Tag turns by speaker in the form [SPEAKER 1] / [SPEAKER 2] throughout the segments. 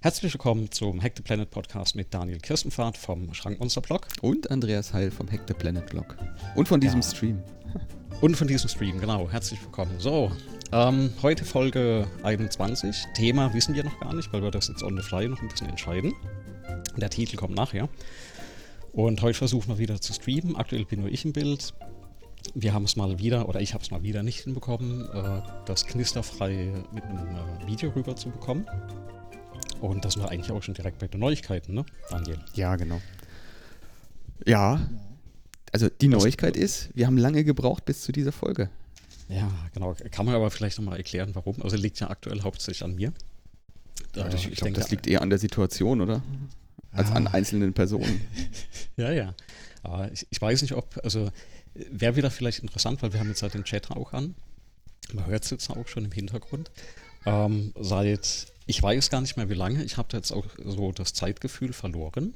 [SPEAKER 1] Herzlich willkommen zum Hack the Planet Podcast mit Daniel Kirstenfahrt vom Schrankmonster Blog.
[SPEAKER 2] Und Andreas Heil vom Hack the Planet Blog. Und von diesem
[SPEAKER 1] Ja.
[SPEAKER 2] Stream.
[SPEAKER 1] Und von diesem Stream, genau. Herzlich willkommen. So, ähm, heute Folge 21. Thema wissen wir noch gar nicht, weil wir das jetzt on the fly noch ein bisschen entscheiden. Der Titel kommt nachher. Und heute versuchen wir wieder zu streamen. Aktuell bin nur ich im Bild. Wir haben es mal wieder, oder ich habe es mal wieder nicht hinbekommen, äh, das knisterfrei mit einem äh, Video rüber zu bekommen. Und das war eigentlich auch schon direkt bei den Neuigkeiten, ne, Daniel?
[SPEAKER 2] Ja, genau. Ja. Also die Neuigkeit ist, wir haben lange gebraucht bis zu dieser Folge.
[SPEAKER 1] Ja, genau. Kann man aber vielleicht nochmal erklären, warum. Also liegt ja aktuell hauptsächlich an mir. Äh,
[SPEAKER 2] ich glaube, das liegt eher an der Situation, oder? Als an
[SPEAKER 1] Ah.
[SPEAKER 2] einzelnen Personen.
[SPEAKER 1] Ja, ja. Aber ich, ich weiß nicht, ob, also wäre wieder vielleicht interessant, weil wir haben jetzt halt den Chat auch an. Man hört es jetzt auch schon im Hintergrund. Ähm, seit, ich weiß gar nicht mehr wie lange, ich habe da jetzt auch so das Zeitgefühl verloren.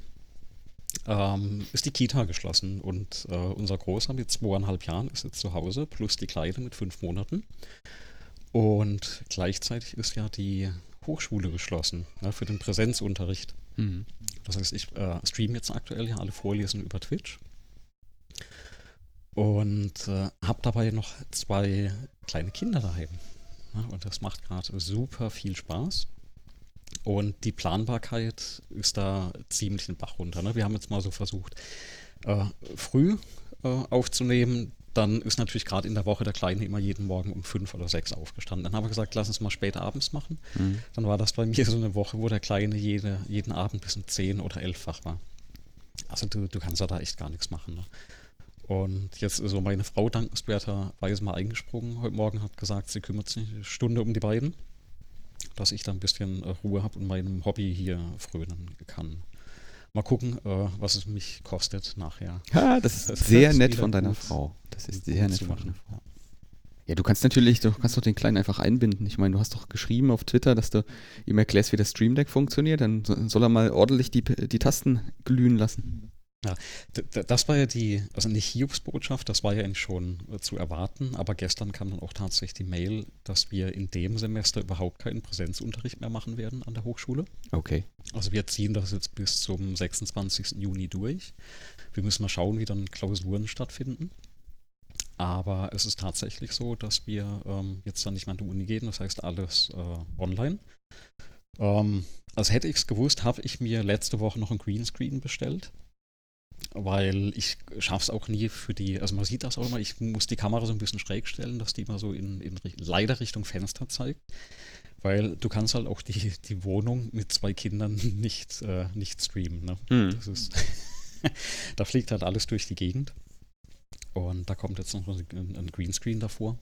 [SPEAKER 1] Ähm, ist die Kita geschlossen und äh, unser Großer mit zweieinhalb Jahren ist jetzt zu Hause, plus die Kleine mit fünf Monaten. Und gleichzeitig ist ja die Hochschule geschlossen ne, für den Präsenzunterricht.
[SPEAKER 2] Mhm.
[SPEAKER 1] Das heißt, ich äh, streame jetzt aktuell ja alle Vorlesungen über Twitch. Und äh, habe dabei noch zwei kleine Kinder daheim. Ja, und das macht gerade super viel Spaß. Und die Planbarkeit ist da ziemlich den Bach runter. Ne? Wir haben jetzt mal so versucht, äh, früh äh, aufzunehmen. Dann ist natürlich gerade in der Woche der Kleine immer jeden Morgen um fünf oder sechs aufgestanden. Dann haben wir gesagt, lass uns mal später abends machen.
[SPEAKER 2] Mhm.
[SPEAKER 1] Dann war das bei mir so eine Woche, wo der Kleine jede, jeden Abend bis um 10 oder 11 wach war. Also du, du kannst ja da echt gar nichts machen. Ne? Und jetzt ist so meine Frau dankenswerterweise mal eingesprungen. Heute Morgen hat gesagt, sie kümmert sich eine Stunde um die beiden, dass ich da ein bisschen Ruhe habe und meinem Hobby hier frönen kann. Mal gucken, äh, was es mich kostet nachher.
[SPEAKER 2] Ha, das ist
[SPEAKER 1] Das
[SPEAKER 2] sehr nett von deiner
[SPEAKER 1] gut.
[SPEAKER 2] Frau. Das ist sehr nett von deiner. Frau. Ja, du kannst natürlich, du kannst doch den Kleinen einfach einbinden. Ich meine, du hast doch geschrieben auf Twitter, dass du ihm erklärst, wie das Stream Deck funktioniert. Dann so- soll er mal ordentlich die, die Tasten glühen lassen.
[SPEAKER 1] D- Das war ja die, also nicht Hiobs-Botschaft, das war ja eigentlich schon äh, zu erwarten, aber gestern kam dann auch tatsächlich die Mail, dass wir in dem Semester überhaupt keinen Präsenzunterricht mehr machen werden an der Hochschule.
[SPEAKER 2] Okay.
[SPEAKER 1] Also wir ziehen das jetzt bis zum 26. Juni durch. Wir müssen mal schauen, wie dann Klausuren stattfinden. Aber es ist tatsächlich so, dass wir ähm, jetzt dann nicht mehr an die Uni gehen, das heißt alles äh, online. Ähm, also hätte ich es gewusst, habe ich mir letzte Woche noch ein Greenscreen bestellt, weil ich schaffe es auch nie für die, also man sieht das auch immer, ich muss die Kamera so ein bisschen schräg stellen, dass die immer so in, in leider Richtung Fenster zeigt. Weil du kannst halt auch die, die Wohnung mit zwei Kindern nicht, äh, nicht streamen. Ne?
[SPEAKER 2] Hm.
[SPEAKER 1] Das ist da fliegt halt alles durch die Gegend. Und da kommt jetzt noch ein, ein Greenscreen davor.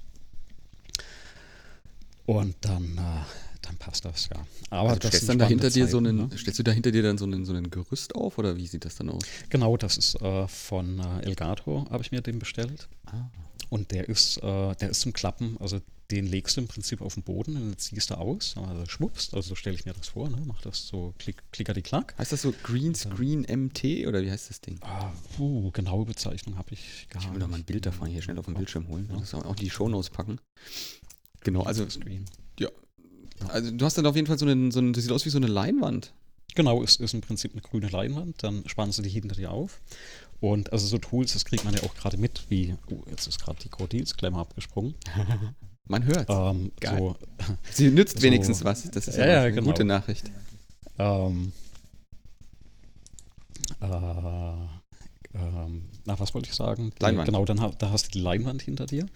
[SPEAKER 1] Und dann, äh, dann passt das, ja. Aber
[SPEAKER 2] Also
[SPEAKER 1] das
[SPEAKER 2] stellst dann da hinter
[SPEAKER 1] spannende
[SPEAKER 2] dir so
[SPEAKER 1] Zeiten,
[SPEAKER 2] einen,
[SPEAKER 1] ne?
[SPEAKER 2] stellst du da hinter dir dann so einen, so einen Gerüst auf oder wie sieht das dann aus?
[SPEAKER 1] Genau, das ist äh, von äh, Elgato, habe ich mir den bestellt.
[SPEAKER 2] Ah.
[SPEAKER 1] Und der ist, äh, der ist zum Klappen, also den legst du im Prinzip auf den Boden und dann ziehst du aus, also schwuppst, also so stelle ich mir das vor, ne? Mach das so klick, klicker klack.
[SPEAKER 2] Heißt das so Greenscreen MT oder wie heißt das Ding?
[SPEAKER 1] Ah, puh, genaue Bezeichnung habe ich gar
[SPEAKER 2] Ich will doch mal ein Bild davon hier schnell auf den Bildschirm holen. Das auch die Shownotes packen. Genau, also,
[SPEAKER 1] Screen.
[SPEAKER 2] also du hast dann auf jeden Fall so einen, so einen, das sieht aus wie so eine Leinwand.
[SPEAKER 1] Genau, es ist im Prinzip eine grüne Leinwand, dann spannst du die hinter dir auf. Und also so Tools, das kriegt man ja auch gerade mit, wie, oh, jetzt ist gerade die Krokodilsklemmer abgesprungen.
[SPEAKER 2] Man hört.
[SPEAKER 1] Ähm, so,
[SPEAKER 2] Sie nützt
[SPEAKER 1] so-
[SPEAKER 2] wenigstens was. Das ist
[SPEAKER 1] Ja,
[SPEAKER 2] ja,
[SPEAKER 1] ja,
[SPEAKER 2] eine
[SPEAKER 1] genau.
[SPEAKER 2] gute Nachricht.
[SPEAKER 1] ähm, äh, ähm, na, was wollte ich sagen?
[SPEAKER 2] Leinwand.
[SPEAKER 1] Genau, dann da hast du die Leinwand hinter dir.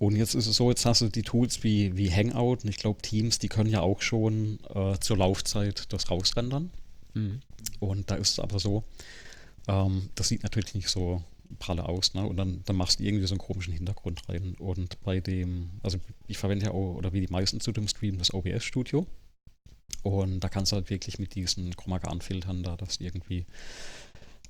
[SPEAKER 1] Und jetzt ist es so, jetzt hast du die Tools wie, wie Hangout und ich glaube Teams, die können ja auch schon äh, zur Laufzeit das rausrendern.
[SPEAKER 2] Mhm.
[SPEAKER 1] Und da ist es aber so, ähm, das sieht natürlich nicht so pralle aus, ne? Und dann, dann machst du irgendwie so einen komischen Hintergrund rein. Und bei dem, also ich verwende ja auch, oder wie die meisten zu dem Stream, das OBS Studio. Und da kannst du halt wirklich mit diesen Chroma-Filtern da das irgendwie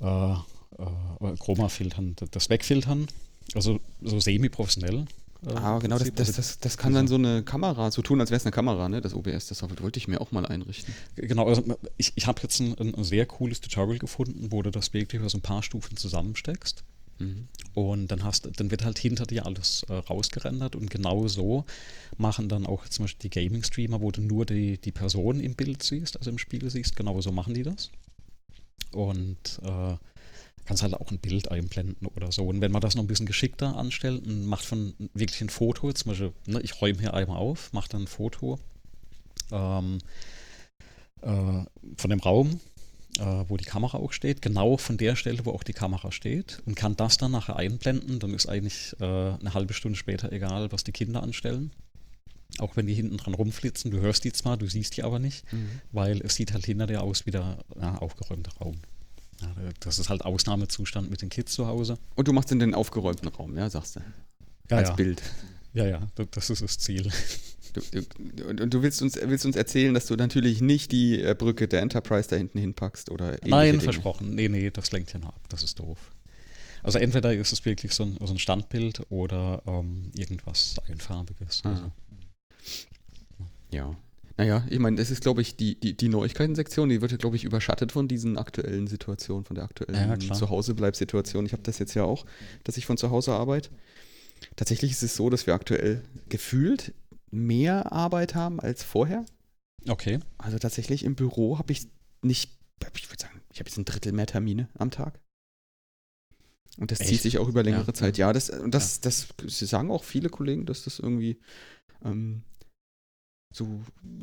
[SPEAKER 1] äh, äh, Chroma-Filtern, das wegfiltern. Also so semi-professionell. Äh,
[SPEAKER 2] Ah, genau, das, das,
[SPEAKER 1] Prinzip.
[SPEAKER 2] das, das kann dann so eine Kamera, so tun, als wäre es eine Kamera, ne? Das OBS, das wollte ich mir auch mal einrichten.
[SPEAKER 1] Genau, also ich, ich habe jetzt ein, ein, ein sehr cooles Tutorial gefunden, wo du das wirklich über so ein paar Stufen zusammensteckst.
[SPEAKER 2] Mhm.
[SPEAKER 1] Und dann hast dann wird halt hinter dir alles äh, rausgerendert und genau so machen dann auch zum Beispiel die Gaming-Streamer, wo du nur die, die Person im Bild siehst, also im Spiel siehst, genau so machen die das. Und äh, kannst halt auch ein Bild einblenden oder so. Und wenn man das noch ein bisschen geschickter anstellt und macht von wirklich ein Foto, zum Beispiel, ne, ich räume hier einmal auf, mache dann ein Foto ähm, äh, von dem Raum, äh, wo die Kamera auch steht, genau von der Stelle, wo auch die Kamera steht und kann das dann nachher einblenden, dann ist eigentlich äh, eine halbe Stunde später egal, was die Kinder anstellen. Auch wenn die hinten dran rumflitzen, du hörst die zwar, du siehst die aber nicht,
[SPEAKER 2] Mhm.
[SPEAKER 1] weil es sieht halt hinter dir aus wie der ja, aufgeräumte Raum. Ja, das ist halt Ausnahmezustand mit den Kids zu Hause.
[SPEAKER 2] Und du machst in den aufgeräumten Raum, ja, sagst du. als
[SPEAKER 1] ja.
[SPEAKER 2] Bild.
[SPEAKER 1] Ja, ja, das- ist das Ziel.
[SPEAKER 2] Du, du, du willst uns, willst uns erzählen, dass du natürlich nicht die äh, Brücke der Enterprise da hinten hinpackst oder
[SPEAKER 1] Nein,
[SPEAKER 2] Dinge.
[SPEAKER 1] versprochen. Nee, nee, das lenkt ja nur ab. Das ist doof. Also entweder ist es wirklich so ein, so ein Standbild oder ähm, irgendwas Einfarbiges.
[SPEAKER 2] Ah.
[SPEAKER 1] Also,
[SPEAKER 2] Ja. Naja, ich meine, das ist, glaube ich, die, die, die Neuigkeiten-Sektion, die wird ja, glaube ich, überschattet von diesen aktuellen Situationen, von der aktuellen
[SPEAKER 1] Ja.
[SPEAKER 2] Zuhausebleib-Situation. Ich habe das jetzt ja auch, dass ich von zu Hause arbeite. Tatsächlich ist es so, dass wir aktuell gefühlt mehr Arbeit haben als vorher.
[SPEAKER 1] okay.
[SPEAKER 2] Also tatsächlich im Büro habe ich nicht, ich würde sagen, ich habe jetzt ein Drittel mehr Termine am Tag. Und das zieht
[SPEAKER 1] Echt?
[SPEAKER 2] sich auch über längere
[SPEAKER 1] Ja.
[SPEAKER 2] Zeit. Ja, das, das, das, sie sagen auch viele Kollegen, dass das irgendwie ähm, so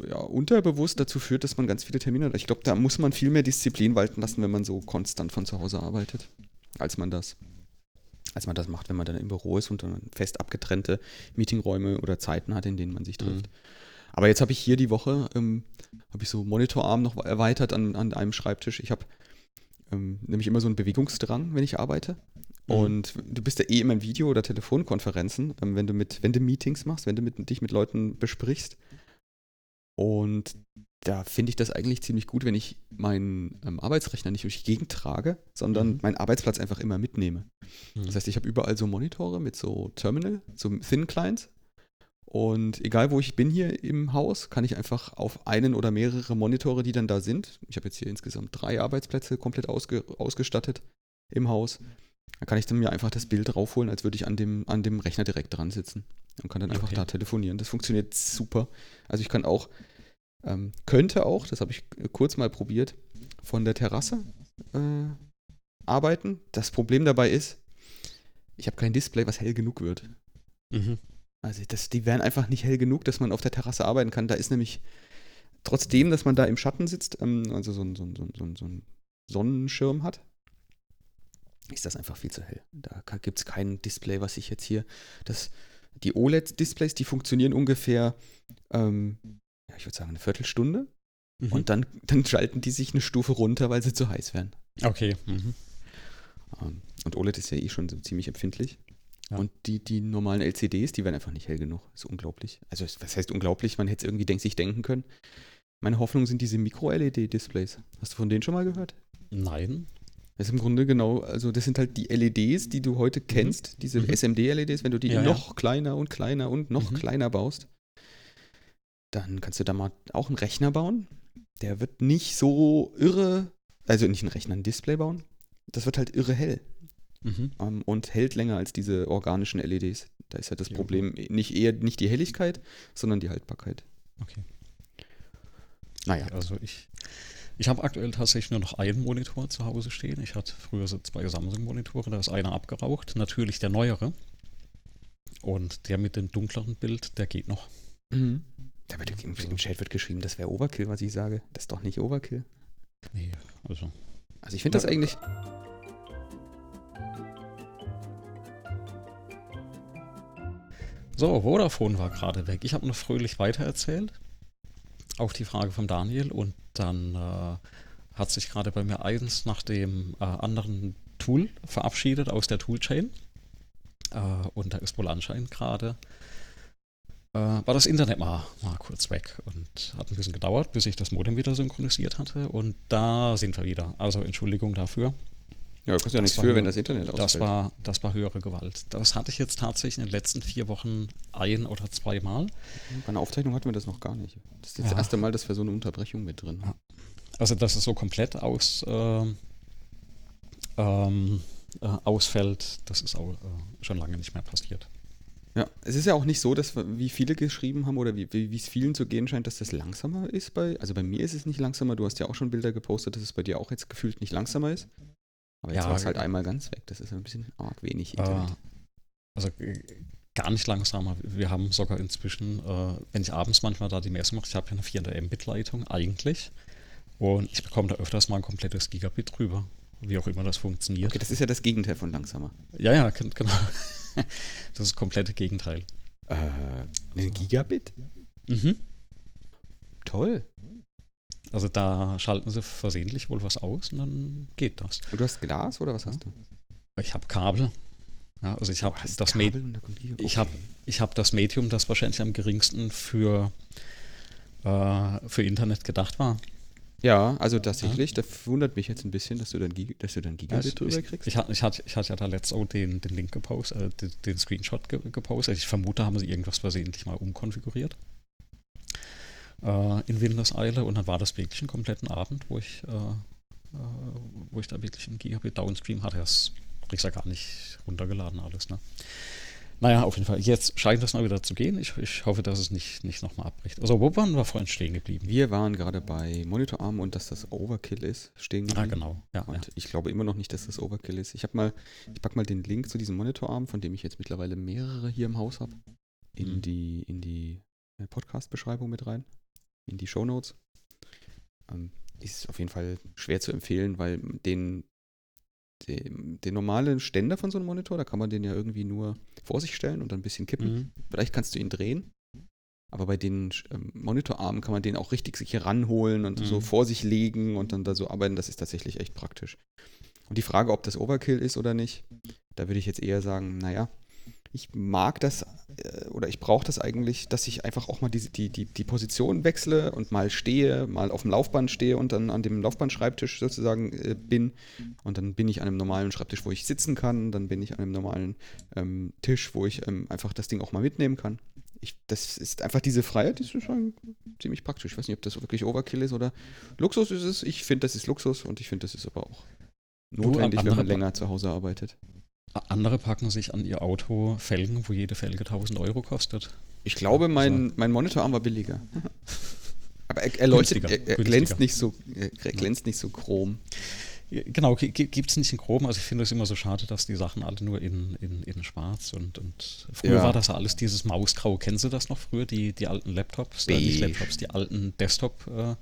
[SPEAKER 2] ja, unterbewusst dazu führt, dass man ganz viele Termine hat. Ich glaube, da muss man viel mehr Disziplin walten lassen, wenn man so konstant von zu Hause arbeitet, als man das, als man das macht, wenn man dann im Büro ist und dann fest abgetrennte Meetingräume oder Zeiten hat, in denen man sich trifft. Aber jetzt habe ich hier die Woche, ähm, habe ich so Monitorarm noch erweitert an, an einem Schreibtisch. Ich habe ähm, nämlich immer so einen Bewegungsdrang, wenn ich arbeite.
[SPEAKER 1] Mhm.
[SPEAKER 2] Und du bist ja eh immer in Video- oder Telefonkonferenzen, ähm, wenn du mit, wenn du Meetings machst, wenn du mit, dich mit Leuten besprichst. Und da finde ich das eigentlich ziemlich gut, wenn ich meinen ähm, Arbeitsrechner nicht durch die Gegend trage, sondern
[SPEAKER 1] Mhm.
[SPEAKER 2] meinen Arbeitsplatz einfach immer mitnehme.
[SPEAKER 1] Mhm.
[SPEAKER 2] Das heißt, ich habe überall so Monitore mit so Terminal, so Thin Clients. Und egal wo ich bin hier im Haus, kann ich einfach auf einen oder mehrere Monitore, die dann da sind. Ich habe jetzt hier insgesamt drei Arbeitsplätze komplett ausge, ausgestattet im Haus. Da kann ich dann mir einfach das Bild raufholen, als würde ich an dem, an dem Rechner direkt dran sitzen und kann dann einfach
[SPEAKER 1] Okay.
[SPEAKER 2] da telefonieren. Das funktioniert super. Also ich kann auch, ähm, könnte auch, das habe ich kurz mal probiert, von der Terrasse äh, arbeiten. Das Problem dabei ist, ich habe kein Display, was hell genug wird.
[SPEAKER 1] Mhm.
[SPEAKER 2] Also das, die wären einfach nicht hell genug, dass man auf der Terrasse arbeiten kann. Da ist nämlich, trotzdem, dass man da im Schatten sitzt, ähm, also so, ein, so, ein, so, ein, so ein Sonnenschirm hat, ist das einfach viel zu hell. Da gibt es kein Display, was ich jetzt hier. Das, die OLED-Displays, die funktionieren ungefähr, ähm, ja, ich würde sagen, eine Viertelstunde.
[SPEAKER 1] Mhm.
[SPEAKER 2] Und dann, dann schalten die sich eine Stufe runter, weil sie zu heiß werden.
[SPEAKER 1] okay. Mhm.
[SPEAKER 2] Ähm, Und OLED ist ja eh schon so ziemlich empfindlich.
[SPEAKER 1] Ja.
[SPEAKER 2] Und die, die normalen LCDs, die werden einfach nicht hell genug. ist unglaublich. Also, was heißt unglaublich? Man hätte es irgendwie denk, sich denken können. Meine Hoffnung sind diese Micro-LED-Displays. Hast du von denen schon mal gehört?
[SPEAKER 1] Nein.
[SPEAKER 2] Das ist im Grunde genau, also das sind halt die LEDs, die du heute kennst, diese
[SPEAKER 1] Mhm.
[SPEAKER 2] SMD-LEDs, wenn du die
[SPEAKER 1] Ja, ja.
[SPEAKER 2] noch kleiner und kleiner und noch
[SPEAKER 1] Mhm.
[SPEAKER 2] kleiner baust, dann kannst du da mal auch einen Rechner bauen. Der wird nicht so irre, also nicht einen Rechner, ein Display bauen. Das wird halt irre hell
[SPEAKER 1] Mhm.
[SPEAKER 2] ähm, und hält länger als diese organischen LEDs. Da ist ja das
[SPEAKER 1] Ja.
[SPEAKER 2] Problem nicht eher nicht die Helligkeit, sondern die Haltbarkeit.
[SPEAKER 1] Okay.
[SPEAKER 2] Naja.
[SPEAKER 1] Also ich, ich habe aktuell tatsächlich nur noch einen Monitor zu Hause stehen. Ich hatte früher so zwei Samsung-Monitore, da ist einer abgeraucht. Natürlich der neuere. Und der mit dem dunkleren Bild, der geht noch.
[SPEAKER 2] Mhm. Da wird im, im Chat wird geschrieben, das wäre Overkill, was ich sage. Das ist doch nicht Overkill.
[SPEAKER 1] Nee, also.
[SPEAKER 2] Also ich finde das eigentlich.
[SPEAKER 1] So, Vodafone war gerade weg. Ich habe noch fröhlich weitererzählt. Auf die Frage von Daniel. Und dann äh, hat sich gerade bei mir eins nach dem äh, anderen Tool verabschiedet aus der Toolchain. Äh, und da ist wohl anscheinend gerade äh, war das Internet mal, mal kurz weg und hat ein bisschen gedauert, bis ich das Modem wieder synchronisiert hatte. Und da sind wir wieder. Also Entschuldigung dafür.
[SPEAKER 2] Ja, du kannst ja
[SPEAKER 1] Das
[SPEAKER 2] nichts
[SPEAKER 1] war
[SPEAKER 2] für, wenn das Internet ausfällt.
[SPEAKER 1] Das war, das war höhere Gewalt. Das hatte ich jetzt tatsächlich in den letzten vier Wochen ein oder zweimal.
[SPEAKER 2] Bei einer Aufzeichnung hatten wir das noch gar nicht. Das ist jetzt
[SPEAKER 1] Ja.
[SPEAKER 2] das erste Mal, dass wir so eine Unterbrechung mit drin haben.
[SPEAKER 1] Also, dass es so komplett aus, ähm, äh, ausfällt. Das ist auch äh, schon lange nicht mehr passiert.
[SPEAKER 2] Ja, es ist ja auch nicht so, dass wie viele geschrieben haben oder wie wie wie es vielen zu gehen scheint, dass das langsamer ist bei. Also bei mir ist es nicht langsamer. Du hast ja auch schon Bilder gepostet, dass es bei dir auch jetzt gefühlt nicht langsamer ist. Aber jetzt
[SPEAKER 1] Ja,
[SPEAKER 2] war es halt
[SPEAKER 1] genau.
[SPEAKER 2] einmal ganz weg. Das ist ein bisschen arg wenig
[SPEAKER 1] Äh,
[SPEAKER 2] Internet.
[SPEAKER 1] also äh, gar nicht langsamer. Wir haben sogar inzwischen, äh, wenn ich abends manchmal da die Messung mache, ich habe ja eine 400 Mbit-Leitung eigentlich. Und ich bekomme da öfters mal ein komplettes Gigabit drüber. Wie auch immer das funktioniert.
[SPEAKER 2] Okay, das ist ja das Gegenteil von langsamer.
[SPEAKER 1] Ja, ja, gen- genau. Das ist das komplette Gegenteil.
[SPEAKER 2] Äh, ein Gigabit?
[SPEAKER 1] Mhm.
[SPEAKER 2] Toll.
[SPEAKER 1] Also da schalten sie versehentlich wohl was aus und dann geht das.
[SPEAKER 2] Und du hast Glas oder was hast du?
[SPEAKER 1] Ich habe Kabel. Ja, also ich habe das,
[SPEAKER 2] Kabel
[SPEAKER 1] Med
[SPEAKER 2] Gigabit.
[SPEAKER 1] ich hab-
[SPEAKER 2] Okay.
[SPEAKER 1] ich hab das Medium, das wahrscheinlich am geringsten für, äh, für Internet gedacht war.
[SPEAKER 2] Ja, also tatsächlich, das wundert mich jetzt ein bisschen, dass du dann, Gig dass du dann
[SPEAKER 1] Ja,
[SPEAKER 2] Gigabit
[SPEAKER 1] ich,
[SPEAKER 2] drüber
[SPEAKER 1] ich,
[SPEAKER 2] kriegst.
[SPEAKER 1] ich, hatte, ich, hatte, ich hatte ja da letztes auch den, den Link gepostet, äh, den, den Screenshot ge gepostet. Ich vermute, haben sie irgendwas versehentlich mal umkonfiguriert. Äh, in Windeseile und dann war das wirklich einen kompletten Abend, wo ich, äh, äh, wo ich da wirklich einen Gigabit Downstream hatte. Das kriegst ja gar nicht runtergeladen alles, ne? Naja, auf jeden Fall. Jetzt scheint das mal wieder zu gehen. Ich, ich hoffe, dass es nicht, nicht nochmal abbricht. Also, wo waren wir vorhin stehen geblieben?
[SPEAKER 2] Wir waren gerade bei Monitorarm und dass das Overkill ist, stehen
[SPEAKER 1] Ah,
[SPEAKER 2] geblieben.
[SPEAKER 1] genau. Ja, ja.
[SPEAKER 2] Und ich glaube immer noch nicht, dass das Overkill ist. Ich habe mal, ich packe mal den Link zu diesem Monitorarm, von dem ich jetzt mittlerweile mehrere hier im Haus habe, in
[SPEAKER 1] Mhm.
[SPEAKER 2] die, in die äh, Podcast-Beschreibung mit rein, in die Shownotes. Ähm, ist auf jeden Fall schwer zu empfehlen, weil den, den, den normalen Ständer von so einem Monitor, da kann man den ja irgendwie nur vor sich stellen und dann ein bisschen kippen.
[SPEAKER 1] Mhm.
[SPEAKER 2] Vielleicht kannst du ihn drehen. Aber bei den ähm, Monitorarmen kann man den auch richtig sich hier ranholen und so
[SPEAKER 1] Mhm.
[SPEAKER 2] vor sich legen und dann da so arbeiten. Das ist tatsächlich echt praktisch. Und die Frage, ob das Overkill ist oder nicht, da würde ich jetzt eher sagen, naja, ich mag das äh, oder ich brauche das eigentlich, dass ich einfach auch mal die, die, die, die Position wechsle und mal stehe, mal auf dem Laufband stehe und dann an dem Laufbandschreibtisch sozusagen äh, bin. Und dann bin ich an einem normalen Schreibtisch, wo ich sitzen kann. Dann bin ich an einem normalen ähm, Tisch, wo ich ähm, einfach das Ding auch mal mitnehmen kann. Ich, das ist einfach diese Freiheit, die ist schon ziemlich praktisch. Ich weiß nicht, ob das wirklich Overkill ist oder Luxus ist es. Ich finde, das ist Luxus und ich finde, das ist aber auch notwendig, wenn
[SPEAKER 1] andere-
[SPEAKER 2] man länger zu Hause arbeitet.
[SPEAKER 1] Andere packen sich an ihr Auto Felgen, wo jede Felge 1000 Euro kostet.
[SPEAKER 2] Ich glaube, mein, mein Monitorarm war billiger. Aber er, er leuchtet,
[SPEAKER 1] Günstiger,
[SPEAKER 2] er, er glänzt nicht so, er glänzt nicht so chrom.
[SPEAKER 1] Genau, gibt es nicht in Chrom. Also ich finde es immer so schade, dass die Sachen alle nur in, in, in schwarz und, und früher
[SPEAKER 2] Ja.
[SPEAKER 1] war das ja alles dieses Mausgrau. Kennen Sie das noch früher, die, die alten Laptops? Äh, nicht. Laptops, die alten Desktop-Gehäuse,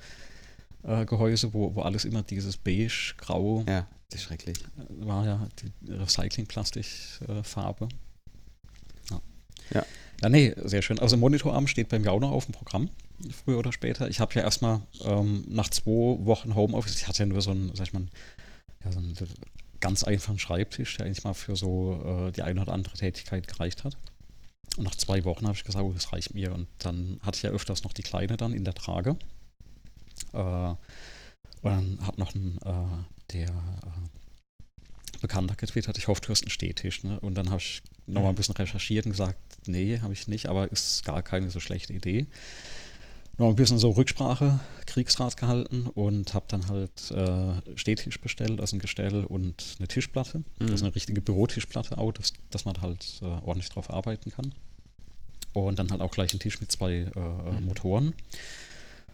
[SPEAKER 1] äh, Gehäuse, wo, wo alles immer dieses beige, grau
[SPEAKER 2] Ja, das ist schrecklich.
[SPEAKER 1] war ja die Recycling-Plastik-Farbe. ja.
[SPEAKER 2] Ja.
[SPEAKER 1] Ja, nee, sehr schön. Also Monitorarm steht bei mir auch noch auf dem Programm, früher oder später. Ich habe ja erstmal ähm, nach zwei Wochen Homeoffice, ich hatte ja nur so einen, sag ich mal, ja, so einen ganz einfachen Schreibtisch, der eigentlich mal für so äh, die eine oder andere Tätigkeit gereicht hat. Und nach zwei Wochen habe ich gesagt, oh, das reicht mir. Und dann hatte ich ja öfters noch die Kleine dann in der Trage. Äh, und dann hat noch ein, äh, der äh, Bekannter getwittert, ich hoffe, du hast einen Stehtisch. Ne? Und dann habe ich nochmal ein bisschen recherchiert und gesagt, nee, habe ich nicht, aber ist gar keine so schlechte Idee. Noch ein bisschen so Rücksprache, Kriegsrat gehalten und habe dann halt äh, Stehtisch bestellt, also ein Gestell und eine Tischplatte.
[SPEAKER 2] Mhm.
[SPEAKER 1] Das ist eine richtige Bürotischplatte auch, dass, dass man halt äh, ordentlich drauf arbeiten kann. Und dann halt auch gleich einen Tisch mit zwei äh,
[SPEAKER 2] Mhm.
[SPEAKER 1] Motoren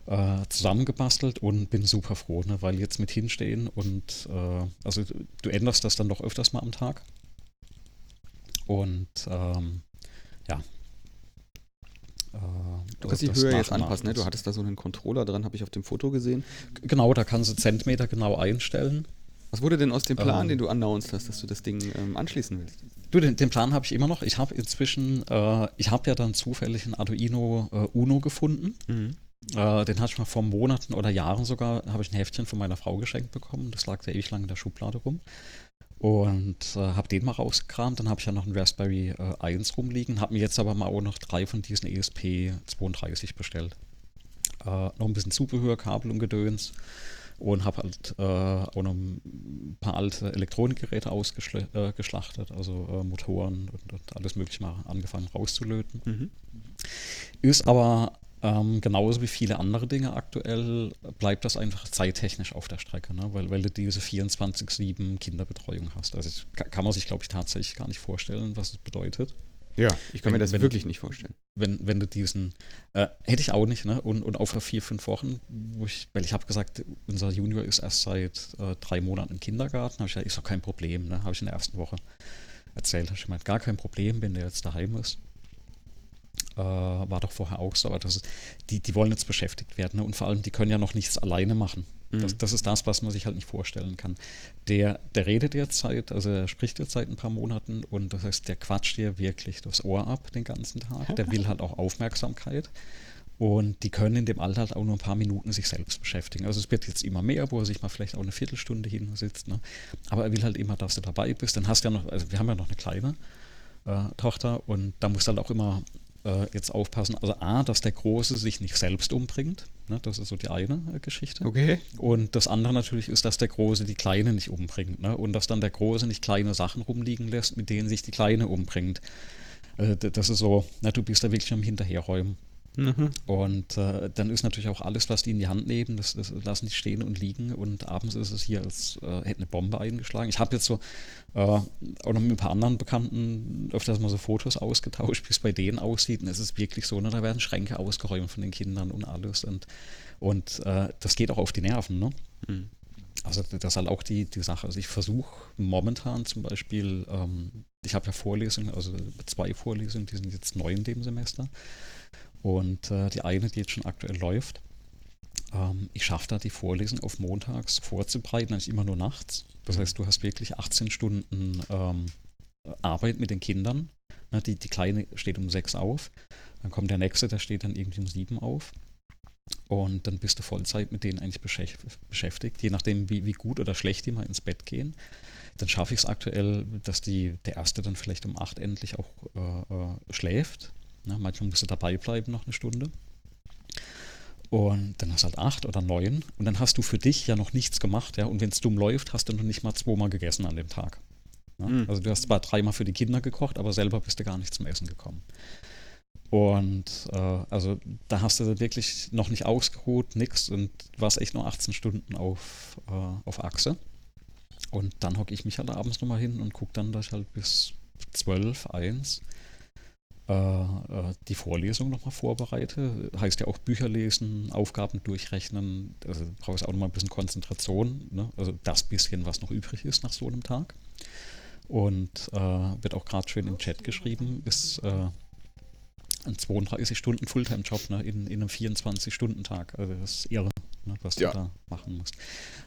[SPEAKER 1] äh, zusammengebastelt und bin super froh, ne? weil jetzt mit hinstehen und äh, also du, änderst das dann doch öfters mal am Tag. Und ähm, ja. Äh,
[SPEAKER 2] Du kannst die Höhe jetzt anpassen, ne? Du hattest da so einen Controller dran, habe ich auf dem Foto gesehen.
[SPEAKER 1] Genau, da kannst du Zentimeter genau einstellen.
[SPEAKER 2] Was wurde denn aus dem Plan,
[SPEAKER 1] Ähm.
[SPEAKER 2] den du announced hast, dass du das Ding ähm, anschließen willst?
[SPEAKER 1] Du, den, den Plan habe ich immer noch. Ich habe inzwischen, äh, ich habe ja dann zufällig einen Arduino äh, Uno gefunden. Äh, den hatte ich mal vor Monaten oder Jahren sogar, habe ich ein Heftchen von meiner Frau geschenkt bekommen. Das lag da ewig lang in der Schublade rum. Und äh, habe den mal rausgekramt. Dann habe ich ja noch einen Raspberry äh, 1 rumliegen. Habe mir jetzt aber mal auch noch drei von diesen E ESP32 bestellt. Äh, noch ein bisschen Zubehör, Kabel und Gedöns. Und habe halt äh, auch noch ein paar alte Elektronikgeräte ausgeschlachtet, äh, also äh, Motoren und, und alles mögliche mal angefangen rauszulöten.
[SPEAKER 2] Mhm.
[SPEAKER 1] Ist aber Ähm, genauso wie viele andere Dinge aktuell bleibt das einfach zeittechnisch auf der Strecke, ne? weil, weil du diese 24-7 Kinderbetreuung hast. Also kann man sich, glaube ich, tatsächlich gar nicht vorstellen, was es bedeutet.
[SPEAKER 2] Ja, ich kann wenn, mir das wenn, wirklich nicht vorstellen.
[SPEAKER 1] Wenn, wenn du diesen, äh, hätte ich auch nicht, ne? Und, und auch vor vier, fünf Wochen, wo ich, weil ich habe gesagt, unser Junior ist erst seit äh, drei Monaten im Kindergarten, habe ich gesagt, ist doch kein Problem, ne? Habe ich in der ersten Woche erzählt, habe ich gemeint, gar kein Problem, wenn der jetzt daheim ist. Äh, war doch vorher auch so, aber das ist, die, die wollen jetzt beschäftigt werden ne? und vor allem, die können ja noch nichts alleine machen. Das, mhm. das, ist das, was man sich halt nicht vorstellen kann. Der, der redet derzeit, also er spricht jetzt seit ein paar Monaten und das heißt, der quatscht dir wirklich das Ohr ab den ganzen Tag. Der will halt auch Aufmerksamkeit. Und die können in dem Alter halt auch nur ein paar Minuten sich selbst beschäftigen. Also es wird jetzt immer mehr, wo er sich mal vielleicht auch eine Viertelstunde hinsitzt. Ne? Aber er will halt immer, dass du dabei bist. Dann hast du ja noch, also wir haben ja noch eine kleine äh, Tochter und da musst du halt auch immer äh, jetzt aufpassen. Also A, dass der Große sich nicht selbst umbringt. Ne? Das ist so die eine äh, Geschichte.
[SPEAKER 2] Okay.
[SPEAKER 1] Und das andere natürlich ist, dass der Große die Kleine nicht umbringt. Ne? Und dass dann der Große nicht kleine Sachen rumliegen lässt, mit denen sich die Kleine umbringt. Äh, das ist so, na, du bist da wirklich am Hinterherräumen. Mhm. Und äh, dann ist natürlich auch alles, was die in die Hand nehmen, das, das lassen die stehen und liegen. Und abends ist es hier, als äh, hätte eine Bombe eingeschlagen. Ich habe jetzt so äh, auch noch mit ein paar anderen Bekannten öfters mal so Fotos ausgetauscht, wie es bei denen aussieht. Und es ist wirklich so, ne, da werden Schränke ausgeräumt von den Kindern und alles. Und, und äh, das geht auch auf die Nerven. Ne? Mhm. Also das ist halt auch die, die Sache. Also ich versuche momentan zum Beispiel, ähm, ich habe ja Vorlesungen, also zwei Vorlesungen, die sind jetzt neu in dem Semester. Und äh, die eine, die jetzt schon aktuell läuft, ähm, ich schaffe da die Vorlesung auf montags vorzubereiten, eigentlich immer nur nachts. Das heißt, du hast wirklich 18 Stunden ähm, Arbeit mit den Kindern. Ne, die, die Kleine steht um sechs auf, dann kommt der nächste, der steht dann irgendwie um sieben auf. Und dann bist du Vollzeit mit denen eigentlich beschäftigt, je nachdem, wie, wie gut oder schlecht die mal ins Bett gehen. Dann schaffe ich es aktuell, dass die, der erste dann vielleicht um acht endlich auch äh, äh, schläft Ne? Manchmal musst du dabei bleiben noch eine Stunde. Und dann hast du halt acht oder neun. Und dann hast du für dich ja noch nichts gemacht. Ja? Und wenn es dumm läuft, hast du noch nicht mal zweimal gegessen an dem Tag. Ja? Mhm. Also du hast zwar dreimal für die Kinder gekocht, aber selber bist du gar nicht zum Essen gekommen. Und äh, also da hast du wirklich noch nicht ausgeruht, nix und warst echt nur 18 Stunden auf, äh, auf Achse. Und dann hocke ich mich halt abends nochmal hin und gucke dann, dass ich halt bis 12, 1 äh, äh, die Vorlesung nochmal vorbereite. Heißt ja auch Bücher lesen, Aufgaben durchrechnen. Also brauchst auch nochmal ein bisschen Konzentration. Ne? Also das bisschen, was noch übrig ist nach so einem Tag. Und äh, wird auch gerade schön im Chat geschrieben, ist äh, ein 32-Stunden Fulltime-Job ne? in, in einem 24-Stunden-Tag. Also das ist irre ne, was ja. du da machen musst.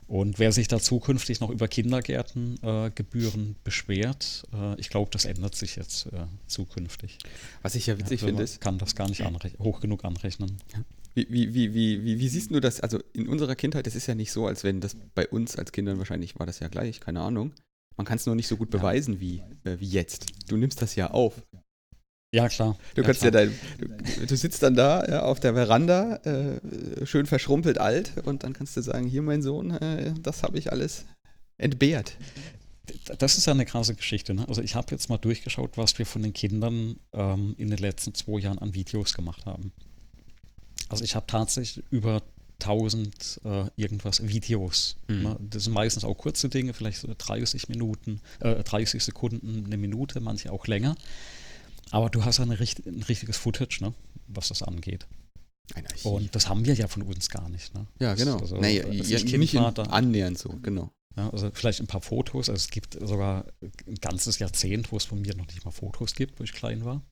[SPEAKER 1] Und wer sich da zukünftig noch über Kindergärtengebühren äh, beschwert, äh, ich glaube, das ändert sich jetzt äh, zukünftig.
[SPEAKER 2] Was ich ja witzig ja, finde, ist.
[SPEAKER 1] kann das gar nicht hoch genug anrechnen.
[SPEAKER 2] Wie, wie, wie, wie, wie, siehst du das? Also in unserer Kindheit, es ist ja nicht so, als wenn das bei uns als Kindern wahrscheinlich war das ja gleich, keine Ahnung. Man kann es nur nicht so gut beweisen wie, äh, wie jetzt. Du nimmst das ja auf.
[SPEAKER 1] Ja, klar.
[SPEAKER 2] Du
[SPEAKER 1] ja,
[SPEAKER 2] kannst klar. ja dein, du, du, sitzt dann da ja, auf der Veranda, äh, schön verschrumpelt alt, und dann kannst du sagen: Hier, mein Sohn, äh, das habe ich alles entbehrt.
[SPEAKER 1] Das ist ja eine krasse Geschichte. Ne? Also, ich habe jetzt mal durchgeschaut, was wir von den Kindern ähm, in den letzten zwei Jahren an Videos gemacht haben. Also, ich habe tatsächlich über 1000 äh, irgendwas Videos. Mhm. Ne? Das sind meistens auch kurze Dinge, vielleicht so 30 Minuten, äh, 30 Sekunden, eine Minute, manche auch länger. Aber du hast ja eine, ein richtiges Footage, ne, was das angeht. Und das haben wir ja von uns gar nicht. Ne?
[SPEAKER 2] Ja, genau.
[SPEAKER 1] Also,
[SPEAKER 2] naja,
[SPEAKER 1] als ja, ich nicht
[SPEAKER 2] annähernd so, genau.
[SPEAKER 1] Ja, also vielleicht ein paar Fotos. Also es gibt sogar ein ganzes Jahrzehnt, wo es von mir noch nicht mal Fotos gibt, wo ich klein war.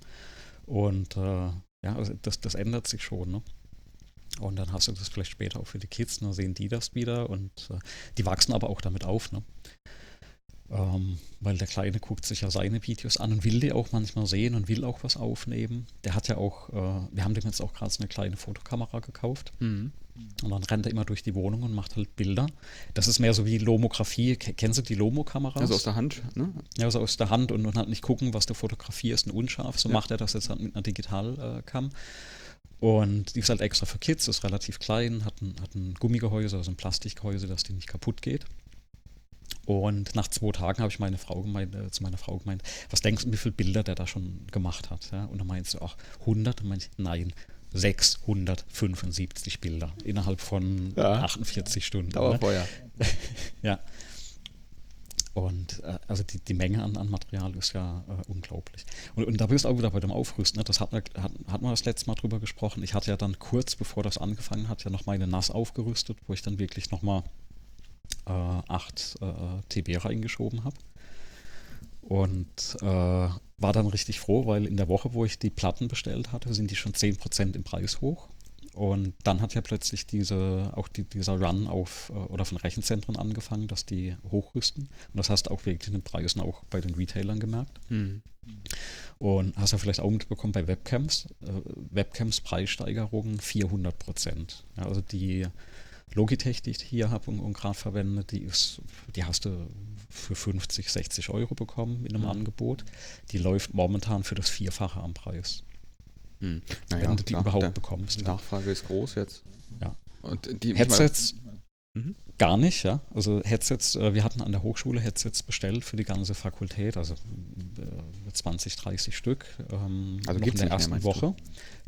[SPEAKER 1] Und äh, ja, also das, das ändert sich schon. Ne? Und dann hast du das vielleicht später auch für die Kids, dann ne, sehen die das wieder und äh, die wachsen aber auch damit auf. Ne? Ähm, weil der Kleine guckt sich ja seine Videos an und will die auch manchmal sehen und will auch was aufnehmen. Der hat ja auch, äh, wir haben dem jetzt auch gerade so eine kleine Fotokamera gekauft. Mhm. Und dann rennt er immer durch die Wohnung und macht halt Bilder. Das ist mehr so wie Lomografie. Kennst du die Lomo-Kameras?
[SPEAKER 2] Also aus der Hand, ne?
[SPEAKER 1] Ja, also aus der Hand und, und halt nicht gucken, was du fotografierst und unscharf. So ja. macht er das jetzt halt mit einer Digitalcam. Und die ist halt extra für Kids, ist relativ klein, hat ein, hat ein Gummigehäuse, also ein Plastikgehäuse, dass die nicht kaputt geht. Und nach zwei Tagen habe ich meine Frau gemeint, äh, zu meiner Frau gemeint, was denkst du, wie viele Bilder der da schon gemacht hat? Ja? Und dann meinte sie, ach, 100? Und meinte ich, nein, 675 Bilder innerhalb von ja. 48 Stunden.
[SPEAKER 2] Dauerfeuer.
[SPEAKER 1] Ne? ja. Und äh, also die, die Menge an, an Material ist ja äh, unglaublich. Und, und da bist du auch wieder bei dem Aufrüsten. Ne? Das hat, hat, hat man das letzte Mal drüber gesprochen. Ich hatte ja dann kurz bevor das angefangen hat, ja noch meine NAS aufgerüstet, wo ich dann wirklich nochmal 8 äh, TB reingeschoben habe. Und äh, war dann richtig froh, weil in der Woche, wo ich die Platten bestellt hatte, sind die schon 10% im Preis hoch. Und dann hat ja plötzlich diese, auch die, dieser Run auf äh, oder von Rechenzentren angefangen, dass die hochrüsten. Und das hast du auch wirklich in den Preisen auch bei den Retailern gemerkt. Mhm. Und hast ja vielleicht auch mitbekommen bei Webcams, äh, Webcams Preissteigerungen 400 Prozent. Ja, also die Logitech, die ich hier habe und, und gerade verwende, die ist, die hast du für 50, 60 Euro bekommen in einem mhm. Angebot. Die läuft momentan für das Vierfache am Preis.
[SPEAKER 2] Hm. Naja, wenn du die überhaupt bekommst. Die Nachfrage ist groß jetzt.
[SPEAKER 1] Ja. Und die, Headsets mhm. gar nicht, ja. Also Headsets, äh, wir hatten an der Hochschule Headsets bestellt für die ganze Fakultät, also äh, 20, 30 Stück. Ähm, also noch in der ersten mehr, Woche.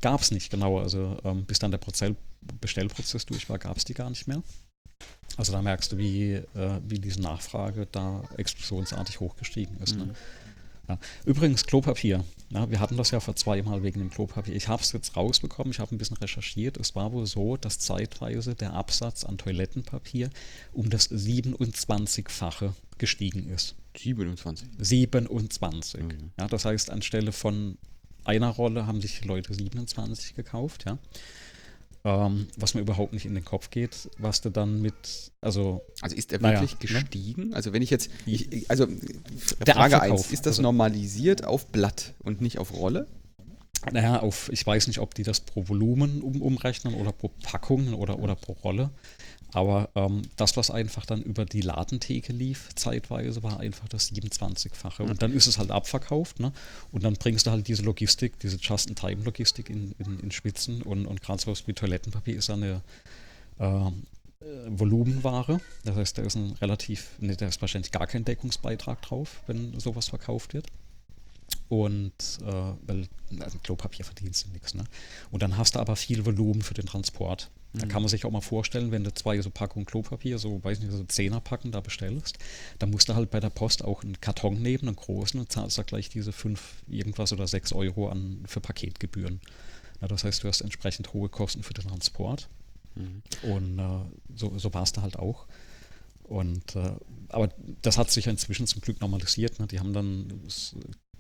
[SPEAKER 1] Gab es nicht, genau. Also ähm, bis dann der Prozell Bestellprozess durch war, gab es die gar nicht mehr. Also da merkst du, wie, äh, wie diese Nachfrage da explosionsartig hochgestiegen ist. Ne? Mhm. Ne? Ja. Übrigens Klopapier. Ja, wir hatten das ja vor zweimal wegen dem Klopapier. Ich habe es jetzt rausbekommen, ich habe ein bisschen recherchiert. Es war wohl so, dass zeitweise der Absatz an Toilettenpapier um das 27-fache gestiegen ist.
[SPEAKER 2] 27?
[SPEAKER 1] 27. Mhm. Ja, das heißt, anstelle von einer Rolle haben sich Leute 27 gekauft. Ja ähm, was mir überhaupt nicht in den Kopf geht, was du dann mit, also.
[SPEAKER 2] Also ist er wirklich naja, ne? gestiegen? Ne? Also wenn ich jetzt, ich, also der Frage 1, ist das also, normalisiert auf Blatt und nicht auf Rolle?
[SPEAKER 1] Naja, auf, ich weiß nicht, ob die das pro Volumen um, umrechnen oder pro Packung oder, oder pro Rolle. Aber ähm, das, was einfach dann über die Ladentheke lief, zeitweise, war einfach das 27-fache. Und dann ist es halt abverkauft. Ne? Und dann bringst du halt diese Logistik, diese Just-in-Time-Logistik in, in, in, Spitzen. Und, und gerade so wie Toilettenpapier ist eine äh, Volumenware. Das heißt, da ist ein relativ, ne, da ist wahrscheinlich gar kein Deckungsbeitrag drauf, wenn sowas verkauft wird. Und äh, weil also Klopapier verdienst du nichts. Ne? Und dann hast du aber viel Volumen für den Transport. Da kann man sich auch mal vorstellen, wenn du zwei so Packungen Klopapier, so weiß nicht, so Zehnerpacken da bestellst, dann musst du halt bei der Post auch einen Karton nehmen, einen großen, und zahlst da gleich diese fünf irgendwas oder sechs Euro an für Paketgebühren. Na, das heißt, du hast entsprechend hohe Kosten für den Transport. Mhm. Und äh, so, so war es da halt auch. Und äh, aber das hat sich ja inzwischen zum Glück normalisiert. Ne? Die haben dann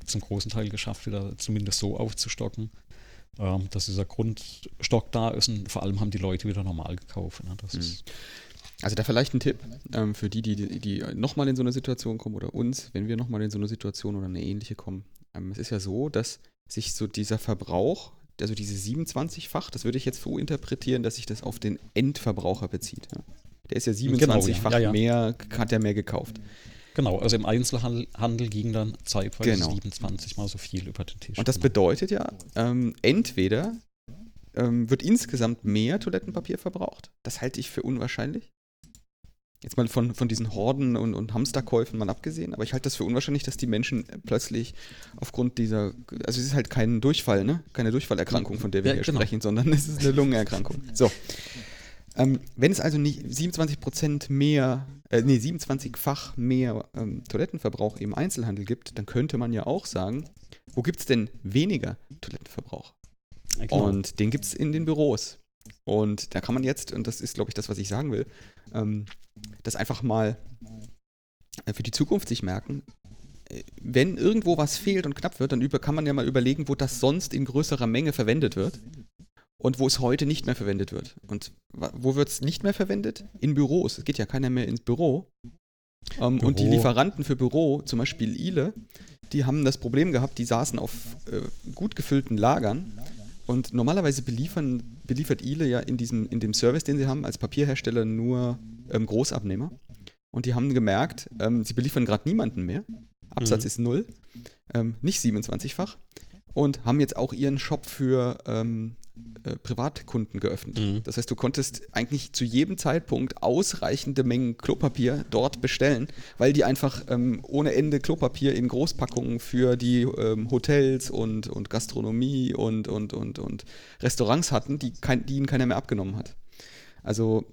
[SPEAKER 1] zum großen Teil geschafft, wieder zumindest so aufzustocken, ähm, dass dieser Grundstock da ist und vor allem haben die Leute wieder normal gekauft. Ne?
[SPEAKER 2] Mhm. also da vielleicht ein Tipp ähm, für die, die, die, die nochmal in so eine Situation kommen oder uns, wenn wir nochmal in so eine Situation oder eine ähnliche kommen. Ähm, es ist ja so, dass sich so dieser Verbrauch, also diese 27-fach, das würde ich jetzt so interpretieren, dass sich das auf den Endverbraucher bezieht. Ja? Der ist ja 27-fach genau, ja. Ja, mehr, hat er mehr gekauft.
[SPEAKER 1] Genau, also im Einzelhandel ging dann zeitweise genau. 27 mal so viel über den Tisch.
[SPEAKER 2] Und das bedeutet ja, ähm, entweder ähm, wird insgesamt mehr Toilettenpapier verbraucht. Das halte ich für unwahrscheinlich. Jetzt mal von, von diesen Horden und, und Hamsterkäufen mal abgesehen, aber ich halte das für unwahrscheinlich, dass die Menschen plötzlich aufgrund dieser, also es ist halt kein Durchfall, ne? Keine Durchfallerkrankung, von der wir ja, hier genau. sprechen, sondern es ist eine Lungenerkrankung. So. Ähm, wenn es also nicht 27 Prozent mehr, äh, nee, 27-fach mehr ähm, Toilettenverbrauch im Einzelhandel gibt, dann könnte man ja auch sagen, wo gibt es denn weniger Toilettenverbrauch? Ja. Und den gibt es in den Büros. Und da kann man jetzt, und das ist, glaube ich, das, was ich sagen will, ähm, das einfach mal äh, für die Zukunft sich merken. Äh, wenn irgendwo was fehlt und knapp wird, dann über, kann man ja mal überlegen, wo das sonst in größerer Menge verwendet wird und wo es heute nicht mehr verwendet wird. Und wo wird es nicht mehr verwendet? In Büros. Es geht ja keiner mehr ins Büro. Ähm, Büro. Und die Lieferanten für Büro, zum Beispiel Ile, die haben das Problem gehabt, die saßen auf äh, gut gefüllten Lagern. Und normalerweise beliefern, beliefert Ile ja in, diesem, in dem Service, den sie haben, als Papierhersteller nur ähm, Großabnehmer. Und die haben gemerkt, ähm, sie beliefern gerade niemanden mehr. Absatz mhm. ist null, ähm, nicht 27-fach. Und haben jetzt auch ihren Shop für ähm, äh, Privatkunden geöffnet.
[SPEAKER 1] Mhm.
[SPEAKER 2] Das heißt, du konntest eigentlich zu jedem Zeitpunkt ausreichende Mengen Klopapier dort bestellen, weil die einfach ähm, ohne Ende Klopapier in Großpackungen für die ähm, Hotels und, und Gastronomie und, und, und, und Restaurants hatten, die, kein, die ihnen keiner mehr abgenommen hat. Also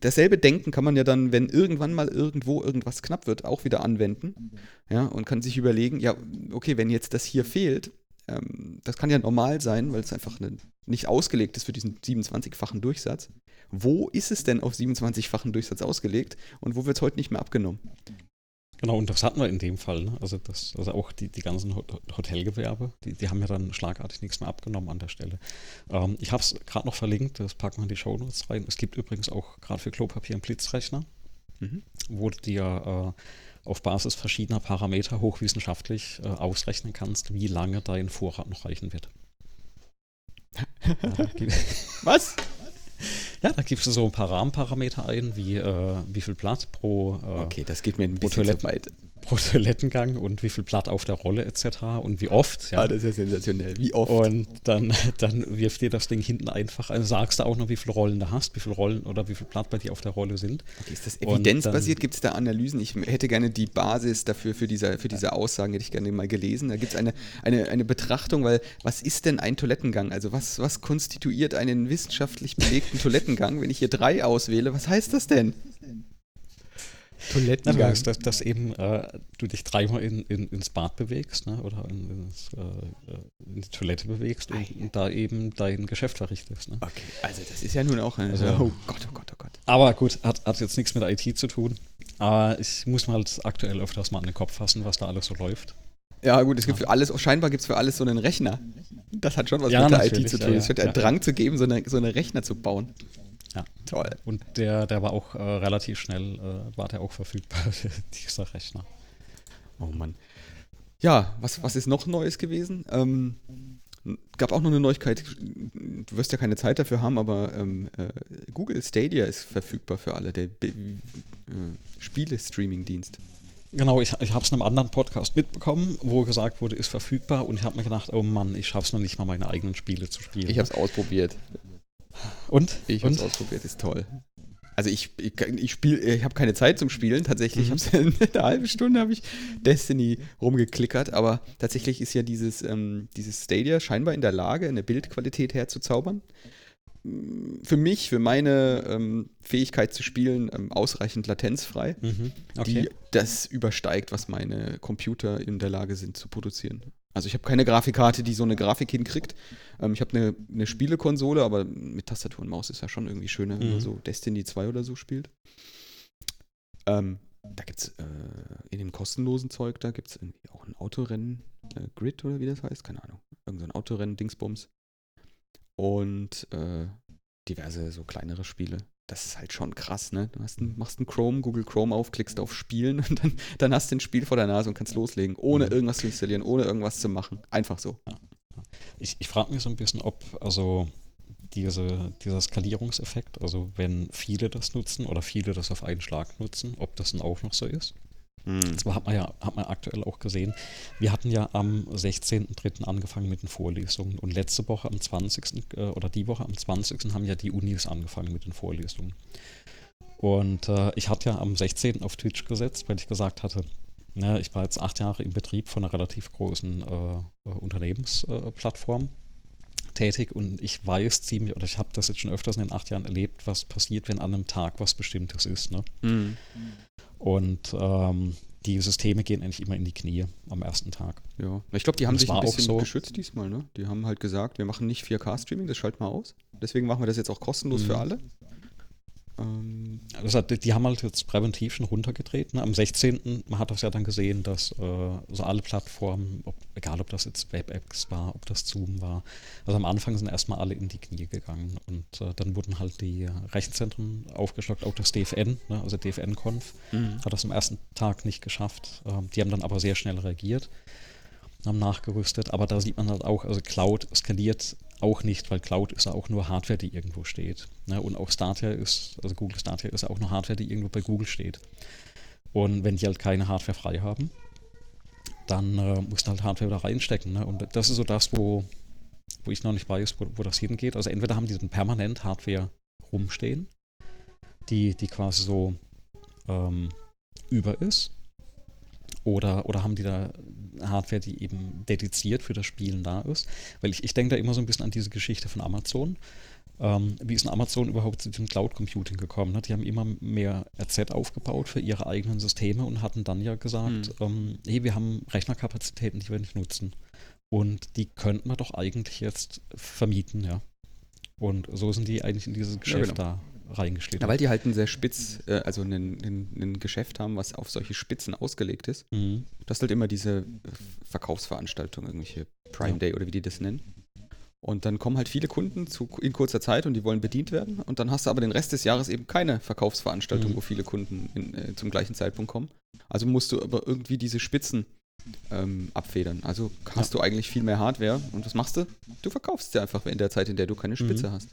[SPEAKER 2] dasselbe Denken kann man ja dann, wenn irgendwann mal irgendwo irgendwas knapp wird, auch wieder anwenden. Ja, und kann sich überlegen, ja, okay, wenn jetzt das hier fehlt, ähm, das kann ja normal sein, weil es einfach eine, nicht ausgelegt ist für diesen 27-fachen Durchsatz. Wo ist es denn auf 27-fachen Durchsatz ausgelegt und wo wird es heute nicht mehr abgenommen?
[SPEAKER 1] Genau, und das hatten wir in dem Fall. Ne? Also, das, also auch die, die ganzen Hotelgewerbe, die, die haben ja dann schlagartig nichts mehr abgenommen an der Stelle. Ähm, ich habe es gerade noch verlinkt, das packen wir in die Shownotes rein. Es gibt übrigens auch gerade für Klopapier einen Blitzrechner, mhm. wo du dir äh, auf Basis verschiedener Parameter hochwissenschaftlich äh, ausrechnen kannst, wie lange dein Vorrat noch reichen wird.
[SPEAKER 2] Was?
[SPEAKER 1] Ja, da gibst du so ein paar Rahmenparameter ein, wie äh, wie viel Blatt pro,
[SPEAKER 2] äh, okay, das geht mir ein bisschen Toilette, weit
[SPEAKER 1] pro Toilettengang und wie viel Blatt auf der Rolle etc. und wie oft.
[SPEAKER 2] Ja, ah, das ist ja sensationell. Wie oft?
[SPEAKER 1] Und dann, dann wirft dir das Ding hinten einfach, also sagst du auch noch, wie viele Rollen du hast, wie viele Rollen oder wie viel Blatt bei dir auf der Rolle sind.
[SPEAKER 2] Okay, ist das evidenzbasiert? Gibt es da Analysen? Ich hätte gerne die Basis dafür, für diese, für diese Aussagen, hätte ich gerne mal gelesen. Da gibt es eine, eine, eine Betrachtung, weil was ist denn ein Toilettengang? Also was, was konstituiert einen wissenschaftlich belegten Toilettengang? Wenn ich hier drei auswähle, was heißt das denn?
[SPEAKER 1] Toilettengang. Ja, dass, dass eben äh, du dich dreimal in, in, ins Bad bewegst ne? oder in, ins, äh, in, die Toilette bewegst und, und, da eben dein Geschäft verrichtest. Ne?
[SPEAKER 2] Okay, also das ist ja nun auch ein,
[SPEAKER 1] also,
[SPEAKER 2] oh Gott, oh Gott, oh Gott.
[SPEAKER 1] Aber gut, hat, hat jetzt nichts mit IT zu tun. Aber ich muss mal halt aktuell öfters mal an den Kopf fassen, was da alles so läuft.
[SPEAKER 2] Ja, gut, es gibt für alles, scheinbar gibt es für alles so einen Rechner. Das hat schon was ja, mit der IT zu tun. Ja, es wird ja, ein Drang zu geben, so eine, so eine Rechner zu bauen.
[SPEAKER 1] Ja. Toll. Und der, der war auch äh, relativ schnell, äh, war der auch verfügbar, dieser Rechner.
[SPEAKER 2] Oh Mann. Ja, was, was ist noch Neues gewesen? Ähm, gab auch noch eine Neuigkeit, du wirst ja keine Zeit dafür haben, aber ähm, äh, Google Stadia ist verfügbar für alle, der äh, Spiele-Streaming-Dienst.
[SPEAKER 1] Genau, ich, ich habe es in einem anderen Podcast mitbekommen, wo gesagt wurde, ist verfügbar und ich habe mir gedacht, oh Mann, ich schaffe es noch nicht mal, meine eigenen Spiele zu spielen.
[SPEAKER 2] Ich habe es ausprobiert.
[SPEAKER 1] Und?
[SPEAKER 2] Ich habe es ausprobiert, ist toll. Also ich, ich, ich spiele, ich habe keine Zeit zum Spielen. Tatsächlich, mhm. ich habe eine halbe Stunde habe ich Destiny rumgeklickert, aber tatsächlich ist ja dieses, ähm, dieses Stadia scheinbar in der Lage, eine Bildqualität herzuzaubern. Für mich, für meine ähm, Fähigkeit zu spielen, ähm, ausreichend latenzfrei, mhm. okay. die das übersteigt, was meine Computer in der Lage sind zu produzieren. Also ich habe keine Grafikkarte, die so eine Grafik hinkriegt. Ähm, ich habe eine, eine Spielekonsole, aber mit Tastatur und Maus ist ja schon irgendwie schöner, mhm. wenn man mhm. so Destiny 2 oder so spielt. Ähm, da gibt es äh, in dem kostenlosen Zeug, da gibt es irgendwie auch ein Autorennen, äh, Grid oder wie das heißt, keine Ahnung. Irgend so ein Autorennen-Dingsbums. Und äh, diverse so kleinere Spiele das ist halt schon krass, ne? Du hast ein, machst einen Chrome, Google Chrome auf, klickst auf Spielen und dann, dann hast du ein Spiel vor der Nase und kannst loslegen, ohne mhm. irgendwas zu installieren, ohne irgendwas zu machen. Einfach so. Ja.
[SPEAKER 1] Ich, ich frage mich so ein bisschen, ob, also diese, dieser Skalierungseffekt, also wenn viele das nutzen oder viele das auf einen Schlag nutzen, ob das dann auch noch so ist. Mhm. Zwar hat man ja hat man aktuell auch gesehen, wir hatten ja am 16.03. angefangen mit den Vorlesungen und letzte Woche am 20. Äh, oder die Woche am 20. haben ja die Unis angefangen mit den Vorlesungen. Und äh, ich hatte ja am 16. auf Twitch gesetzt, weil ich gesagt hatte, ne, ich war jetzt acht Jahre im Betrieb von einer relativ großen äh, Unternehmensplattform tätig und ich weiß ziemlich, oder ich habe das jetzt schon öfters in den acht Jahren erlebt, was passiert, wenn an einem Tag was Bestimmtes ist. Ne? Mhm. Und ähm, die Systeme gehen eigentlich immer in die Knie am ersten Tag.
[SPEAKER 2] Ja, ich glaube, die haben sich ein bisschen so. geschützt diesmal. Ne? Die haben halt gesagt, wir machen nicht 4K-Streaming, das schalten wir aus. Deswegen machen wir das jetzt auch kostenlos mhm. für alle.
[SPEAKER 1] Also die haben halt jetzt präventiv schon runtergedreht. Ne? Am 16. man hat das ja dann gesehen, dass äh, so alle Plattformen, ob, egal ob das jetzt WebEx war, ob das Zoom war, also am Anfang sind erstmal alle in die Knie gegangen und äh, dann wurden halt die Rechenzentren aufgestockt, auch das DFN, ne? also DFN-Conf, mhm. hat das am ersten Tag nicht geschafft. Ähm, die haben dann aber sehr schnell reagiert haben nachgerüstet, aber da sieht man halt auch, also Cloud skaliert auch nicht, weil Cloud ist ja auch nur Hardware, die irgendwo steht. Ne? Und auch Stadia ist, also Google Stadia ist auch nur Hardware, die irgendwo bei Google steht. Und wenn die halt keine Hardware frei haben, dann äh, musst du halt Hardware da reinstecken. Ne? Und das ist so das, wo wo ich noch nicht weiß, wo, wo das hingeht. Also entweder haben die dann permanent Hardware rumstehen, die, die quasi so ähm, über ist, oder, oder haben die da Hardware, die eben dediziert für das Spielen da ist? Weil ich, ich denke da immer so ein bisschen an diese Geschichte von Amazon. Ähm, wie ist denn Amazon überhaupt zu dem Cloud Computing gekommen? Ne? Die haben immer mehr RZ aufgebaut für ihre eigenen Systeme und hatten dann ja gesagt, mhm. ähm, hey, wir haben Rechnerkapazitäten, die wir nicht nutzen. Und die könnten wir doch eigentlich jetzt vermieten, ja. Und so sind die eigentlich in dieses Geschäft ja, genau. da reingeschlittert.
[SPEAKER 2] Ja, weil die halt ein sehr spitz, äh, also ein, Geschäft haben, was auf solche Spitzen ausgelegt ist. Mhm. Du hast halt immer diese Verkaufsveranstaltungen, irgendwelche Prime ja. Day oder wie die das nennen. Und dann kommen halt viele Kunden zu, in kurzer Zeit und die wollen bedient werden. Und dann hast du aber den Rest des Jahres eben keine Verkaufsveranstaltung, mhm. wo viele Kunden in, äh, zum gleichen Zeitpunkt kommen. Also musst du aber irgendwie diese Spitzen ähm, abfedern. Also hast ja. du eigentlich viel mehr Hardware. Und was machst du? Du verkaufst sie einfach in der Zeit, in der du keine Spitze mhm. hast.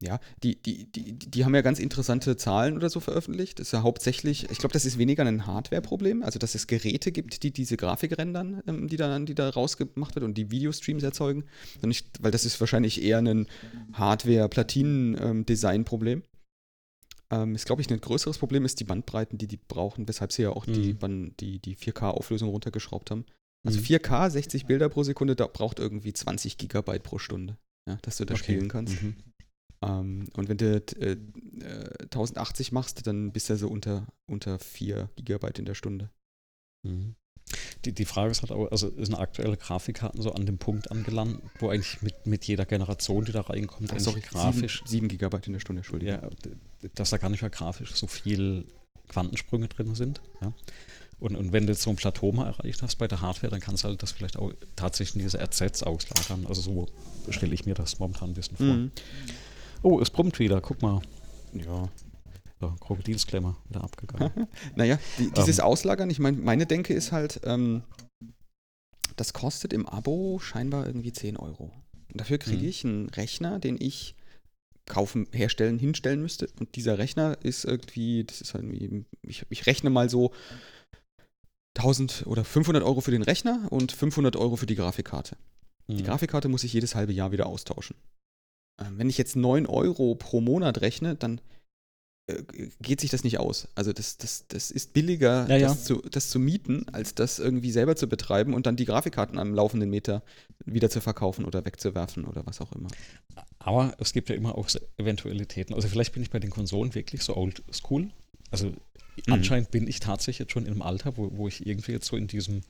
[SPEAKER 2] Ja, die, die, die, die haben ja ganz interessante Zahlen oder so veröffentlicht. Das ist ja hauptsächlich, ich glaube, das ist weniger ein Hardware-Problem, also dass es Geräte gibt, die diese Grafik rendern, ähm, die, da, die da rausgemacht wird und die Videostreams erzeugen. Nicht, weil das ist wahrscheinlich eher ein Hardware-Platinen-Design-Problem. Ähm, ähm, ist, glaube ich, ein größeres Problem ist die Bandbreiten, die die brauchen, weshalb sie ja auch mhm. die, die, die 4K-Auflösung runtergeschraubt haben. Also 4K, mhm. 60 Bilder pro Sekunde, da braucht irgendwie 20 Gigabyte pro Stunde, ja, dass du da okay. spielen kannst. Mhm. Ähm, und wenn du äh, 1080 äh, machst, dann bist du so unter, unter 4 Gigabyte in der Stunde.
[SPEAKER 1] Mhm. Die, die Frage ist halt auch, also sind aktuelle Grafikkarten so an dem Punkt angelangt, wo eigentlich mit, mit jeder Generation, die da reinkommt,
[SPEAKER 2] Ach, sorry, grafisch. 7, 7 Gigabyte in der Stunde, Entschuldigung. Ja,
[SPEAKER 1] dass da gar nicht mehr grafisch so viel Quantensprünge drin sind. Ja. Und, und wenn du jetzt so ein Plateau mal erreicht hast bei der Hardware, dann kannst du halt das vielleicht auch tatsächlich in diese RZs auslagern. Also so stelle ich mir das momentan ein bisschen vor. Mhm. Oh, es brummt wieder, guck mal. Ja. So, Krokodilsklemmer wieder abgegangen.
[SPEAKER 2] naja, die, dieses ähm, Auslagern, ich meine, meine Denke ist halt, ähm, das kostet im Abo scheinbar irgendwie 10 Euro. Und dafür kriege mhm. ich einen Rechner, den ich kaufen, herstellen, hinstellen müsste. Und dieser Rechner ist irgendwie, das ist halt irgendwie, ich, ich rechne mal so 1000 oder 500 Euro für den Rechner und 500 Euro für die Grafikkarte. Mhm. Die Grafikkarte muss ich jedes halbe Jahr wieder austauschen. Ähm, wenn ich jetzt 9 Euro pro Monat rechne, dann äh, geht sich das nicht aus. Also das, das, das ist billiger, ja, ja. Das, zu, das zu mieten, als das irgendwie selber zu betreiben und dann die Grafikkarten am laufenden Meter wieder zu verkaufen oder wegzuwerfen oder was auch immer.
[SPEAKER 1] Aber es gibt ja immer auch Eventualitäten. Also vielleicht bin ich bei den Konsolen wirklich so old school. Also mhm. anscheinend bin ich tatsächlich jetzt schon in einem Alter, wo, wo ich irgendwie jetzt so in diesem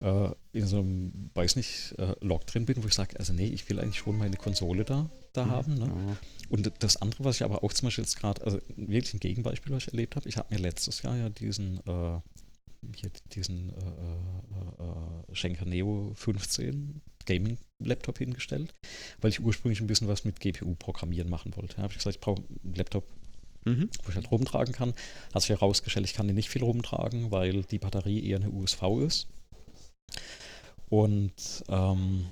[SPEAKER 1] äh, in so einem, weiß nicht, äh, Log drin bin, wo ich sage, also nee, ich will eigentlich schon meine Konsole da, da mhm. haben. Ne? Ja. Und das andere, was ich aber auch zum Beispiel jetzt gerade, also wirklich ein Gegenbeispiel, was ich erlebt habe, ich habe mir letztes Jahr ja diesen, äh, hier diesen äh, äh, äh Schenker Neo 15 Gaming-Laptop hingestellt, weil ich ursprünglich ein bisschen was mit GPU programmieren machen wollte. Da habe ich gesagt, ich brauche einen Laptop, mhm. wo ich halt rumtragen kann. Hat sich herausgestellt, ich kann den nicht viel rumtragen, weil die Batterie eher eine USV ist. Und ähm,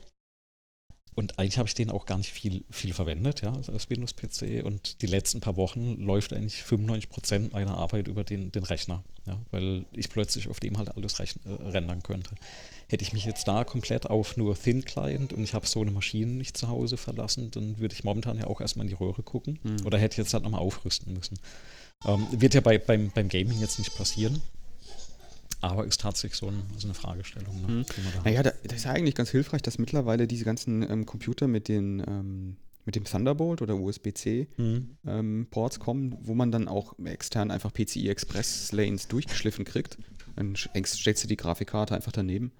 [SPEAKER 1] und eigentlich habe ich den auch gar nicht viel, viel verwendet, ja, also als Windows-PC. Und die letzten paar Wochen läuft eigentlich 95% meiner Arbeit über den, den Rechner, ja, weil ich plötzlich auf dem halt alles rechn, äh, rendern könnte. Hätte ich mich jetzt da komplett auf nur Thin Client und ich habe so eine Maschine nicht zu Hause verlassen, dann würde ich momentan ja auch erstmal in die Röhre gucken. Mhm. Oder hätte jetzt halt nochmal aufrüsten müssen. Ähm, wird ja bei, beim, beim Gaming jetzt nicht passieren. Aber ist tatsächlich so, ein, so eine Fragestellung. Ne,
[SPEAKER 2] mhm. naja, da, das ist ja eigentlich ganz hilfreich, dass mittlerweile diese ganzen ähm, Computer mit den ähm, mit dem Thunderbolt oder USB-C mhm. ähm, kommen, wo man dann auch extern einfach PCI Express Lanes durchgeschliffen kriegt. Dann stellst du die Grafikkarte einfach daneben.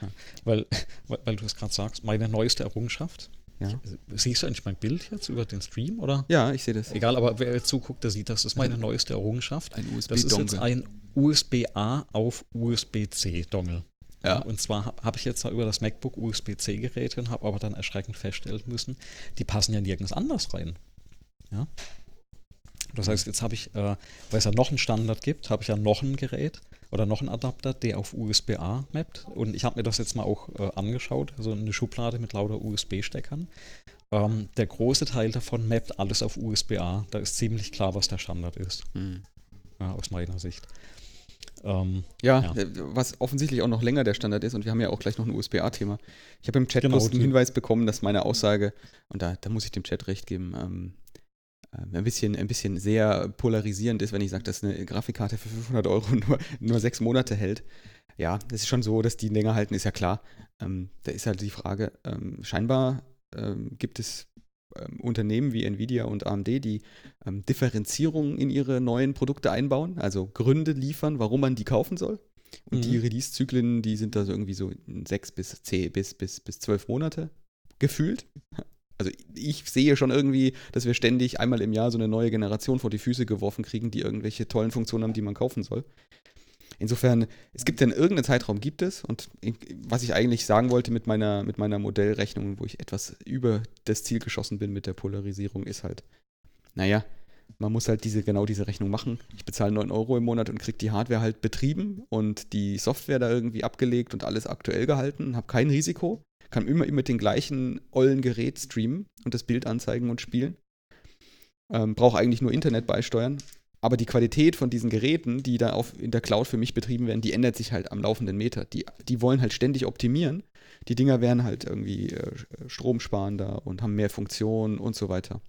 [SPEAKER 1] Ja, weil, weil, weil du es gerade sagst, meine neueste Errungenschaft, ja. Siehst du eigentlich mein Bild jetzt über den Stream, oder?
[SPEAKER 2] Ja, ich sehe das.
[SPEAKER 1] Egal, aber wer jetzt zuguckt, der sieht, das ist meine neueste Errungenschaft. Ein USB-Dongle. Das ist jetzt ein USB-A auf USB-C-Dongle. Ja. Und zwar habe ich jetzt über das MacBook USB-C-Geräte und habe aber dann erschreckend feststellen müssen, die passen ja nirgends anders rein. Ja. Das heißt, jetzt habe ich, äh, weil es ja noch einen Standard gibt, habe ich ja noch ein Gerät oder noch einen Adapter, der auf USB-A mappt. Und ich habe mir das jetzt mal auch äh, angeschaut, also eine Schublade mit lauter USB-Steckern. Ähm, der große Teil davon mappt alles auf USB-A. Da ist ziemlich klar, was der Standard ist. Mhm. Ja, aus meiner Sicht. Ähm,
[SPEAKER 2] Ja,
[SPEAKER 1] Ja.
[SPEAKER 2] äh, was offensichtlich auch noch länger der Standard ist und wir haben ja auch gleich noch ein USB-A-Thema. Ich habe im Chat
[SPEAKER 1] Genau,
[SPEAKER 2] einen Hinweis bekommen, dass meine Aussage, und da, da muss ich dem Chat recht geben, ähm, ähm, ein, bisschen, ein bisschen sehr polarisierend ist, wenn ich sage, dass eine Grafikkarte für 500 Euro nur, nur sechs Monate hält. Ja, das ist schon so, dass die länger halten, ist ja klar. Ähm, da ist halt die Frage, ähm, scheinbar ähm, gibt es Unternehmen wie Nvidia und AMD, die ähm, Differenzierungen in ihre neuen Produkte einbauen, also Gründe liefern, warum man die kaufen soll. Und
[SPEAKER 1] Mhm.
[SPEAKER 2] die Release-Zyklen, die sind da so irgendwie so in sechs bis zehn bis, bis, bis zwölf Monate gefühlt. Also ich sehe schon irgendwie, dass wir ständig einmal im Jahr so eine neue Generation vor die Füße geworfen kriegen, die irgendwelche tollen Funktionen haben, die man kaufen soll. Insofern, es gibt ja irgendeinen Zeitraum, gibt es. Und was ich eigentlich sagen wollte mit meiner, mit meiner Modellrechnung, wo ich etwas über das Ziel geschossen bin mit der Polarisierung, ist halt, naja, man muss halt diese, genau diese Rechnung machen. Ich bezahle 9 Euro im Monat und kriege die Hardware halt betrieben und die Software da irgendwie abgelegt und alles aktuell gehalten, habe kein Risiko, kann immer mit dem gleichen ollen Gerät streamen und das Bild anzeigen und spielen. Ähm, Brauche eigentlich nur Internet beisteuern. Aber die Qualität von diesen Geräten, die da auf, in der Cloud für mich betrieben werden, die ändert sich halt am laufenden Meter. Die, die wollen halt ständig optimieren. Die Dinger werden halt irgendwie äh, stromsparender und haben mehr Funktionen und so weiter.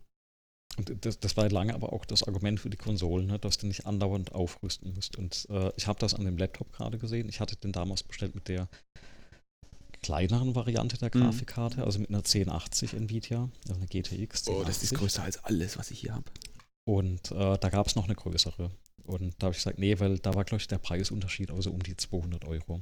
[SPEAKER 1] Und das, das war lange aber auch das Argument für die Konsolen, ne, dass du nicht andauernd aufrüsten musst. Und äh, ich habe das an dem Laptop gerade gesehen. Ich hatte den damals bestellt mit der kleineren Variante der
[SPEAKER 2] Mhm.
[SPEAKER 1] Grafikkarte, also mit einer 1080 Nvidia, also eine GTX.
[SPEAKER 2] Oh, das ist
[SPEAKER 1] 1080.
[SPEAKER 2] größer als alles, was ich hier habe.
[SPEAKER 1] Und äh, da gab es noch eine größere. Und da habe ich gesagt, nee, weil da war, glaube ich, der Preisunterschied also um die 200 Euro.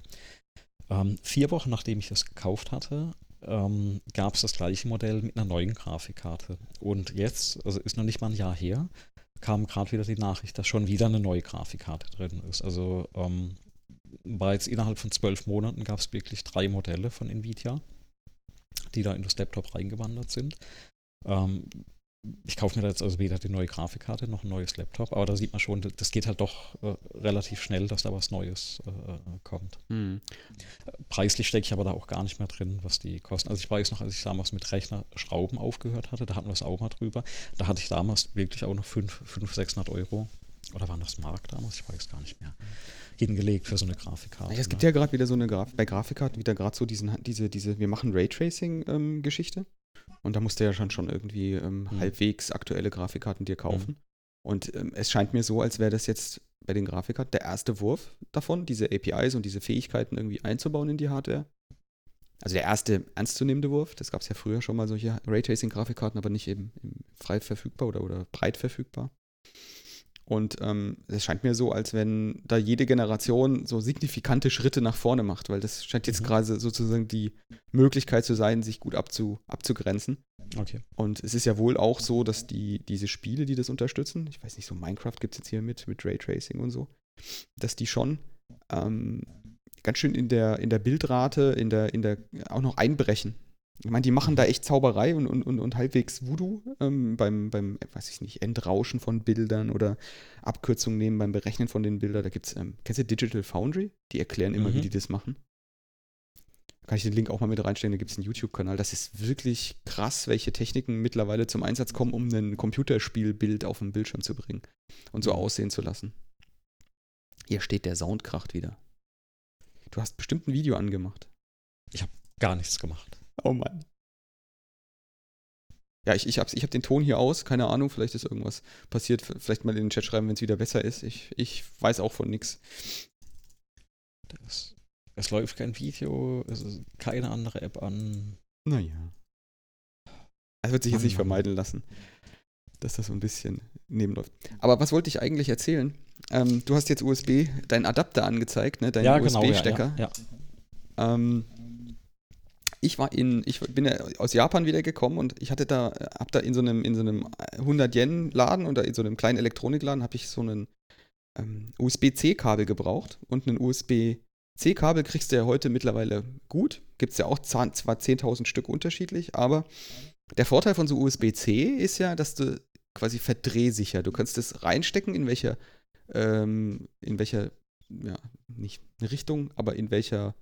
[SPEAKER 1] Ähm, vier Wochen nachdem ich das gekauft hatte, ähm, gab es das gleiche Modell mit einer neuen Grafikkarte. Und jetzt, also ist noch nicht mal ein Jahr her, kam gerade wieder die Nachricht, dass schon wieder eine neue Grafikkarte drin ist. Also ähm, war jetzt innerhalb von zwölf Monaten gab es wirklich drei Modelle von Nvidia, die da in das Laptop reingewandert sind. Ähm, ich kaufe mir da jetzt also weder die neue Grafikkarte noch ein neues Laptop, aber da sieht man schon, das geht halt doch äh, relativ schnell, dass da was Neues äh, äh, kommt.
[SPEAKER 2] Hm.
[SPEAKER 1] Preislich stecke ich aber da auch gar nicht mehr drin, was die kosten. Also ich weiß noch, als ich damals mit Rechner Schrauben aufgehört hatte, da hatten wir es auch mal drüber. Da hatte ich damals wirklich auch noch 500, 600 Euro. Oder waren das Mark damals? Ich weiß gar nicht mehr. Hingelegt für so eine Grafikkarte.
[SPEAKER 2] Ja, es gibt
[SPEAKER 1] ne?
[SPEAKER 2] ja gerade wieder so eine Graf bei Grafikkarten wieder gerade so diesen, diese, diese, wir machen Raytracing-Geschichte. Und da musst du ja schon, schon irgendwie ähm,
[SPEAKER 1] Mhm.
[SPEAKER 2] halbwegs aktuelle Grafikkarten dir kaufen. Und ähm, es scheint mir so, als wäre das jetzt bei den Grafikkarten der erste Wurf davon, diese APIs und diese Fähigkeiten irgendwie einzubauen in die Hardware. Also der erste ernstzunehmende Wurf. Das gab es ja früher schon mal solche Raytracing-Grafikkarten, aber nicht eben, eben frei verfügbar oder, oder breit verfügbar. Und ähm, es scheint mir so, als wenn da jede Generation so signifikante Schritte nach vorne macht, weil das scheint jetzt
[SPEAKER 1] Mhm.
[SPEAKER 2] gerade sozusagen die Möglichkeit zu sein, sich gut abzu, abzugrenzen.
[SPEAKER 1] Okay.
[SPEAKER 2] Und es ist ja wohl auch so, dass die, diese Spiele, die das unterstützen, ich weiß nicht, so Minecraft gibt es jetzt hier mit, mit Raytracing und so, dass die schon ähm, ganz schön in der, in der Bildrate, in der, in der, auch noch einbrechen. Ich meine, die machen da echt Zauberei und, und, und, und halbwegs Voodoo ähm, beim, beim, weiß ich nicht, Entrauschen von Bildern oder Abkürzungen nehmen beim Berechnen von den Bildern. Da gibt es, ähm, kennst du Digital Foundry? Die erklären immer, wie
[SPEAKER 1] Mhm.
[SPEAKER 2] die das machen. Kann ich den Link auch mal mit reinstellen, da gibt es einen YouTube-Kanal. Das ist wirklich krass, welche Techniken mittlerweile zum Einsatz kommen, um ein Computerspielbild auf den Bildschirm zu bringen und so
[SPEAKER 1] Mhm.
[SPEAKER 2] aussehen zu lassen. Hier steht der Soundkracht wieder. Du hast bestimmt ein Video angemacht.
[SPEAKER 1] Gar nichts gemacht.
[SPEAKER 2] Oh Mann. Ja, ich, ich, hab's, ich hab den Ton hier aus, keine Ahnung, vielleicht ist irgendwas passiert. Vielleicht mal in den Chat schreiben, wenn es wieder besser ist. Ich, ich weiß auch von nichts.
[SPEAKER 1] Es läuft kein Video, es ist keine andere App an.
[SPEAKER 2] Naja. Es wird sich jetzt nicht vermeiden lassen, dass das so ein bisschen nebenläuft. Aber was wollte ich eigentlich erzählen? Ähm, du hast jetzt USB, deinen Adapter angezeigt, ne? deinen
[SPEAKER 1] ja,
[SPEAKER 2] USB-Stecker.
[SPEAKER 1] genau. Ja, ja,
[SPEAKER 2] Ähm, ich war in, ich bin ja aus Japan wieder gekommen und ich hatte da, hab da in so einem, in so einem 100 Yen Laden oder in so einem kleinen Elektronikladen habe ich so einen ähm, USB-C-Kabel gebraucht und ein USB-C-Kabel kriegst du ja heute mittlerweile gut. Gibt es ja auch zwar 10.000 Stück unterschiedlich, aber der Vorteil von so USB-C ist ja, dass du quasi verdrehsicher, du kannst es reinstecken, in welcher, ähm, in welcher, ja, nicht Richtung, aber in welcher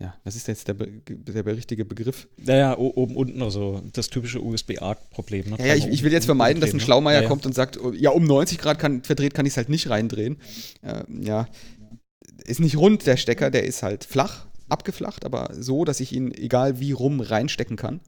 [SPEAKER 2] ja, was ist jetzt der, der richtige Begriff?
[SPEAKER 1] Naja, oben, unten, also das typische USB-A-Problem.
[SPEAKER 2] Ne? Ja, ja ich, ich, will jetzt vermeiden, dass ein Schlaumeier ja, kommt und sagt, oh, ja, um 90 Grad kann, verdreht kann ich es halt nicht reindrehen. Äh, ja, ist nicht rund der Stecker, der ist halt flach, abgeflacht, aber so, dass ich ihn egal wie rum reinstecken kann.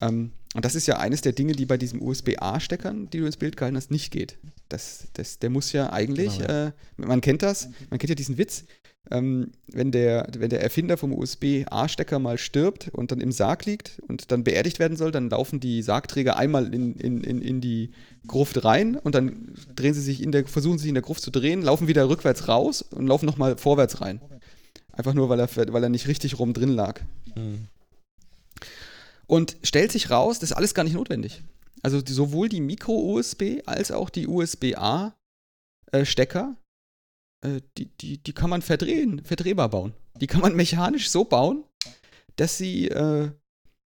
[SPEAKER 2] Ähm, und das ist ja eines der Dinge, die bei diesem USB-A-Steckern, die du ins Bild gehalten hast, nicht geht. Das, das, der muss ja eigentlich, genau. Äh, man kennt das, man kennt ja diesen Witz, ähm, wenn, der, wenn der Erfinder vom USB-A-Stecker mal stirbt und dann im Sarg liegt und dann beerdigt werden soll, dann laufen die Sargträger einmal in, in, in, in die Gruft rein und dann drehen sie sich in der, versuchen sie sich in der Gruft zu drehen, laufen wieder rückwärts raus und laufen nochmal vorwärts rein. Einfach nur, weil er, weil er nicht richtig rum drin lag. Mhm. Und stellt sich raus, das ist alles gar nicht notwendig. Also die, sowohl die Micro-USB als auch die USB-A-Stecker, äh, die, die, die kann man verdrehen, verdrehbar bauen. Die kann man mechanisch so bauen, dass sie, äh,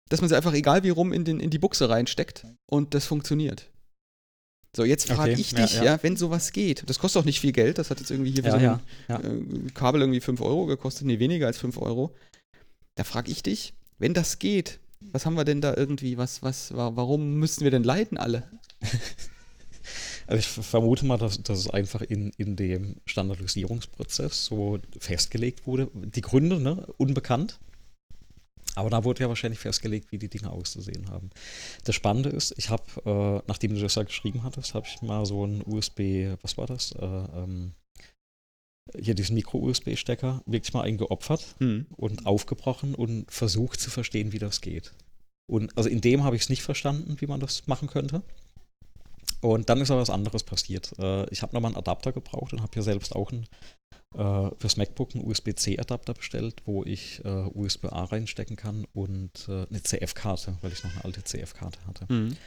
[SPEAKER 2] dass man sie einfach egal wie rum in, den, in die Buchse reinsteckt und das funktioniert. So, jetzt frage okay, ich dich, ja, ja. ja, wenn sowas geht, das kostet auch nicht viel Geld, das hat jetzt irgendwie hier ja, so ein äh, Kabel irgendwie 5 Euro gekostet, nee, weniger als 5 Euro. Da frage ich dich, wenn das geht, was haben wir denn da irgendwie? Was, was, warum müssen wir denn leiden alle?
[SPEAKER 1] Also ich vermute mal, dass, dass es einfach in, in dem Standardisierungsprozess so festgelegt wurde. Die Gründe, ne, unbekannt. Aber da wurde ja wahrscheinlich festgelegt, wie die Dinge auszusehen haben. Das Spannende ist, ich habe, äh, nachdem du das ja geschrieben hattest, habe ich mal so ein USB, was war das? Äh, ähm, hier diesen Micro-USB-Stecker wirklich mal eingeopfert mhm. und aufgebrochen und versucht zu verstehen, wie das geht. Und also in dem habe ich es nicht verstanden, wie man das machen könnte. Und dann ist aber was anderes passiert. Äh, ich habe nochmal einen Adapter gebraucht und habe hier selbst auch einen, äh, fürs MacBook einen USB-C-Adapter bestellt, wo ich äh, USB-A reinstecken kann und äh, eine CF-Karte, weil ich noch eine alte CF-Karte hatte. Mhm.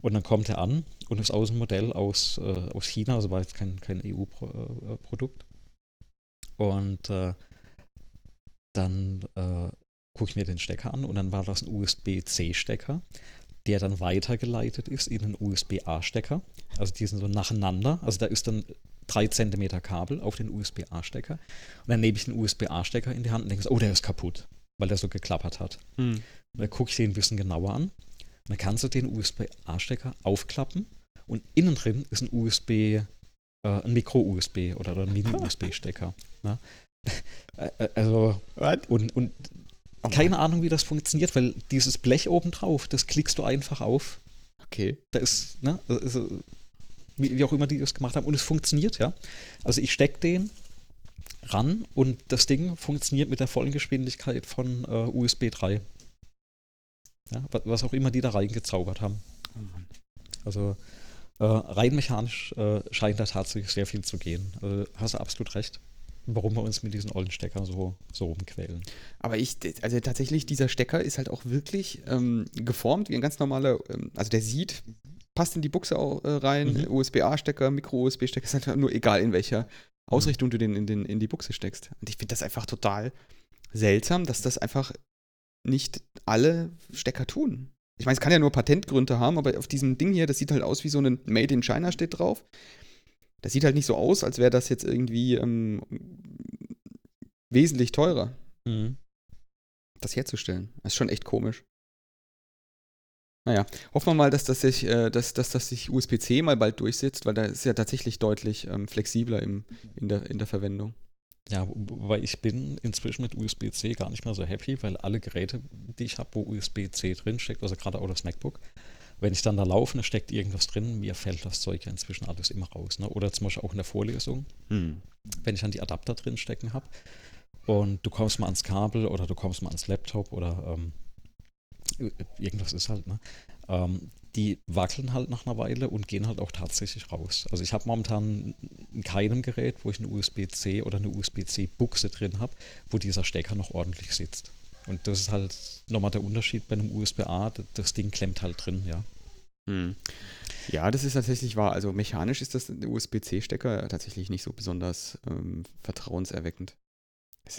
[SPEAKER 1] Und dann kommt er an und ist aus einem Modell aus, äh, aus China, also war jetzt kein, kein EU-Produkt. Und äh, dann äh, gucke ich mir den Stecker an und dann war das ein USB-C-Stecker, der dann weitergeleitet ist in einen USB-A-Stecker. Also die sind so nacheinander. Also da ist dann 3 cm Kabel auf den USB-A-Stecker. Und dann nehme ich den USB-A-Stecker in die Hand und denke, oh, der ist kaputt, weil der so geklappert hat. Hm. Und dann gucke ich den ein bisschen genauer an. Und dann kannst du den USB-A-Stecker aufklappen und innen drin ist ein USB, äh, ein Micro-USB oder ein Mini-USB-Stecker. Ne? also, What? und, und oh keine Ahnung, wie das funktioniert, weil dieses Blech oben drauf, das klickst du einfach auf.
[SPEAKER 2] Okay.
[SPEAKER 1] Da ist, ne, also, wie, wie, auch immer die das gemacht haben, und es funktioniert, ja. Also ich stecke den ran und das Ding funktioniert mit der vollen Geschwindigkeit von äh, USB 3. Ja, was auch immer die da reingezaubert haben. Oh also äh, rein mechanisch äh, scheint da tatsächlich sehr viel zu gehen. Also, hast du absolut recht warum wir uns mit diesen ollen Steckern so, so rumquälen.
[SPEAKER 2] Aber ich, also tatsächlich, dieser Stecker ist halt auch wirklich ähm, geformt wie ein ganz normaler, ähm, also der sieht, passt in die Buchse auch, äh, rein, mhm. USB-A-Stecker, Micro-USB-Stecker, ist halt nur egal in welcher Ausrichtung mhm. du den in, den in die Buchse steckst. Und ich finde das einfach total seltsam, dass das einfach nicht alle Stecker tun. Ich meine, es kann ja nur Patentgründe haben, aber auf diesem Ding hier, das sieht halt aus wie so ein Made in China steht drauf. Das sieht halt nicht so aus, als wäre das jetzt irgendwie ähm, wesentlich teurer. Mhm. Das herzustellen. Das ist schon echt komisch. Naja, hoffen wir mal, dass das sich, äh, dass, dass das sich USB-C mal bald durchsetzt, weil da ist ja tatsächlich deutlich ähm, flexibler im, in, der, in der Verwendung.
[SPEAKER 1] Ja, weil ich bin inzwischen mit USB-C gar nicht mehr so happy, weil alle Geräte, die ich habe, wo USB-C drinsteckt, also gerade auch das MacBook, wenn ich dann da laufe, da steckt irgendwas drin, mir fällt das Zeug ja inzwischen alles immer raus. Ne? Oder zum Beispiel auch in der Vorlesung, hm. wenn ich dann die Adapter drin stecken habe und du kommst mal ans Kabel oder du kommst mal ans Laptop oder ähm, irgendwas ist halt, ne? Ähm, die wackeln halt nach einer Weile und gehen halt auch tatsächlich raus. Also ich habe momentan in keinem Gerät, wo ich eine USB-C oder eine USB-C-Buchse drin habe, wo dieser Stecker noch ordentlich sitzt. Und das ist halt nochmal der Unterschied bei einem USB-A, das Ding klemmt halt drin, ja.
[SPEAKER 2] Hm. Ja, das ist tatsächlich wahr. Also mechanisch ist das USB-C-Stecker tatsächlich nicht so besonders ähm, vertrauenserweckend.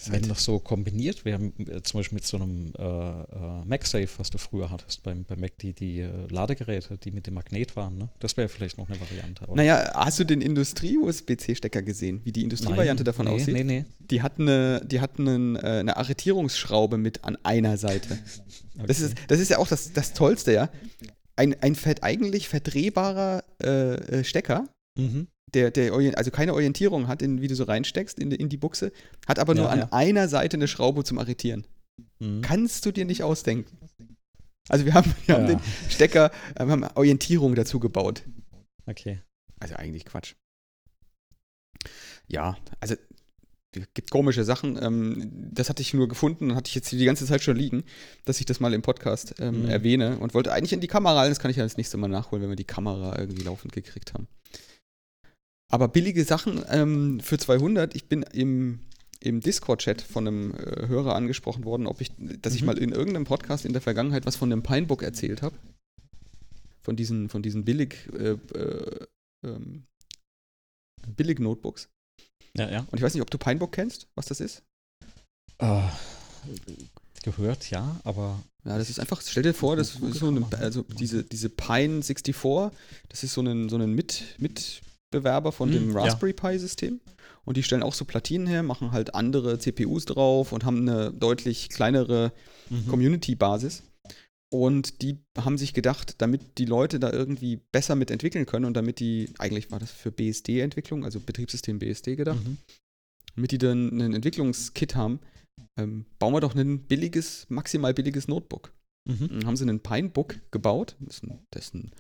[SPEAKER 1] Wenn halt das so kombiniert wäre, äh, zum Beispiel mit so einem äh, äh, MagSafe, was du früher hattest beim, beim Mac, die, die äh, Ladegeräte, die mit dem Magnet waren, ne? das wäre vielleicht noch eine Variante.
[SPEAKER 2] Oder? Naja, hast du den Industrie-USB-C-Stecker gesehen, wie die Industrievariante davon
[SPEAKER 1] nee,
[SPEAKER 2] aussieht?
[SPEAKER 1] Nee, nee.
[SPEAKER 2] Die hat eine, die hat einen, eine Arretierungsschraube mit an einer Seite. okay. das, ist, das ist ja auch das, das Tollste, ja. Ein, ein eigentlich verdrehbarer Stecker, mhm der, der also keine Orientierung hat, in, wie du so reinsteckst in, in die Buchse, hat aber nur ja, an ja. einer Seite eine Schraube zum Arretieren. Mhm. Kannst du dir nicht ausdenken. Also wir haben, wir ja. haben den Stecker, wir haben Orientierung dazu gebaut.
[SPEAKER 1] Okay.
[SPEAKER 2] Also eigentlich Quatsch. Ja, also gibt komische Sachen. Ähm, das hatte ich nur gefunden und hatte ich jetzt die ganze Zeit schon liegen, dass ich das mal im Podcast ähm, mhm. erwähne und wollte eigentlich in die Kamera rein. Das kann ich ja das nächste Mal nachholen, wenn wir die Kamera irgendwie laufend gekriegt haben. Aber billige Sachen ähm, für 200, ich bin im, im Discord-Chat von einem äh, Hörer angesprochen worden, ob ich, dass mhm. ich mal in irgendeinem Podcast in der Vergangenheit was von einem Pinebook erzählt habe. Von diesen, von diesen billig, äh, äh, ähm, billig Notebooks.
[SPEAKER 1] Ja, ja.
[SPEAKER 2] Und ich weiß nicht, ob du Pinebook kennst, was das ist?
[SPEAKER 1] Uh, gehört, ja, aber.
[SPEAKER 2] Ja, das ist einfach, stell dir vor, das ist so eine, also diese, diese Pine 64, das ist so ein, so ein mit, mit Bewerber von hm, dem Raspberry ja. Pi-System. Und die stellen auch so Platinen her, machen halt andere CPUs drauf und haben eine deutlich kleinere mhm. Community-Basis. Und die haben sich gedacht, damit die Leute da irgendwie besser mit entwickeln können und damit die, eigentlich war das für BSD-Entwicklung, also Betriebssystem BSD gedacht, mhm. damit die dann ein Entwicklungskit haben, ähm, bauen wir doch ein billiges, maximal billiges Notebook. Mhm. Dann haben sie einen Pinebook gebaut, das ist ein, das ist ein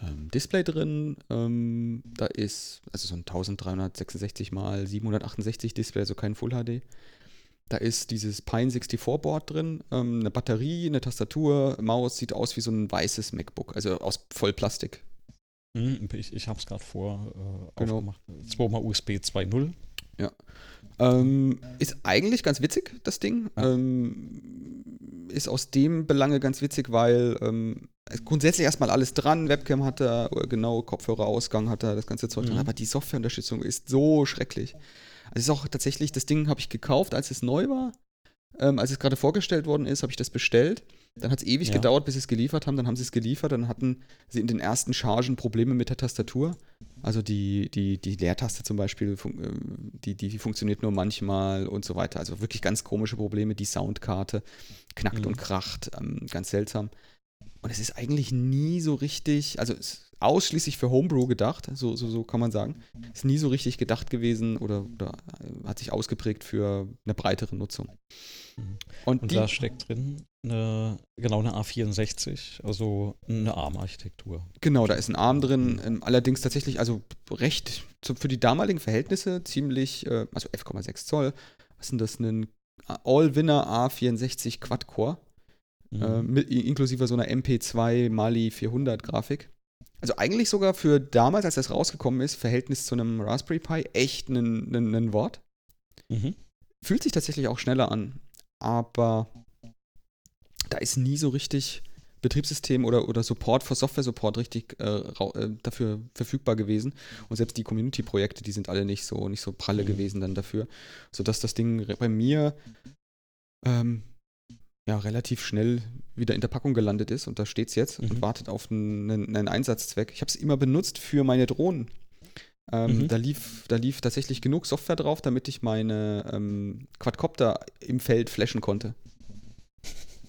[SPEAKER 2] ähm, Display drin. Ähm, da ist also so ein 1366 x 768 Display, also kein Full HD. Da ist dieses Pine 64 Board drin, ähm, eine Batterie, eine Tastatur, Maus, sieht aus wie so ein weißes MacBook, also aus Vollplastik.
[SPEAKER 1] Hm, ich ich habe es gerade vor äh, genau. aufgemacht. Zweimal USB 2.0.
[SPEAKER 2] Ja. Ähm, ist eigentlich ganz witzig, das Ding. Ähm, ist aus dem Belange ganz witzig, weil ähm, grundsätzlich erstmal alles dran. Webcam hat er, genau, Kopfhörerausgang hat er, das ganze Zeug mhm. dran. Aber die Softwareunterstützung ist so schrecklich. Also ist auch tatsächlich, das Ding habe ich gekauft, als es neu war. Ähm, als es gerade vorgestellt worden ist, habe ich das bestellt. Dann hat es ewig ja. gedauert, bis sie es geliefert haben. Dann haben sie es geliefert. Dann hatten sie in den ersten Chargen Probleme mit der Tastatur. Also die, die, die Leertaste zum Beispiel, ähm, die, die funktioniert nur manchmal und so weiter. Also wirklich ganz komische Probleme. Die Soundkarte knackt mhm. und kracht. Ähm, ganz seltsam. Und es ist eigentlich nie so richtig, also ausschließlich für Homebrew gedacht, so, so, so kann man sagen. Ist nie so richtig gedacht gewesen oder, oder hat sich ausgeprägt für eine breitere Nutzung.
[SPEAKER 1] Mhm. Und, und die, da steckt drin eine, genau eine A64, also eine ARM-Architektur.
[SPEAKER 2] Genau, da ist ein ARM drin, ähm, allerdings tatsächlich, also recht für die damaligen Verhältnisse ziemlich, äh, also 11,6 Zoll. Was sind das? Ein All-Winner A64 Quad-Core. Mhm. Äh, mit, inklusive so einer MP2 Mali 400 Grafik. Also eigentlich sogar für damals, als das rausgekommen ist, Verhältnis zu einem Raspberry Pi echt ein Wort. Mhm. Fühlt sich tatsächlich auch schneller an aber da ist nie so richtig Betriebssystem oder, oder Support für Software-Support richtig äh, äh, dafür verfügbar gewesen. Und selbst die Community-Projekte, die sind alle nicht so, nicht so pralle mhm. gewesen dann dafür, sodass das Ding bei mir ähm, ja, relativ schnell wieder in der Packung gelandet ist und da steht es jetzt mhm. und wartet auf einen, einen Einsatzzweck. Ich habe es immer benutzt für meine Drohnen. Ähm, mhm. da, lief, da lief tatsächlich genug Software drauf, damit ich meine ähm, Quadcopter im Feld flashen konnte.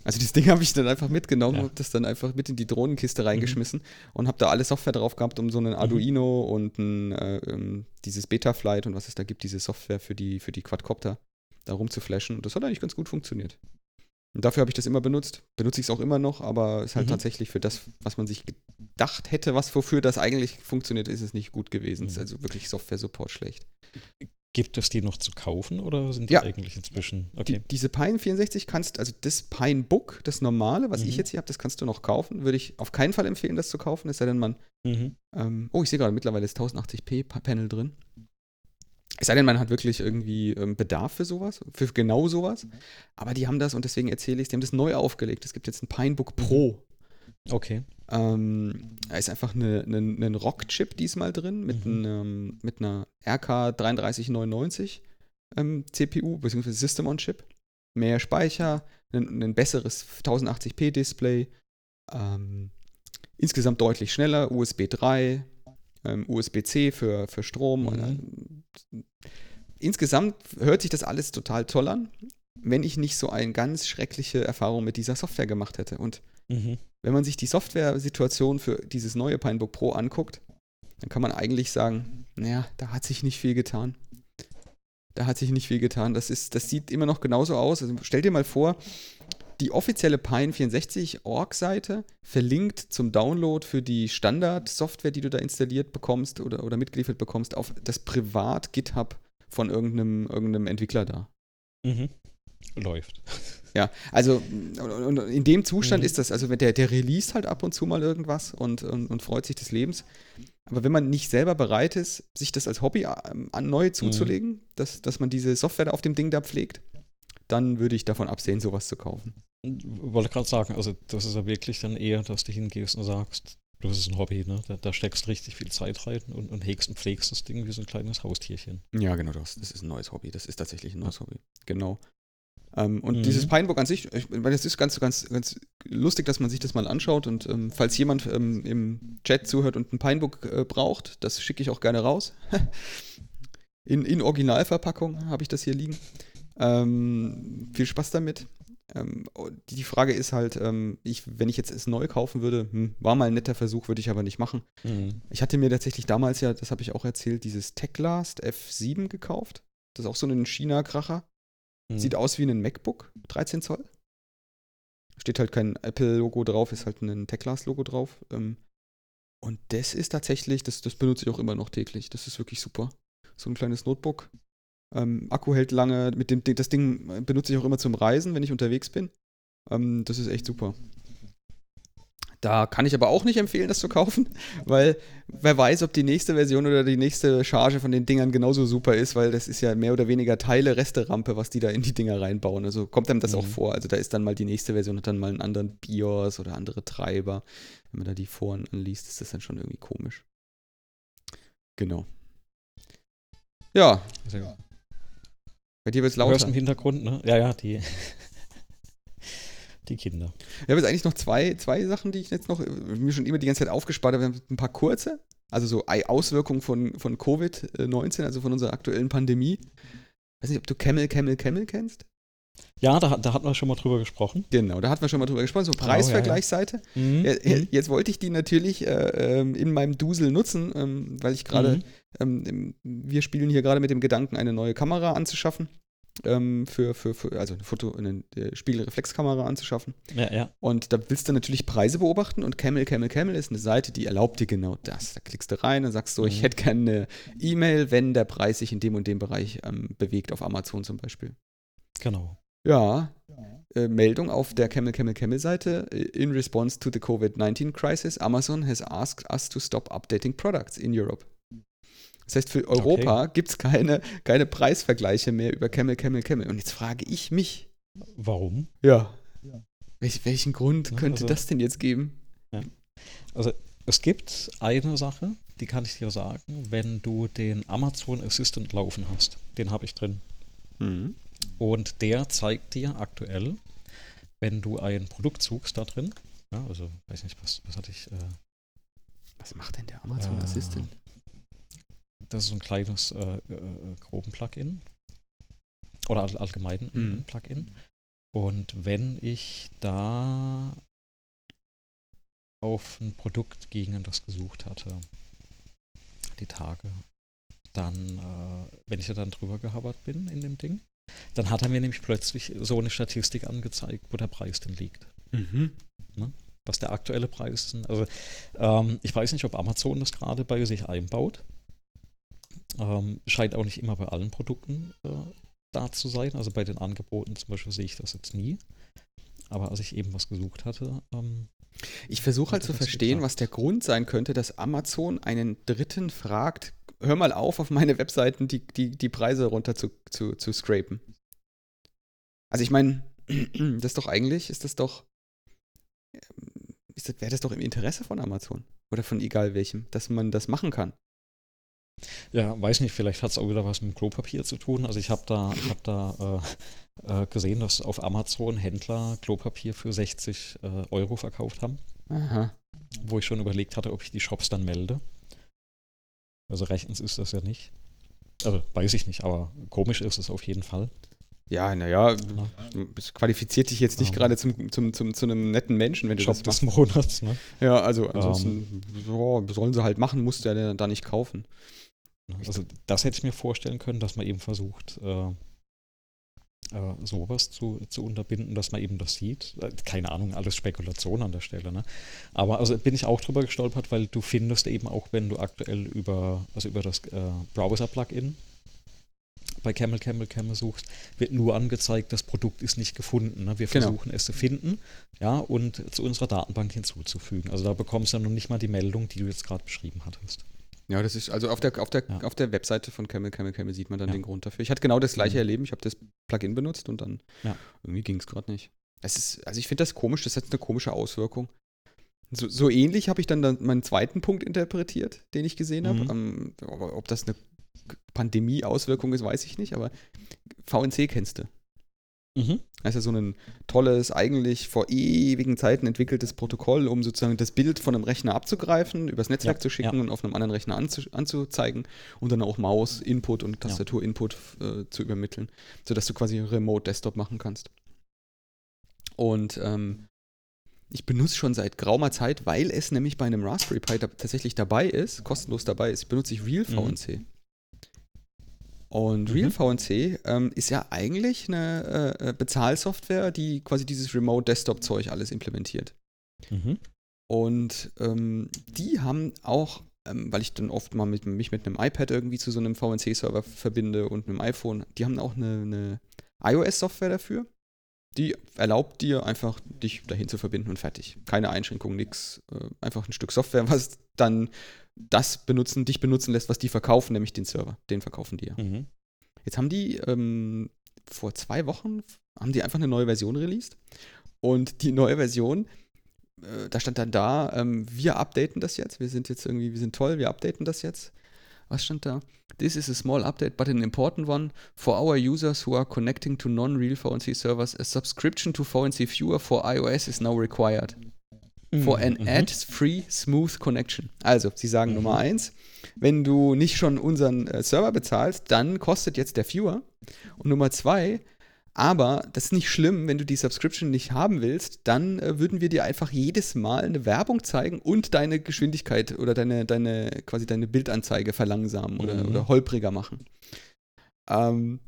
[SPEAKER 2] Also das Ding habe ich dann einfach mitgenommen, ja. habe das dann einfach mit in die Drohnenkiste mhm. reingeschmissen mhm. und habe da alle Software drauf gehabt, um so einen mhm. Arduino und ein, äh, ähm, dieses Betaflight und was es da gibt, diese Software für die, für die Quadcopter da rumzuflashen. Und das hat eigentlich ganz gut funktioniert. Und dafür habe ich das immer benutzt. Benutze ich es auch immer noch, aber es ist halt mhm. tatsächlich für das, was man sich gedacht hätte, was wofür das eigentlich funktioniert, ist es nicht gut gewesen. Mhm. Es ist also wirklich Software-Support schlecht.
[SPEAKER 1] Gibt es die noch zu kaufen oder sind die
[SPEAKER 2] ja.
[SPEAKER 1] eigentlich inzwischen?
[SPEAKER 2] Okay. Die, diese Pine 64 kannst, also das Pine Book, das normale, was mhm. ich jetzt hier habe, das kannst du noch kaufen. Würde ich auf keinen Fall empfehlen, das zu kaufen, es sei denn, man. Mhm. Ähm, oh, ich sehe gerade, mittlerweile ist 1080p Panel drin. Es sei denn, man hat wirklich irgendwie ähm, Bedarf für sowas, für genau sowas. Aber die haben das, und deswegen erzähle ich es, die haben das neu aufgelegt. Es gibt jetzt ein Pinebook Pro.
[SPEAKER 1] Okay.
[SPEAKER 2] Ähm, da ist einfach eine, eine, ein Rock-Chip diesmal drin mit, mhm. einem, mit einer RK 3399 ähm, CPU bzw. System on Chip, mehr Speicher, ein, ein besseres 1080p-Display, ähm, insgesamt deutlich schneller, USB 3, ähm, USB-C für, für Strom.
[SPEAKER 1] Mhm.
[SPEAKER 2] Äh, insgesamt hört sich das alles total toll an, wenn ich nicht so eine ganz schreckliche Erfahrung mit dieser Software gemacht hätte. Und
[SPEAKER 1] Mhm.
[SPEAKER 2] Wenn man sich die Software-Situation für dieses neue Pinebook Pro anguckt, dann kann man eigentlich sagen, naja, da hat sich nicht viel getan. Da hat sich nicht viel getan. Das, ist, das sieht immer noch genauso aus. Also stell dir mal vor, die offizielle Pine64-Org-Seite verlinkt zum Download für die Standard-Software, die du da installiert bekommst oder, oder mitgeliefert bekommst, auf das Privat-GitHub von irgendeinem, irgendeinem Entwickler da.
[SPEAKER 1] Mhm. Läuft.
[SPEAKER 2] Ja, also und, und in dem Zustand
[SPEAKER 1] Mhm.
[SPEAKER 2] ist das, also wenn der, der release halt ab und zu mal irgendwas und, und, und freut sich des Lebens. Aber wenn man nicht selber bereit ist, sich das als Hobby ähm, an neu zuzulegen, dass, dass man diese Software auf dem Ding da pflegt, dann würde ich davon absehen, sowas zu kaufen.
[SPEAKER 1] Wollte gerade sagen, also das ist ja wirklich dann eher, dass du hingehst und sagst, das ist ein Hobby, ne? Da, da steckst richtig viel Zeit rein und, und hegst und pflegst das Ding wie so ein kleines Haustierchen.
[SPEAKER 2] Ja, genau das. Das ist ein neues Hobby. Das ist tatsächlich ein neues Hobby. Genau. Ähm, und
[SPEAKER 1] Mhm.
[SPEAKER 2] dieses Pinebook an sich, ich meine, das ist ganz, ganz, ganz lustig, dass man sich das mal anschaut. Und ähm, falls jemand ähm, im Chat zuhört und ein Pinebook äh, braucht, das schicke ich auch gerne raus. in, in Originalverpackung habe ich das hier liegen. Ähm, viel Spaß damit. Ähm, und die Frage ist halt, ähm, ich, wenn ich jetzt es neu kaufen würde, hm, war mal ein netter Versuch, würde ich aber nicht machen.
[SPEAKER 1] Mhm.
[SPEAKER 2] Ich hatte mir tatsächlich damals ja, das habe ich auch erzählt, dieses Techlast F7 gekauft. Das ist auch so ein China-Kracher.
[SPEAKER 1] Mhm.
[SPEAKER 2] Sieht aus wie ein MacBook, 13 Zoll. Steht halt kein Apple-Logo drauf, ist halt ein Techlast-Logo drauf. Ähm, und das ist tatsächlich, das, das benutze ich auch immer noch täglich. Das ist wirklich super. So ein kleines Notebook. Ähm, Akku hält lange. Mit dem, das Ding äh, benutze ich auch immer zum Reisen, wenn ich unterwegs bin. Ähm, das ist echt super. Da kann ich aber auch nicht empfehlen, das zu kaufen, weil wer weiß, ob die nächste Version oder die nächste Charge von den Dingern genauso super ist, weil das ist ja mehr oder weniger Teile, Resterampe, was die da in die Dinger reinbauen. Also kommt einem das auch
[SPEAKER 1] Mhm.
[SPEAKER 2] vor. Also da ist dann mal die nächste Version, hat dann mal einen anderen BIOS oder andere Treiber. Wenn man da die Foren anliest, ist das dann schon irgendwie komisch. Genau. Ja,
[SPEAKER 1] Sehr gut.
[SPEAKER 2] bei dir wird es
[SPEAKER 1] Du hörst
[SPEAKER 2] lauter.
[SPEAKER 1] im Hintergrund, ne? Ja, ja, die, die Kinder.
[SPEAKER 2] Ich habe jetzt eigentlich noch zwei, zwei Sachen, die ich jetzt noch äh, mir schon immer die ganze Zeit aufgespart habe. Wir haben ein paar kurze, also so Auswirkungen von, von Covid-19, also von unserer aktuellen Pandemie. weiß nicht, ob du Camel, Camel, Camel kennst?
[SPEAKER 1] Ja, da, da hatten wir schon mal drüber gesprochen.
[SPEAKER 2] Genau, da hatten wir schon mal drüber gesprochen, so
[SPEAKER 1] Genau,
[SPEAKER 2] Preisvergleichsseite.
[SPEAKER 1] Mhm.
[SPEAKER 2] Ja, ja, Jetzt wollte ich die natürlich äh, ähm, in meinem Dusel nutzen, ähm, weil ich gerade,
[SPEAKER 1] Mhm.
[SPEAKER 2] ähm, wir spielen hier gerade mit dem Gedanken, eine neue Kamera anzuschaffen. Ähm, für, für, für, also eine Foto, eine äh, Spiegelreflexkamera anzuschaffen.
[SPEAKER 1] Ja, ja.
[SPEAKER 2] Und da willst du natürlich Preise beobachten und Camel, Camel, Camel ist eine Seite, die erlaubt dir genau das. Da klickst du rein und sagst so, ich
[SPEAKER 1] Mhm.
[SPEAKER 2] hätte gerne eine E-Mail, wenn der Preis sich in dem und dem Bereich ähm, bewegt, auf Amazon zum Beispiel.
[SPEAKER 1] Genau.
[SPEAKER 2] Ja, äh, Meldung auf der Camel, Camel, Camel Seite. äh, In response to the COVID-19 crisis, Amazon has asked us to stop updating products in Europe. Das heißt, für Europa gibt es keine, keine Preisvergleiche mehr über Camel, Camel, Camel. Und jetzt frage ich mich,
[SPEAKER 1] Warum?
[SPEAKER 2] ja, welch, welchen Grund
[SPEAKER 1] Ja,
[SPEAKER 2] könnte
[SPEAKER 1] also-
[SPEAKER 2] das denn jetzt geben?
[SPEAKER 1] Also es gibt eine Sache, die kann ich dir sagen, wenn du den Amazon Assistant laufen hast. Den habe ich drin.
[SPEAKER 2] Mhm.
[SPEAKER 1] Und der zeigt dir aktuell, wenn du ein Produkt suchst da drin, ja, also weiß nicht, was, was hatte ich, äh,
[SPEAKER 2] Was macht denn der Amazon
[SPEAKER 1] Äh,
[SPEAKER 2] Assistant?
[SPEAKER 1] Das ist ein kleines äh, äh, groben Plugin oder all, allgemein ein
[SPEAKER 2] Mhm.
[SPEAKER 1] Plugin. Und wenn ich da auf ein Produkt ging und das gesucht hatte, die Tage, dann, äh, wenn ich da dann drüber gehabert bin in dem Ding, dann hat er mir nämlich plötzlich so eine Statistik angezeigt, wo der Preis denn liegt.
[SPEAKER 2] Mhm.
[SPEAKER 1] was der aktuelle Preis ist. Also ähm, ich weiß nicht, ob Amazon das gerade bei sich einbaut. Ähm, scheint auch nicht immer bei allen Produkten äh, da zu sein. Also bei den Angeboten zum Beispiel sehe ich das jetzt nie. Aber als ich eben was gesucht hatte, ähm,
[SPEAKER 2] Ich versuche halt zu
[SPEAKER 1] er
[SPEAKER 2] verstehen,
[SPEAKER 1] gesagt?
[SPEAKER 2] was der Grund sein könnte, dass Amazon einen Dritten fragt, hör mal auf, auf meine Webseiten die, die, die Preise runter zu, zu, zu scrapen. Also ich meine, das ist doch eigentlich, ist das doch, ähm, wäre das doch im Interesse von Amazon oder von egal welchem, dass man das machen kann.
[SPEAKER 1] Ja, weiß nicht, vielleicht hat es auch wieder was mit Klopapier zu tun. Also ich habe da, ich hab da äh, äh, gesehen, dass auf Amazon Händler Klopapier für 60 äh, Euro verkauft haben.
[SPEAKER 2] Aha.
[SPEAKER 1] Wo ich schon überlegt hatte, ob ich die Shops dann melde. Also rechtens ist das ja nicht. Also weiß ich nicht, aber komisch ist es auf jeden Fall.
[SPEAKER 2] Ja, naja,
[SPEAKER 1] Ja.
[SPEAKER 2] es qualifiziert dich jetzt nicht
[SPEAKER 1] Ja.
[SPEAKER 2] gerade zum, zum, zum, zu einem netten Menschen, wenn du
[SPEAKER 1] Shop
[SPEAKER 2] das
[SPEAKER 1] des
[SPEAKER 2] machst.
[SPEAKER 1] Monats, ne?
[SPEAKER 2] Ja, also ansonsten ja, sollen sie halt machen, musst du ja da nicht kaufen.
[SPEAKER 1] Also das hätte ich mir vorstellen können, dass man eben versucht, äh, äh, sowas zu, zu unterbinden, dass man eben das sieht. Äh, Keine Ahnung, alles Spekulation an der Stelle. Ne? Aber also bin ich auch drüber gestolpert, weil du findest eben auch, wenn du aktuell über, also über das äh, Browser-Plugin bei Camel Camel Camel suchst, wird nur angezeigt, das Produkt ist nicht gefunden. Ne? Wir
[SPEAKER 2] Genau.
[SPEAKER 1] versuchen es zu finden, ja, und zu unserer Datenbank hinzuzufügen. Also da bekommst du ja noch nicht mal die Meldung, die du jetzt gerade beschrieben hattest.
[SPEAKER 2] Ja, das ist, also auf der, auf der,
[SPEAKER 1] Ja.
[SPEAKER 2] auf der Webseite von Camel Camel Camel sieht man dann
[SPEAKER 1] Ja.
[SPEAKER 2] den Grund dafür. Ich hatte genau das gleiche
[SPEAKER 1] Mhm.
[SPEAKER 2] Erleben. Ich habe das Plugin benutzt und dann
[SPEAKER 1] Ja.
[SPEAKER 2] irgendwie ging es gerade nicht. Es ist, also ich finde das komisch, das hat eine komische Auswirkung. So, so ähnlich habe ich dann, dann meinen zweiten Punkt interpretiert, den ich gesehen habe.
[SPEAKER 1] Mhm.
[SPEAKER 2] Ähm, aber ob das eine Pandemie-Auswirkung ist, weiß ich nicht, aber VNC kennst du.
[SPEAKER 1] Mhm.
[SPEAKER 2] Das ist ja so ein tolles, eigentlich vor ewigen Zeiten entwickeltes Protokoll, um sozusagen das Bild von einem Rechner abzugreifen, übers Netzwerk
[SPEAKER 1] Ja,
[SPEAKER 2] zu schicken
[SPEAKER 1] ja.
[SPEAKER 2] und auf einem anderen Rechner anzu anzuzeigen und dann auch Maus-Input und Tastatur-Input äh, zu übermitteln, sodass du quasi Remote-Desktop machen kannst. Und ähm, ich benutze schon seit geraumer Zeit, weil es nämlich bei einem Raspberry Pi da tatsächlich dabei ist, kostenlos dabei ist, benutze ich Real
[SPEAKER 1] Mhm.
[SPEAKER 2] Und
[SPEAKER 1] Mhm.
[SPEAKER 2] Real VNC ähm, ist ja eigentlich eine äh, äh, Bezahlsoftware, die quasi dieses Remote Desktop Zeug alles implementiert.
[SPEAKER 1] Mhm.
[SPEAKER 2] Und ähm, die haben auch, ähm, weil ich dann oft mal mit, mich mit einem iPad irgendwie zu so einem VNC-Server verbinde und einem iPhone, die haben auch eine, eine iOS-Software dafür. Die erlaubt dir einfach, dich dahin zu verbinden und fertig. Keine Einschränkung, nix. Äh, einfach ein Stück Software, was dann das benutzen, dich benutzen lässt, was die verkaufen, nämlich den Server. Den verkaufen die ja.
[SPEAKER 1] Mhm.
[SPEAKER 2] Jetzt haben die ähm, vor zwei Wochen haben die einfach eine neue Version released. Und die neue Version, äh, da stand dann da, ähm, wir updaten das jetzt. Wir sind jetzt irgendwie, wir sind toll, wir updaten das jetzt. Was stand da? This is a small update, but an important one. For our users who are connecting to non-real VNC servers, a subscription to VNC Viewer for iOS is now required. For an
[SPEAKER 1] Mhm.
[SPEAKER 2] ad-free, smooth connection. Also, sie sagen
[SPEAKER 1] Mhm.
[SPEAKER 2] Nummer eins, wenn du nicht schon unseren äh, Server bezahlst, dann kostet jetzt der Viewer. Und Nummer zwei, aber das ist nicht schlimm, wenn du die Subscription nicht haben willst, dann äh, würden wir dir einfach jedes Mal eine Werbung zeigen und deine Geschwindigkeit oder deine, deine quasi deine Bildanzeige verlangsamen oder,
[SPEAKER 1] Mhm.
[SPEAKER 2] oder holpriger machen. Ähm,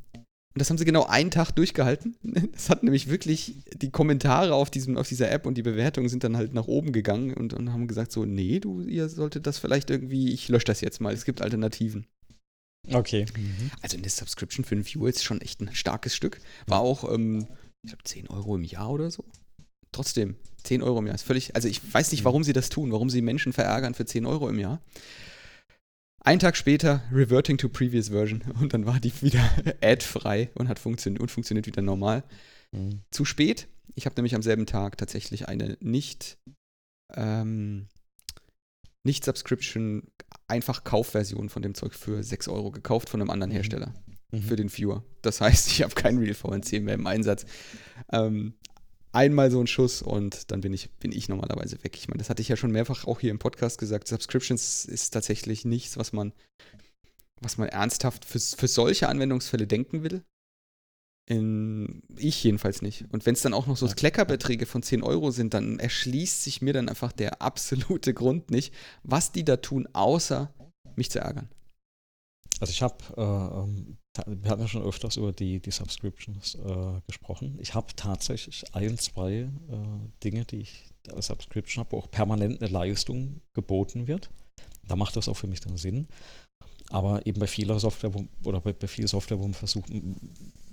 [SPEAKER 2] und das haben sie genau einen Tag durchgehalten. Es hat nämlich wirklich die Kommentare auf, diesem, auf dieser App und die Bewertungen sind dann halt nach oben gegangen und, und haben gesagt: So, nee, du, ihr solltet das vielleicht irgendwie, ich lösche das jetzt mal, es gibt Alternativen.
[SPEAKER 1] Okay. Mhm.
[SPEAKER 2] Also eine Subscription für einen Viewer ist schon echt ein starkes Stück. War auch, ähm, ich glaube, 10 Euro im Jahr oder so. Trotzdem, 10 Euro im Jahr ist völlig, also ich weiß nicht, warum sie das tun, warum sie Menschen verärgern für 10 Euro im Jahr. Ein Tag später, reverting to previous version. Und dann war die wieder ad-frei und hat funktioniert und funktioniert wieder normal.
[SPEAKER 1] Mhm.
[SPEAKER 2] Zu spät. Ich habe nämlich am selben Tag tatsächlich eine nicht, ähm, nicht Subscription, einfach Kaufversion von dem Zeug für 6 Euro gekauft von einem anderen
[SPEAKER 1] Mhm.
[SPEAKER 2] Hersteller
[SPEAKER 1] Mhm.
[SPEAKER 2] für den Viewer. Das heißt, ich habe keinen Real VNC mehr im Einsatz. Ähm, einmal so ein Schuss und dann bin ich, bin ich normalerweise weg. Ich meine, das hatte ich ja schon mehrfach auch hier im Podcast gesagt. Subscriptions ist tatsächlich nichts, was man, was man ernsthaft für, für solche Anwendungsfälle denken will. In, ich jedenfalls nicht. Und wenn es dann auch noch so. Kleckerbeträge von 10 Euro sind, dann erschließt sich mir dann einfach der absolute Grund nicht, was die da tun, außer mich zu ärgern.
[SPEAKER 1] Also ich habe, äh, ähm, wir hatten ja schon öfters über die, die Subscriptions äh, gesprochen. Ich habe tatsächlich ein, zwei äh, Dinge, die ich als Subscription habe, wo auch permanent eine Leistung geboten wird. Da macht das auch für mich dann Sinn. Aber eben bei vieler Software wo, oder bei, bei viel Software, wo man versucht,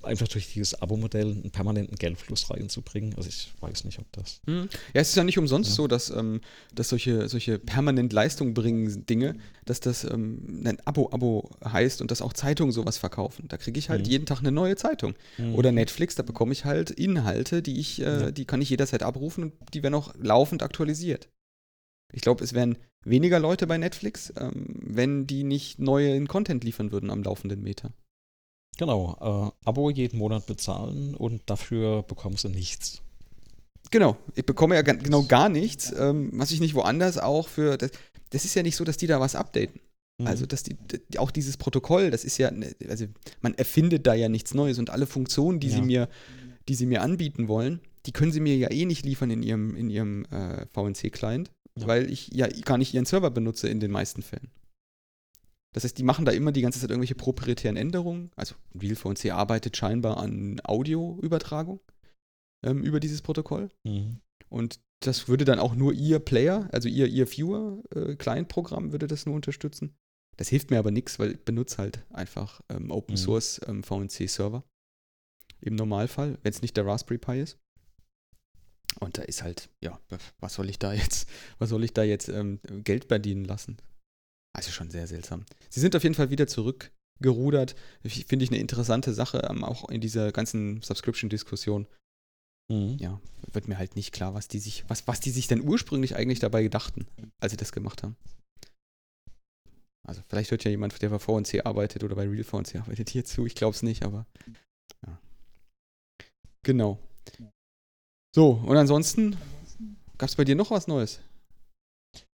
[SPEAKER 1] einfach durch dieses Abo-Modell einen permanenten Geldfluss reinzubringen. Also ich weiß nicht, ob das.
[SPEAKER 2] Hm. Ja, es ist ja nicht umsonst
[SPEAKER 1] Ja.
[SPEAKER 2] so, dass, ähm, dass solche, solche permanent Leistung bringen Dinge, dass das ähm, ein Abo-Abo heißt und dass auch Zeitungen sowas verkaufen. Da kriege ich halt
[SPEAKER 1] Mhm.
[SPEAKER 2] jeden Tag eine neue Zeitung. Oder Netflix, da bekomme ich halt Inhalte, die ich, äh,
[SPEAKER 1] Ja.
[SPEAKER 2] die kann ich jederzeit abrufen und die werden auch laufend aktualisiert. Ich glaube, es wären weniger Leute bei Netflix, ähm, wenn die nicht neuen Content liefern würden am laufenden Meter.
[SPEAKER 1] Genau, äh, Abo jeden Monat bezahlen und dafür bekommst du nichts.
[SPEAKER 2] Genau, ich bekomme ja genau gar nichts, ähm, was ich nicht woanders auch für. Das, das, ist ja nicht so, dass die da was updaten. Mhm. Also, dass die, auch dieses Protokoll, das ist ja, ne, also man erfindet da ja nichts Neues und alle Funktionen, die ja. sie mir, die sie mir anbieten wollen, die können sie mir ja eh nicht liefern in ihrem, in ihrem äh, VNC-Client, ja. weil ich ja gar nicht ihren Server benutze in den meisten Fällen. Das heißt, die machen da immer die ganze Zeit irgendwelche proprietären Änderungen. Also RealVNC arbeitet scheinbar an Audioübertragung ähm, über dieses Protokoll. Mhm. Und das würde dann auch nur ihr Player, also ihr, ihr Viewer-Client-Programm äh, würde das nur unterstützen. Das hilft mir aber nichts, weil ich benutze halt einfach ähm, Open mhm. Source ähm, VNC-Server. Im Normalfall, wenn es nicht der Raspberry Pi ist. Und da ist halt, ja, was soll ich da jetzt, was soll ich da jetzt ähm, Geld verdienen lassen? Also schon sehr seltsam. Sie sind auf jeden Fall wieder zurückgerudert. Finde ich eine interessante Sache, ähm, auch in dieser ganzen Subscription-Diskussion. Mhm. Ja, wird mir halt nicht klar, was die sich, was, was die sich denn ursprünglich eigentlich dabei gedachten, als sie das gemacht haben. Also vielleicht hört ja jemand, der bei VNC arbeitet oder bei Real VNC arbeitet hier zu. Ich glaube es nicht, aber ja. Genau. So, und ansonsten gab es bei dir noch was Neues?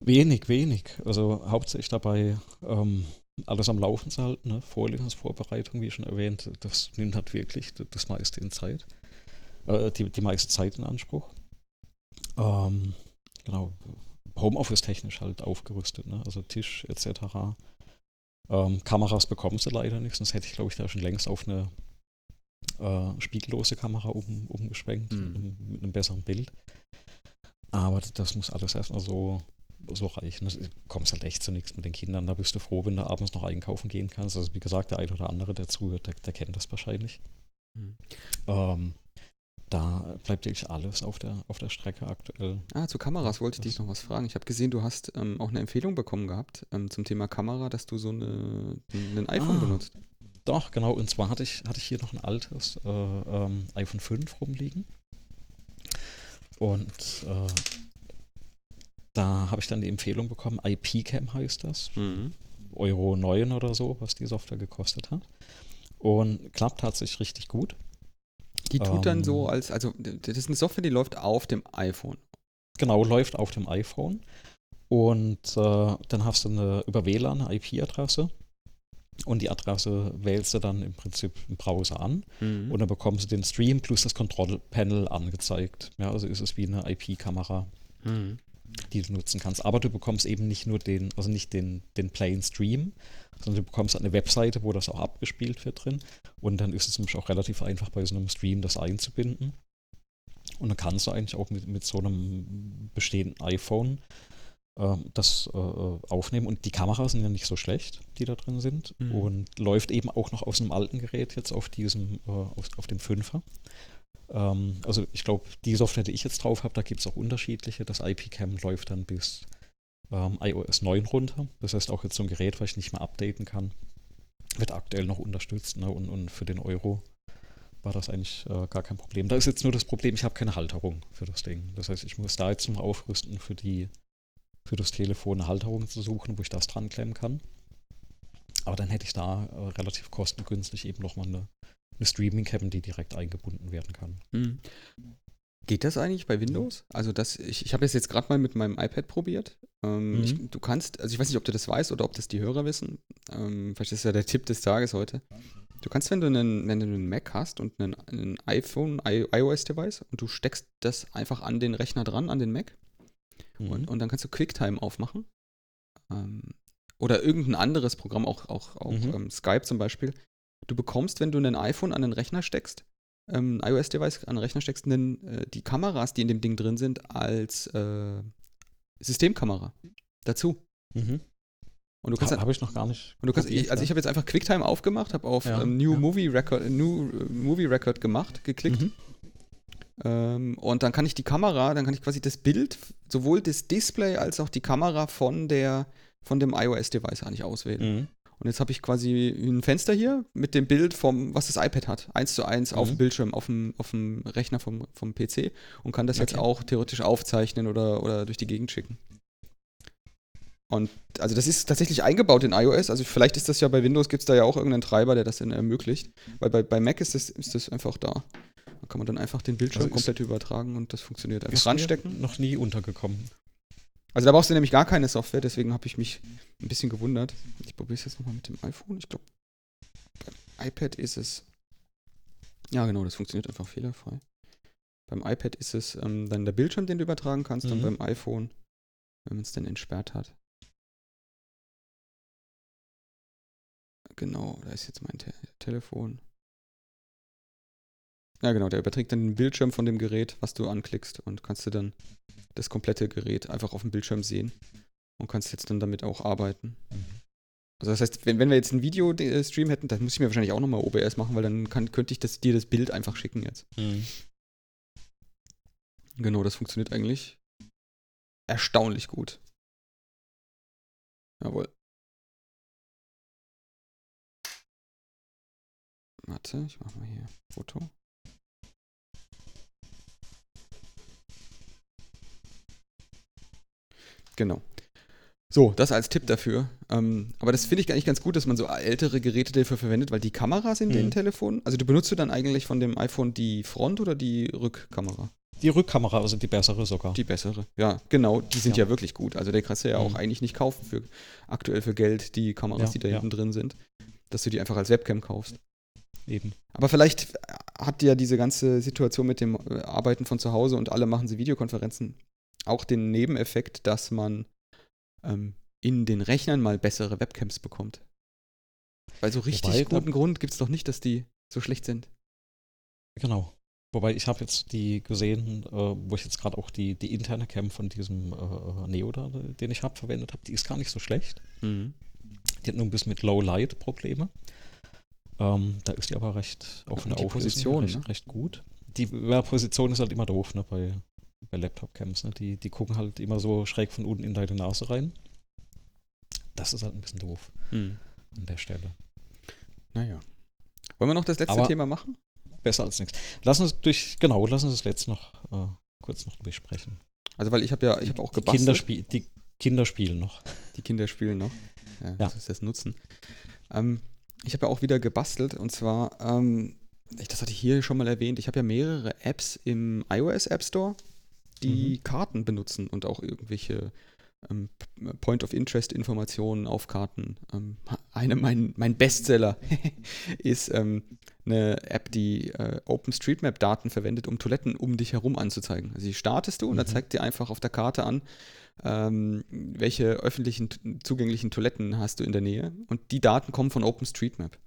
[SPEAKER 1] Wenig, wenig. Also hauptsächlich dabei, ähm, alles am Laufen zu halten. Ne? Vorlesungsvorbereitung, wie schon erwähnt, das nimmt halt wirklich das meiste in Zeit. Äh, die, die meiste Zeit in Anspruch. Ähm, genau. Homeoffice technisch halt aufgerüstet, ne? also Tisch etc. Ähm, Kameras bekommen sie leider nicht, sonst hätte ich, glaube ich, da schon längst auf eine äh, spiegellose Kamera um, umgeschwenkt, mhm. mit einem besseren Bild. Aber das muss alles erstmal so, so reichen. Du kommst halt echt zu nichts mit den Kindern. Da bist du froh, wenn du abends noch einkaufen gehen kannst. Also wie gesagt, der eine oder andere, der zuhört, der, der kennt das wahrscheinlich. Mhm. Ähm, da bleibt wirklich alles auf der, auf der Strecke aktuell.
[SPEAKER 2] Ah, zu Kameras wollte ich dich noch was fragen. Ich habe gesehen, du hast ähm, auch eine Empfehlung bekommen gehabt ähm, zum Thema Kamera, dass du so eine, ein iPhone ah, benutzt.
[SPEAKER 1] Doch, genau. Und zwar hatte ich, hatte ich hier noch ein altes äh, ähm, iPhone 5 rumliegen. Und äh, da habe ich dann die Empfehlung bekommen, IP-Cam heißt das. Mhm. Euro 9 oder so, was die Software gekostet hat. Und klappt tatsächlich richtig gut.
[SPEAKER 2] Die tut ähm, dann so als, also das ist eine Software, die läuft auf dem iPhone.
[SPEAKER 1] Genau, läuft auf dem iPhone. Und äh, dann hast du eine über WLAN eine IP-Adresse und die Adresse wählst du dann im Prinzip im Browser an mhm. und dann bekommst du den Stream plus das Kontrollpanel angezeigt. Ja, also ist es wie eine IP-Kamera, mhm. Die du nutzen kannst. Aber du bekommst eben nicht nur den, also nicht den, den plain Stream, sondern du bekommst eine Webseite, wo das auch abgespielt wird drin. Und dann ist es nämlich auch relativ einfach bei so einem Stream das einzubinden. Und dann kannst du eigentlich auch mit, mit so einem bestehenden iPhone ähm, das äh, aufnehmen. Und die Kameras sind ja nicht so schlecht, die da drin sind. Mhm. Und läuft eben auch noch aus einem alten Gerät jetzt auf diesem, äh, auf, auf dem 5er. Ähm, also ich glaube, die Software, die ich jetzt drauf habe, da gibt es auch unterschiedliche. Das IP-Cam läuft dann bis ähm, iOS 9 runter. Das heißt auch jetzt so ein Gerät, was ich nicht mehr updaten kann, wird aktuell noch unterstützt. Ne? Und, und für den Euro war das eigentlich äh, gar kein Problem. Da ist jetzt nur das Problem, ich habe keine Halterung für das Ding. Das heißt, ich muss da jetzt mal aufrüsten für die für das Telefon eine Halterung zu suchen, wo ich das dran klemmen kann. Aber dann hätte ich da äh, relativ kostengünstig eben nochmal eine, eine Streaming-Cam, die direkt eingebunden werden kann. Mhm.
[SPEAKER 2] Geht das eigentlich bei Windows? Also das, ich, ich habe das jetzt gerade mal mit meinem iPad probiert. Ähm, mhm. ich, du kannst, also ich weiß nicht, ob du das weißt oder ob das die Hörer wissen. Ähm, vielleicht ist ja der Tipp des Tages heute. Du kannst, wenn du einen, wenn du einen Mac hast und einen, einen iPhone, iOS-Device und du steckst das einfach an den Rechner dran, an den Mac, Mhm. Und, und dann kannst du QuickTime aufmachen. Ähm, oder irgendein anderes Programm, auch, auch, auch mhm. ähm, Skype zum Beispiel. Du bekommst, wenn du ein iPhone an den Rechner steckst, ähm, ein iOS-Device an den Rechner steckst, einen, äh, die Kameras, die in dem Ding drin sind, als äh, Systemkamera dazu. Mhm.
[SPEAKER 1] Und du kannst habe ich noch gar nicht.
[SPEAKER 2] Und du kannst, ich, also ich habe jetzt einfach QuickTime aufgemacht, habe auf ja, ähm, New ja. Movie Record, New äh, Movie Record gemacht, geklickt mhm. Ähm, und dann kann ich die Kamera, dann kann ich quasi das Bild, sowohl das Display als auch die Kamera von der, von dem iOS-Device eigentlich auswählen. Mhm. Und jetzt habe ich quasi ein Fenster hier mit dem Bild vom, was das iPad hat, eins zu eins mhm. auf dem Bildschirm, auf dem, auf dem Rechner vom, vom PC und kann das okay. jetzt auch theoretisch aufzeichnen oder, oder durch die Gegend schicken. Und also das ist tatsächlich eingebaut in iOS. Also vielleicht ist das ja bei Windows, gibt es da ja auch irgendeinen Treiber, der das dann ermöglicht. Weil bei, bei Mac ist das, ist das einfach da. Da kann man dann einfach den Bildschirm
[SPEAKER 1] Also
[SPEAKER 2] komplett übertragen und das funktioniert. Einfach
[SPEAKER 1] Ist
[SPEAKER 2] ranstecken.
[SPEAKER 1] Noch nie untergekommen.
[SPEAKER 2] Also da brauchst du nämlich gar keine Software, deswegen habe ich mich ein bisschen gewundert. Ich probiere es jetzt nochmal mit dem iPhone. Ich glaube, beim iPad ist es. Ja, genau, das funktioniert einfach fehlerfrei. Beim iPad ist es ähm, dann der Bildschirm, den du übertragen kannst, und
[SPEAKER 1] Mhm.
[SPEAKER 2] beim iPhone, wenn man es dann entsperrt hat. Genau, da ist jetzt mein Te Telefon. Ja, genau, der überträgt dann den Bildschirm von dem Gerät, was du anklickst und kannst du dann das komplette Gerät einfach auf dem Bildschirm sehen und kannst jetzt dann damit auch arbeiten. Also das heißt, wenn, wenn wir jetzt einen Videostream hätten, dann muss ich mir wahrscheinlich auch nochmal OBS machen, weil dann kann, könnte ich das, dir das Bild einfach schicken jetzt.
[SPEAKER 1] Mhm.
[SPEAKER 2] Genau, das funktioniert eigentlich erstaunlich gut. Jawohl. Warte, ich mach mal hier Foto. Genau. So, das als Tipp dafür. Ähm, aber das finde ich eigentlich ganz gut, dass man so ältere Geräte dafür verwendet, weil die Kameras in den
[SPEAKER 1] Mhm.
[SPEAKER 2] Telefonen, also du benutzt du dann eigentlich von dem iPhone die Front- oder die Rückkamera?
[SPEAKER 1] Die Rückkamera, also die bessere sogar.
[SPEAKER 2] Die bessere. Ja, genau, die sind ja,
[SPEAKER 1] Ja.
[SPEAKER 2] wirklich gut. Also der kannst du ja auch
[SPEAKER 1] Mhm.
[SPEAKER 2] eigentlich nicht kaufen für aktuell für Geld, die Kameras,
[SPEAKER 1] Ja,
[SPEAKER 2] die da
[SPEAKER 1] ja.
[SPEAKER 2] hinten drin sind. Dass du die einfach als Webcam kaufst.
[SPEAKER 1] Eben.
[SPEAKER 2] Aber vielleicht hat ja diese ganze Situation mit dem Arbeiten von zu Hause und alle machen sie Videokonferenzen auch den Nebeneffekt, dass man ähm, in den Rechnern mal bessere Webcams bekommt. Weil so richtig
[SPEAKER 1] Wobei,
[SPEAKER 2] guten Grund gibt es doch nicht, dass die so schlecht sind.
[SPEAKER 1] Genau. Wobei ich habe jetzt die gesehen, äh, wo ich jetzt gerade auch die, die interne Cam von diesem äh, Neo da, den ich habe, verwendet habe, die ist gar nicht so schlecht. Die hat nur ein bisschen mit Low Light Probleme. Ähm, da ist die aber recht auch von der
[SPEAKER 2] Position,
[SPEAKER 1] recht,
[SPEAKER 2] ne?
[SPEAKER 1] recht gut. Die Position ist halt immer doof, ne, bei, bei Laptop-Cams. Ne? Die, die gucken halt immer so schräg von unten in deine Nase rein. Das ist halt ein bisschen doof
[SPEAKER 2] Mhm.
[SPEAKER 1] an der Stelle.
[SPEAKER 2] Naja. Wollen wir noch das letzte
[SPEAKER 1] Aber-
[SPEAKER 2] Thema machen?
[SPEAKER 1] Besser als nichts. Lass uns durch, genau, lass uns das letzte noch äh, kurz noch durchsprechen.
[SPEAKER 2] Also weil ich habe ja, ich habe auch
[SPEAKER 1] Die
[SPEAKER 2] gebastelt.
[SPEAKER 1] Kinder, spiel, die Kinder spielen noch.
[SPEAKER 2] Die Kinder spielen noch. Ja,
[SPEAKER 1] Ja.
[SPEAKER 2] Das ist das Nutzen. Ähm, ich habe ja auch wieder gebastelt und zwar, ähm, ich, das hatte ich hier schon mal erwähnt, ich habe ja mehrere Apps im iOS App Store, die Karten benutzen und auch irgendwelche ähm, P- Point-of-Interest-Informationen auf Karten. Ähm, eine, mein, mein Bestseller ist ähm, eine App, die äh, OpenStreetMap-Daten verwendet, um Toiletten um dich herum anzuzeigen. Also die startest du und dann
[SPEAKER 1] Mhm.
[SPEAKER 2] zeigt dir einfach auf der Karte an, ähm, welche öffentlichen zugänglichen Toiletten hast du in der Nähe. Und die Daten kommen von OpenStreetMap.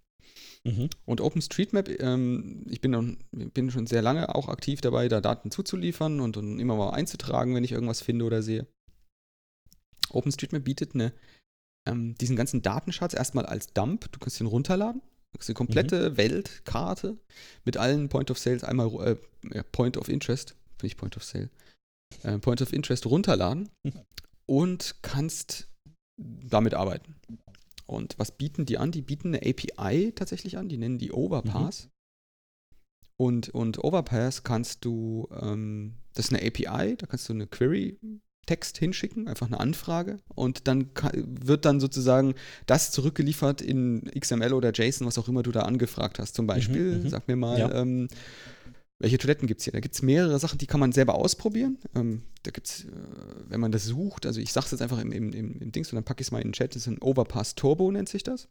[SPEAKER 1] Mhm.
[SPEAKER 2] Und OpenStreetMap, ähm, ich bin, bin schon sehr lange auch aktiv dabei, da Daten zuzuliefern und, und immer mal einzutragen, wenn ich irgendwas finde oder sehe. OpenStreetMap bietet eine, ähm, diesen ganzen Datenschatz erstmal als Dump. Du kannst den runterladen. Du kannst die komplette Weltkarte mit allen Point of Sales einmal, äh, ja, Point of Interest, nicht Point of Sale, äh, Point of Interest runterladen
[SPEAKER 1] Mhm.
[SPEAKER 2] und kannst damit arbeiten. Und was bieten die an? Die bieten eine API tatsächlich an, die nennen die Overpass. Und, und Overpass kannst du, ähm, das ist eine API, da kannst du eine Query-Text hinschicken, einfach eine Anfrage. Und dann wird dann sozusagen das zurückgeliefert in XML oder JSON, was auch immer du da angefragt hast. Zum Beispiel,
[SPEAKER 1] mhm.
[SPEAKER 2] sag mir mal,
[SPEAKER 1] Ja.
[SPEAKER 2] ähm, welche Toiletten gibt es hier? Da gibt es mehrere Sachen, die kann man selber ausprobieren. Ähm, da gibt es, äh, wenn man das sucht, also ich sage es jetzt einfach im, im, im, Dings und dann packe ich es mal in den Chat, das ist ein Overpass Turbo, nennt sich das.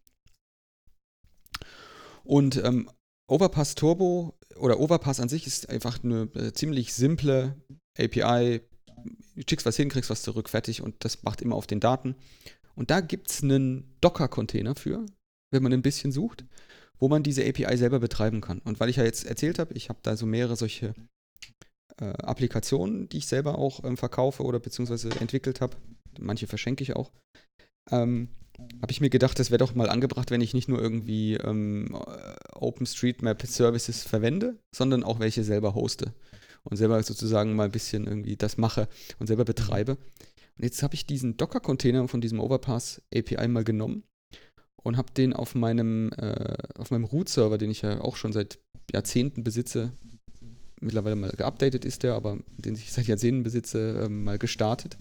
[SPEAKER 2] Und ähm, Overpass Turbo oder Overpass an sich ist einfach eine äh, ziemlich simple API. Du schickst was hin, kriegst was zurück, fertig und das macht immer auf den Daten. Und da gibt es einen Docker-Container für, wenn man ein bisschen sucht, wo man diese API selber betreiben kann. Und weil ich ja jetzt erzählt habe, ich habe da so mehrere solche äh, Applikationen, die ich selber auch ähm, verkaufe oder beziehungsweise entwickelt habe. Manche verschenke ich auch. Ähm, habe ich mir gedacht, das wäre doch mal angebracht, wenn ich nicht nur irgendwie ähm, äh, OpenStreetMap Services verwende, sondern auch welche selber hoste und selber sozusagen mal ein bisschen irgendwie das mache und selber betreibe. Und jetzt habe ich diesen Docker-Container von diesem Overpass API mal genommen und habe den auf meinem, äh, auf meinem Root-Server, den ich ja auch schon seit Jahrzehnten besitze, mittlerweile mal geupdatet ist der, aber den ich seit Jahrzehnten besitze, ähm, mal gestartet.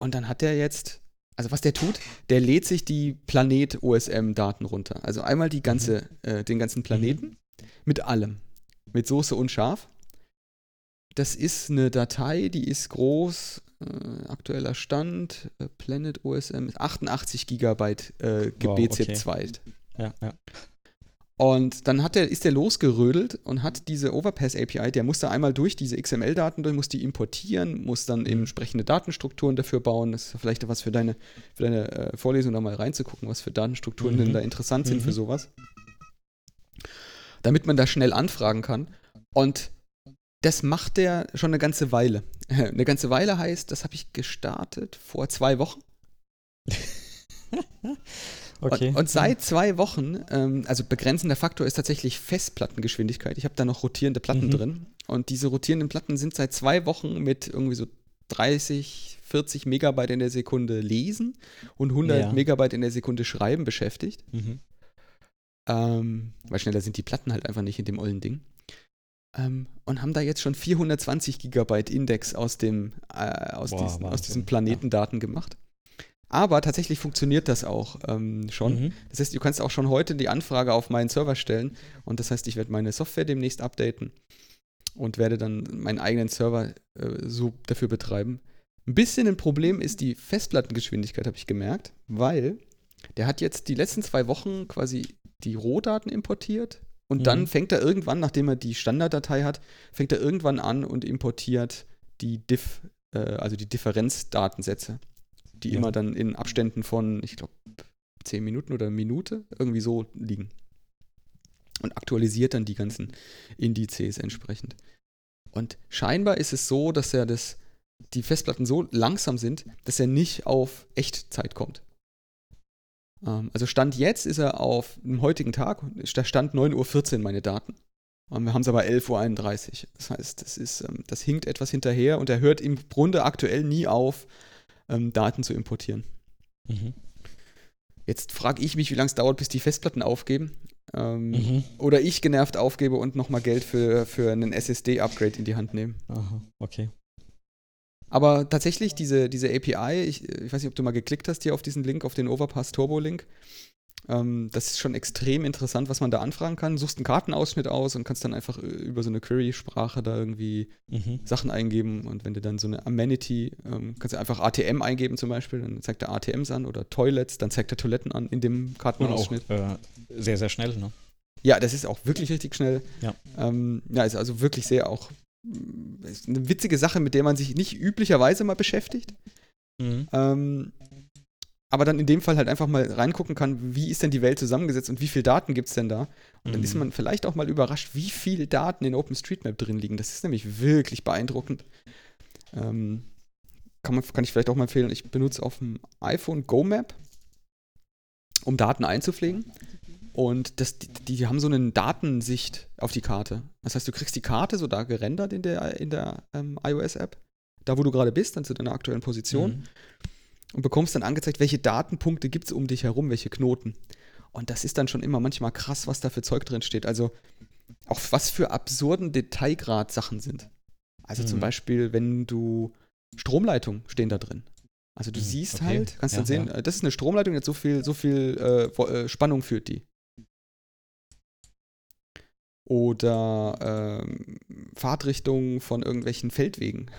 [SPEAKER 2] Und dann hat der jetzt, also was der tut, der lädt sich die Planet-OSM-Daten runter. Also einmal die ganze, äh, den ganzen Planeten mit allem. Mit Soße und Schaf. Das ist eine Datei, die ist groß, äh, aktueller Stand, äh, Planet OSM, 88 Gigabyte äh,
[SPEAKER 1] Wow,
[SPEAKER 2] GBZ2.
[SPEAKER 1] Ja, ja.
[SPEAKER 2] Und dann hat der, ist der losgerödelt und hat diese Overpass API, der muss da einmal durch diese XML-Daten durch, muss die importieren, muss dann eben entsprechende Datenstrukturen dafür bauen. Das ist vielleicht was für deine, für deine äh, Vorlesung da mal reinzugucken, was für Datenstrukturen
[SPEAKER 1] Mhm.
[SPEAKER 2] denn da interessant sind
[SPEAKER 1] Mhm.
[SPEAKER 2] für sowas. Damit man da schnell anfragen kann. Und das macht der schon eine ganze Weile. Eine ganze Weile heißt, das habe ich gestartet vor zwei Wochen.
[SPEAKER 1] Okay.
[SPEAKER 2] Und, und seit zwei Wochen, ähm, also begrenzender Faktor ist tatsächlich Festplattengeschwindigkeit. Ich habe da noch rotierende Platten
[SPEAKER 1] Mhm.
[SPEAKER 2] drin. Und diese rotierenden Platten sind seit zwei Wochen mit irgendwie so 30, 40 Megabyte in der Sekunde lesen und 100
[SPEAKER 1] Ja.
[SPEAKER 2] Megabyte in der Sekunde schreiben beschäftigt.
[SPEAKER 1] Mhm.
[SPEAKER 2] Ähm, weil schneller sind die Platten halt einfach nicht in dem ollen Ding. Ähm, und haben da jetzt schon 420 Gigabyte Index aus, dem, äh, aus,
[SPEAKER 1] Boah,
[SPEAKER 2] diesen, aus diesen
[SPEAKER 1] ja.
[SPEAKER 2] Planetendaten gemacht. Aber tatsächlich funktioniert das auch ähm, schon.
[SPEAKER 1] Mhm.
[SPEAKER 2] Das heißt, du kannst auch schon heute die Anfrage auf meinen Server stellen. Und das heißt, ich werde meine Software demnächst updaten und werde dann meinen eigenen Server äh, so dafür betreiben. Ein bisschen ein Problem ist die Festplattengeschwindigkeit, habe ich gemerkt, weil der hat jetzt die letzten zwei Wochen quasi die Rohdaten importiert und
[SPEAKER 1] Mhm.
[SPEAKER 2] dann fängt er irgendwann, nachdem er die Standarddatei hat, fängt er irgendwann an und importiert die Diff, äh, also die Differenzdatensätze, die
[SPEAKER 1] Ja.
[SPEAKER 2] immer dann in Abständen von, ich glaube, 10 Minuten oder Minute irgendwie so liegen. Und aktualisiert dann die ganzen Indizes entsprechend. Und scheinbar ist es so, dass er das, die Festplatten so langsam sind, dass er nicht auf Echtzeit kommt. Ähm, also Stand jetzt ist er auf dem heutigen Tag, da stand 9.14 Uhr meine Daten. Und wir haben es aber 11.31 Uhr. Das heißt, das, ist, ähm, das hinkt etwas hinterher und er hört im Grunde aktuell nie auf, ähm, Daten zu importieren.
[SPEAKER 1] Mhm.
[SPEAKER 2] Jetzt frage ich mich, wie lange es dauert, bis die Festplatten aufgeben. Ähm,
[SPEAKER 1] Mhm.
[SPEAKER 2] Oder ich genervt aufgebe und nochmal Geld für, für einen SSD-Upgrade in die Hand nehme.
[SPEAKER 1] Aha, okay.
[SPEAKER 2] Aber tatsächlich, diese, diese API, ich, ich weiß nicht, ob du mal geklickt hast hier auf diesen Link, auf den Overpass Turbo-Link. Ähm, das ist schon extrem interessant, was man da anfragen kann. Suchst einen Kartenausschnitt aus und kannst dann einfach äh, über so eine Query-Sprache da irgendwie
[SPEAKER 1] Mhm.
[SPEAKER 2] Sachen eingeben. Und wenn du dann so eine Amenity, ähm, kannst du einfach ATM eingeben zum Beispiel, dann zeigt er ATMs an oder Toilets, dann zeigt er Toiletten an in dem
[SPEAKER 1] Und auch
[SPEAKER 2] Kartenausschnitt.
[SPEAKER 1] äh, sehr, sehr schnell, ne?
[SPEAKER 2] Ja, das ist auch wirklich richtig schnell.
[SPEAKER 1] Ja.
[SPEAKER 2] Ähm, ja, ist also wirklich sehr auch ist eine witzige Sache, mit der man sich nicht üblicherweise mal beschäftigt.
[SPEAKER 1] Mhm.
[SPEAKER 2] Ähm, aber dann in dem Fall halt einfach mal reingucken kann, wie ist denn die Welt zusammengesetzt und wie viel Daten gibt es denn da? Und dann
[SPEAKER 1] Mhm.
[SPEAKER 2] ist man vielleicht auch mal überrascht, wie viele Daten in OpenStreetMap drin liegen. Das ist nämlich wirklich beeindruckend. Ähm, kann, man, kann ich vielleicht auch mal empfehlen, ich benutze auf dem iPhone GoMap, um Daten einzupflegen. Und das, die, die haben so eine Datensicht auf die Karte. Das heißt, du kriegst die Karte so da gerendert in der, in der ähm, iOS-App, da wo du gerade bist, dann zu deiner aktuellen Position
[SPEAKER 1] Mhm.
[SPEAKER 2] und bekommst dann angezeigt, welche Datenpunkte gibt es um dich herum, welche Knoten. Und das ist dann schon immer manchmal krass, was da für Zeug drin steht. Also auch was für absurden Detailgrad Sachen sind. Also zum
[SPEAKER 1] Mhm.
[SPEAKER 2] Beispiel, wenn du Stromleitungen stehen da drin. Also du
[SPEAKER 1] Mhm,
[SPEAKER 2] siehst
[SPEAKER 1] okay.
[SPEAKER 2] halt, kannst
[SPEAKER 1] Ja,
[SPEAKER 2] dann sehen,
[SPEAKER 1] ja.
[SPEAKER 2] äh, das ist eine Stromleitung, jetzt so viel, so viel äh, äh, Spannung führt die. Oder ähm, Fahrtrichtungen von irgendwelchen Feldwegen.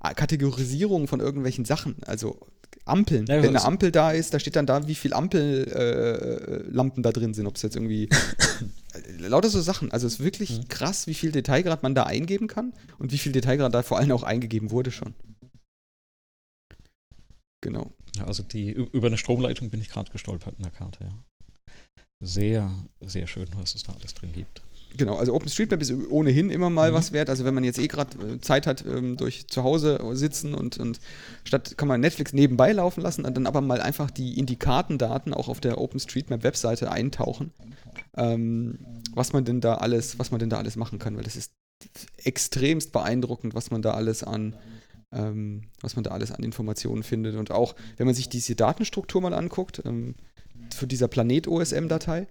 [SPEAKER 2] Ah, Kategorisierung von irgendwelchen Sachen. Also Ampeln.
[SPEAKER 1] Ja,
[SPEAKER 2] Wenn eine
[SPEAKER 1] das-
[SPEAKER 2] Ampel da ist, da steht dann da, wie viele Ampellampen äh, Lampen da drin sind. Ob es jetzt irgendwie. äh, lauter so Sachen. Also es ist wirklich
[SPEAKER 1] Mhm.
[SPEAKER 2] krass, wie viel Detailgrad man da eingeben kann und wie viel Detailgrad da vor allem auch eingegeben wurde schon. Genau.
[SPEAKER 1] Ja, also die über eine Stromleitung bin ich gerade gestolpert in der Karte, ja. Sehr, sehr schön, was es da alles drin gibt.
[SPEAKER 2] Genau, also OpenStreetMap ist ohnehin immer mal
[SPEAKER 1] Mhm.
[SPEAKER 2] was wert. Also wenn man jetzt eh gerade äh, Zeit hat, ähm, durch zu Hause sitzen und, und statt kann man Netflix nebenbei laufen lassen, dann aber mal einfach die in die Kartendaten auch auf der OpenStreetMap-Webseite eintauchen, ähm, was man denn da alles, was man denn da alles machen kann, weil das ist extremst beeindruckend, was man da alles an ähm, was man da alles an Informationen findet. Und auch, wenn man sich diese Datenstruktur mal anguckt, ähm, für dieser Planet-OSM-Datei,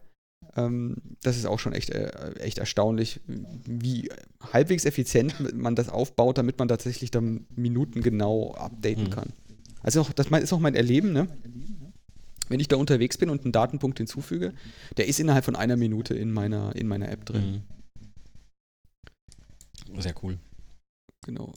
[SPEAKER 2] Ähm, das ist auch schon echt, äh, echt erstaunlich, wie halbwegs effizient man das aufbaut, damit man tatsächlich dann minutengenau updaten
[SPEAKER 1] Mhm.
[SPEAKER 2] kann. Also auch, das ist auch mein Erleben, ne? Wenn ich da unterwegs bin und einen Datenpunkt hinzufüge, der ist innerhalb von einer Minute in meiner, in meiner App drin.
[SPEAKER 1] Mhm. Sehr cool.
[SPEAKER 2] Genau.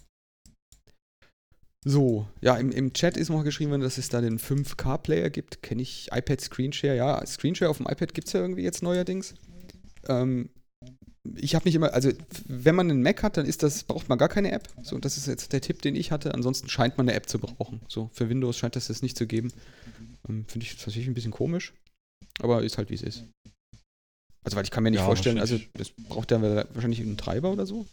[SPEAKER 2] So, ja, im, im Chat ist noch geschrieben worden, dass es da den 5K-Player gibt. Kenne ich iPad Screenshare? Ja, Screenshare auf dem iPad gibt es ja irgendwie jetzt neuerdings. Ähm, ich habe nicht immer, also wenn man einen Mac hat, dann ist das, braucht man gar keine App. So, das ist jetzt der Tipp, den ich hatte. Ansonsten scheint man eine App zu brauchen. So, für Windows scheint das jetzt nicht zu geben. Ähm, Finde ich tatsächlich ein bisschen komisch. Aber ist halt wie es ist. Also, weil ich kann mir nicht
[SPEAKER 1] Ja,
[SPEAKER 2] vorstellen, also es braucht ja wahrscheinlich einen Treiber oder so.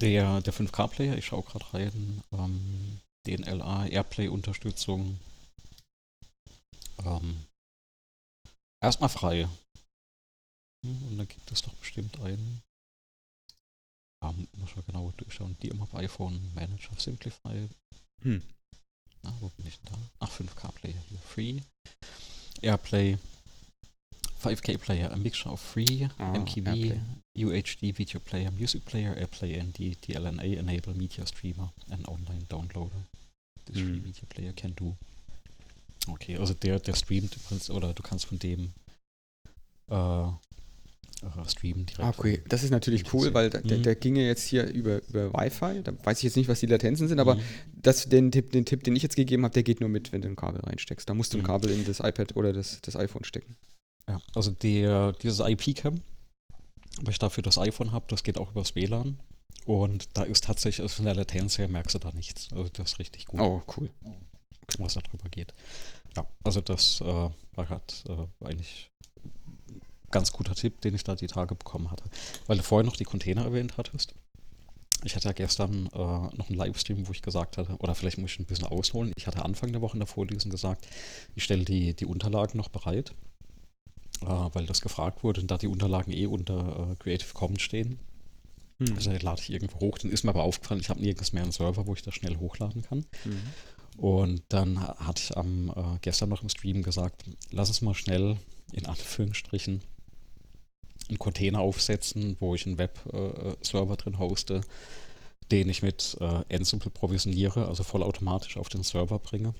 [SPEAKER 1] Der, der 5K-Player, ich schaue gerade rein, ähm, DNLA, Airplay-Unterstützung. Ähm, erstmal frei. Und dann gibt es doch bestimmt einen. Ja, muss man genauer durchschauen. Die immer bei iPhone Manager Simplify.
[SPEAKER 2] Hm.
[SPEAKER 1] Na, wo bin ich denn da? Ach, 5K-Player hier. Free. Airplay. 5K-Player, a mixture of free,
[SPEAKER 2] Ah,
[SPEAKER 1] MKV. UHD Video Player, Music Player, Airplay and the DLNA enable media streamer and online downloader. This free
[SPEAKER 2] Mhm.
[SPEAKER 1] media player can do. Okay, also der, der streamt oder du kannst von dem äh, äh, streamen direkt.
[SPEAKER 2] Ah, okay, das ist natürlich cool, weil der, der,
[SPEAKER 1] Mhm.
[SPEAKER 2] der ginge jetzt hier über, über Wi-Fi. Da weiß ich jetzt nicht, was die Latenzen sind, aber
[SPEAKER 1] Mhm.
[SPEAKER 2] das, den, Tipp, den Tipp, den ich jetzt gegeben habe, der geht nur mit, wenn du ein Kabel reinsteckst. Da musst du ein
[SPEAKER 1] Mhm.
[SPEAKER 2] Kabel in das iPad oder das, das iPhone stecken.
[SPEAKER 1] Ja, also der, dieses IP-Cam, weil ich dafür das iPhone habe, das geht auch übers WLAN. Und da ist tatsächlich, also von der Latenz her merkst du da nichts. Also das ist richtig gut,
[SPEAKER 2] Oh, cool.
[SPEAKER 1] was da drüber geht. Ja, also das äh, war gerade äh, eigentlich ein ganz guter Tipp, den ich da die Tage bekommen hatte. Weil du vorher noch die Container erwähnt hattest. Ich hatte ja gestern äh, noch einen Livestream, wo ich gesagt hatte, oder vielleicht muss ich ein bisschen ausholen. Ich hatte Anfang der Woche in der Vorlesung gesagt, ich stelle die, die Unterlagen noch bereit, weil das gefragt wurde und da die Unterlagen eh unter äh, Creative Commons stehen.
[SPEAKER 2] Hm.
[SPEAKER 1] Also lade ich irgendwo hoch. Dann ist mir aber aufgefallen, ich habe nirgends mehr einen Server, wo ich das schnell hochladen kann.
[SPEAKER 2] Mhm.
[SPEAKER 1] Und dann ha- hatte ich am äh, gestern noch im Stream gesagt, lass uns mal schnell in Anführungsstrichen einen Container aufsetzen, wo ich einen Web-Server drin hoste, den ich mit äh, Ansible provisioniere, also vollautomatisch auf den Server bringe,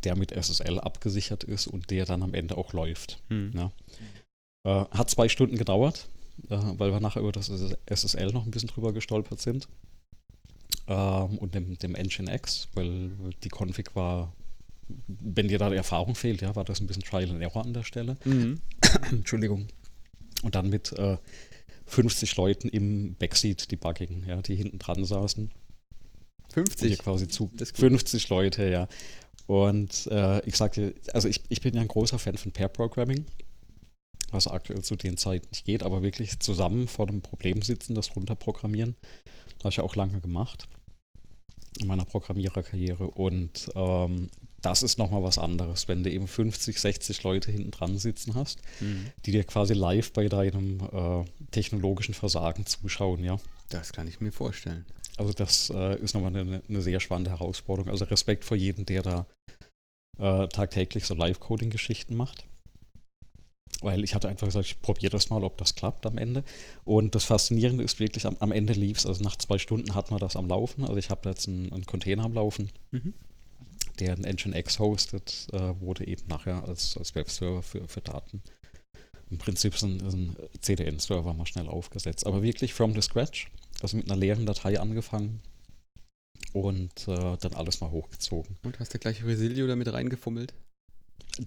[SPEAKER 1] der mit SSL abgesichert ist und der dann am Ende auch läuft.
[SPEAKER 2] Hm.
[SPEAKER 1] Ja. Äh, hat zwei Stunden gedauert, äh, weil wir nachher über das SSL noch ein bisschen drüber gestolpert sind. Ähm, und dem, dem Nginx, weil die Config war, wenn dir da die Erfahrung fehlt, ja, war das ein bisschen Trial and Error an der Stelle.
[SPEAKER 2] Mhm.
[SPEAKER 1] Entschuldigung. Und dann mit äh, 50 Leuten im Backseat-Debugging, ja, die hinten dran saßen. Die
[SPEAKER 2] 50.
[SPEAKER 1] quasi zu
[SPEAKER 2] Das ist gut.
[SPEAKER 1] 50 Leute, ja. Und äh, ich sagte, also ich, ich bin ja ein großer Fan von Pair-Programming, was aktuell zu den Zeiten nicht geht, aber wirklich zusammen vor einem Problem sitzen, das runterprogrammieren, habe ich ja auch lange gemacht in meiner Programmiererkarriere. Und ähm, das ist nochmal was anderes, wenn du eben 50, 60 Leute hinten dran sitzen hast,
[SPEAKER 2] Mhm.
[SPEAKER 1] die dir quasi live bei deinem äh, technologischen Versagen zuschauen, ja.
[SPEAKER 2] Das kann ich mir vorstellen.
[SPEAKER 1] Also das äh, ist nochmal eine, eine sehr spannende Herausforderung. Also Respekt vor jedem, der da äh, tagtäglich so Live-Coding-Geschichten macht. Weil ich hatte einfach gesagt, ich probiere das mal, ob das klappt am Ende. Und das Faszinierende ist wirklich, am, am Ende lief es, also nach zwei Stunden hat man das am Laufen. Also ich habe jetzt einen, einen Container am Laufen,
[SPEAKER 2] Mhm.
[SPEAKER 1] der ein Nginx hostet, äh, wurde eben nachher als, als Webserver für, für Daten. Im Prinzip ist ein, ein CDN-Server mal schnell aufgesetzt. Aber wirklich from the scratch. Also mit einer leeren Datei angefangen und äh, dann alles mal hochgezogen.
[SPEAKER 2] Und hast du gleich Resilio damit reingefummelt?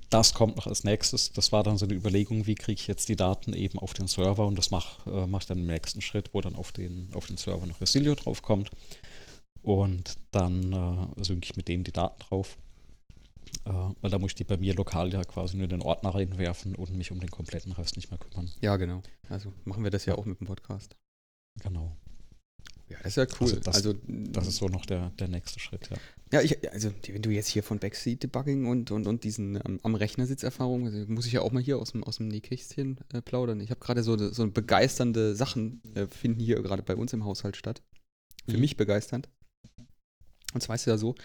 [SPEAKER 1] Das kommt noch als nächstes. Das war dann so eine Überlegung, wie kriege ich jetzt die Daten eben auf den Server und das mache äh, mach ich dann im nächsten Schritt, wo dann auf den, auf den Server noch Resilio draufkommt. Und dann äh, synke ich mit dem die Daten drauf. Äh, weil da muss ich die bei mir lokal ja quasi nur in den Ordner reinwerfen und mich um den kompletten Rest nicht mehr kümmern.
[SPEAKER 2] Ja, genau. Also machen wir das ja auch mit dem Podcast.
[SPEAKER 1] Genau.
[SPEAKER 2] Ja, das ist ja cool.
[SPEAKER 1] Also das-
[SPEAKER 2] also,
[SPEAKER 1] Das ist so noch der, der nächste Schritt, ja.
[SPEAKER 2] Ja, ich, also wenn du jetzt hier von Backseat-Debugging und, und, und diesen ähm, am Rechnersitzerfahrung, also muss ich ja auch mal hier aus dem, aus dem Nähkästchen äh, plaudern. Ich habe gerade so, so begeisternde Sachen äh, finden hier gerade bei uns im Haushalt statt. Für
[SPEAKER 1] Mhm.
[SPEAKER 2] mich begeisternd. Und zwar ist es ja so,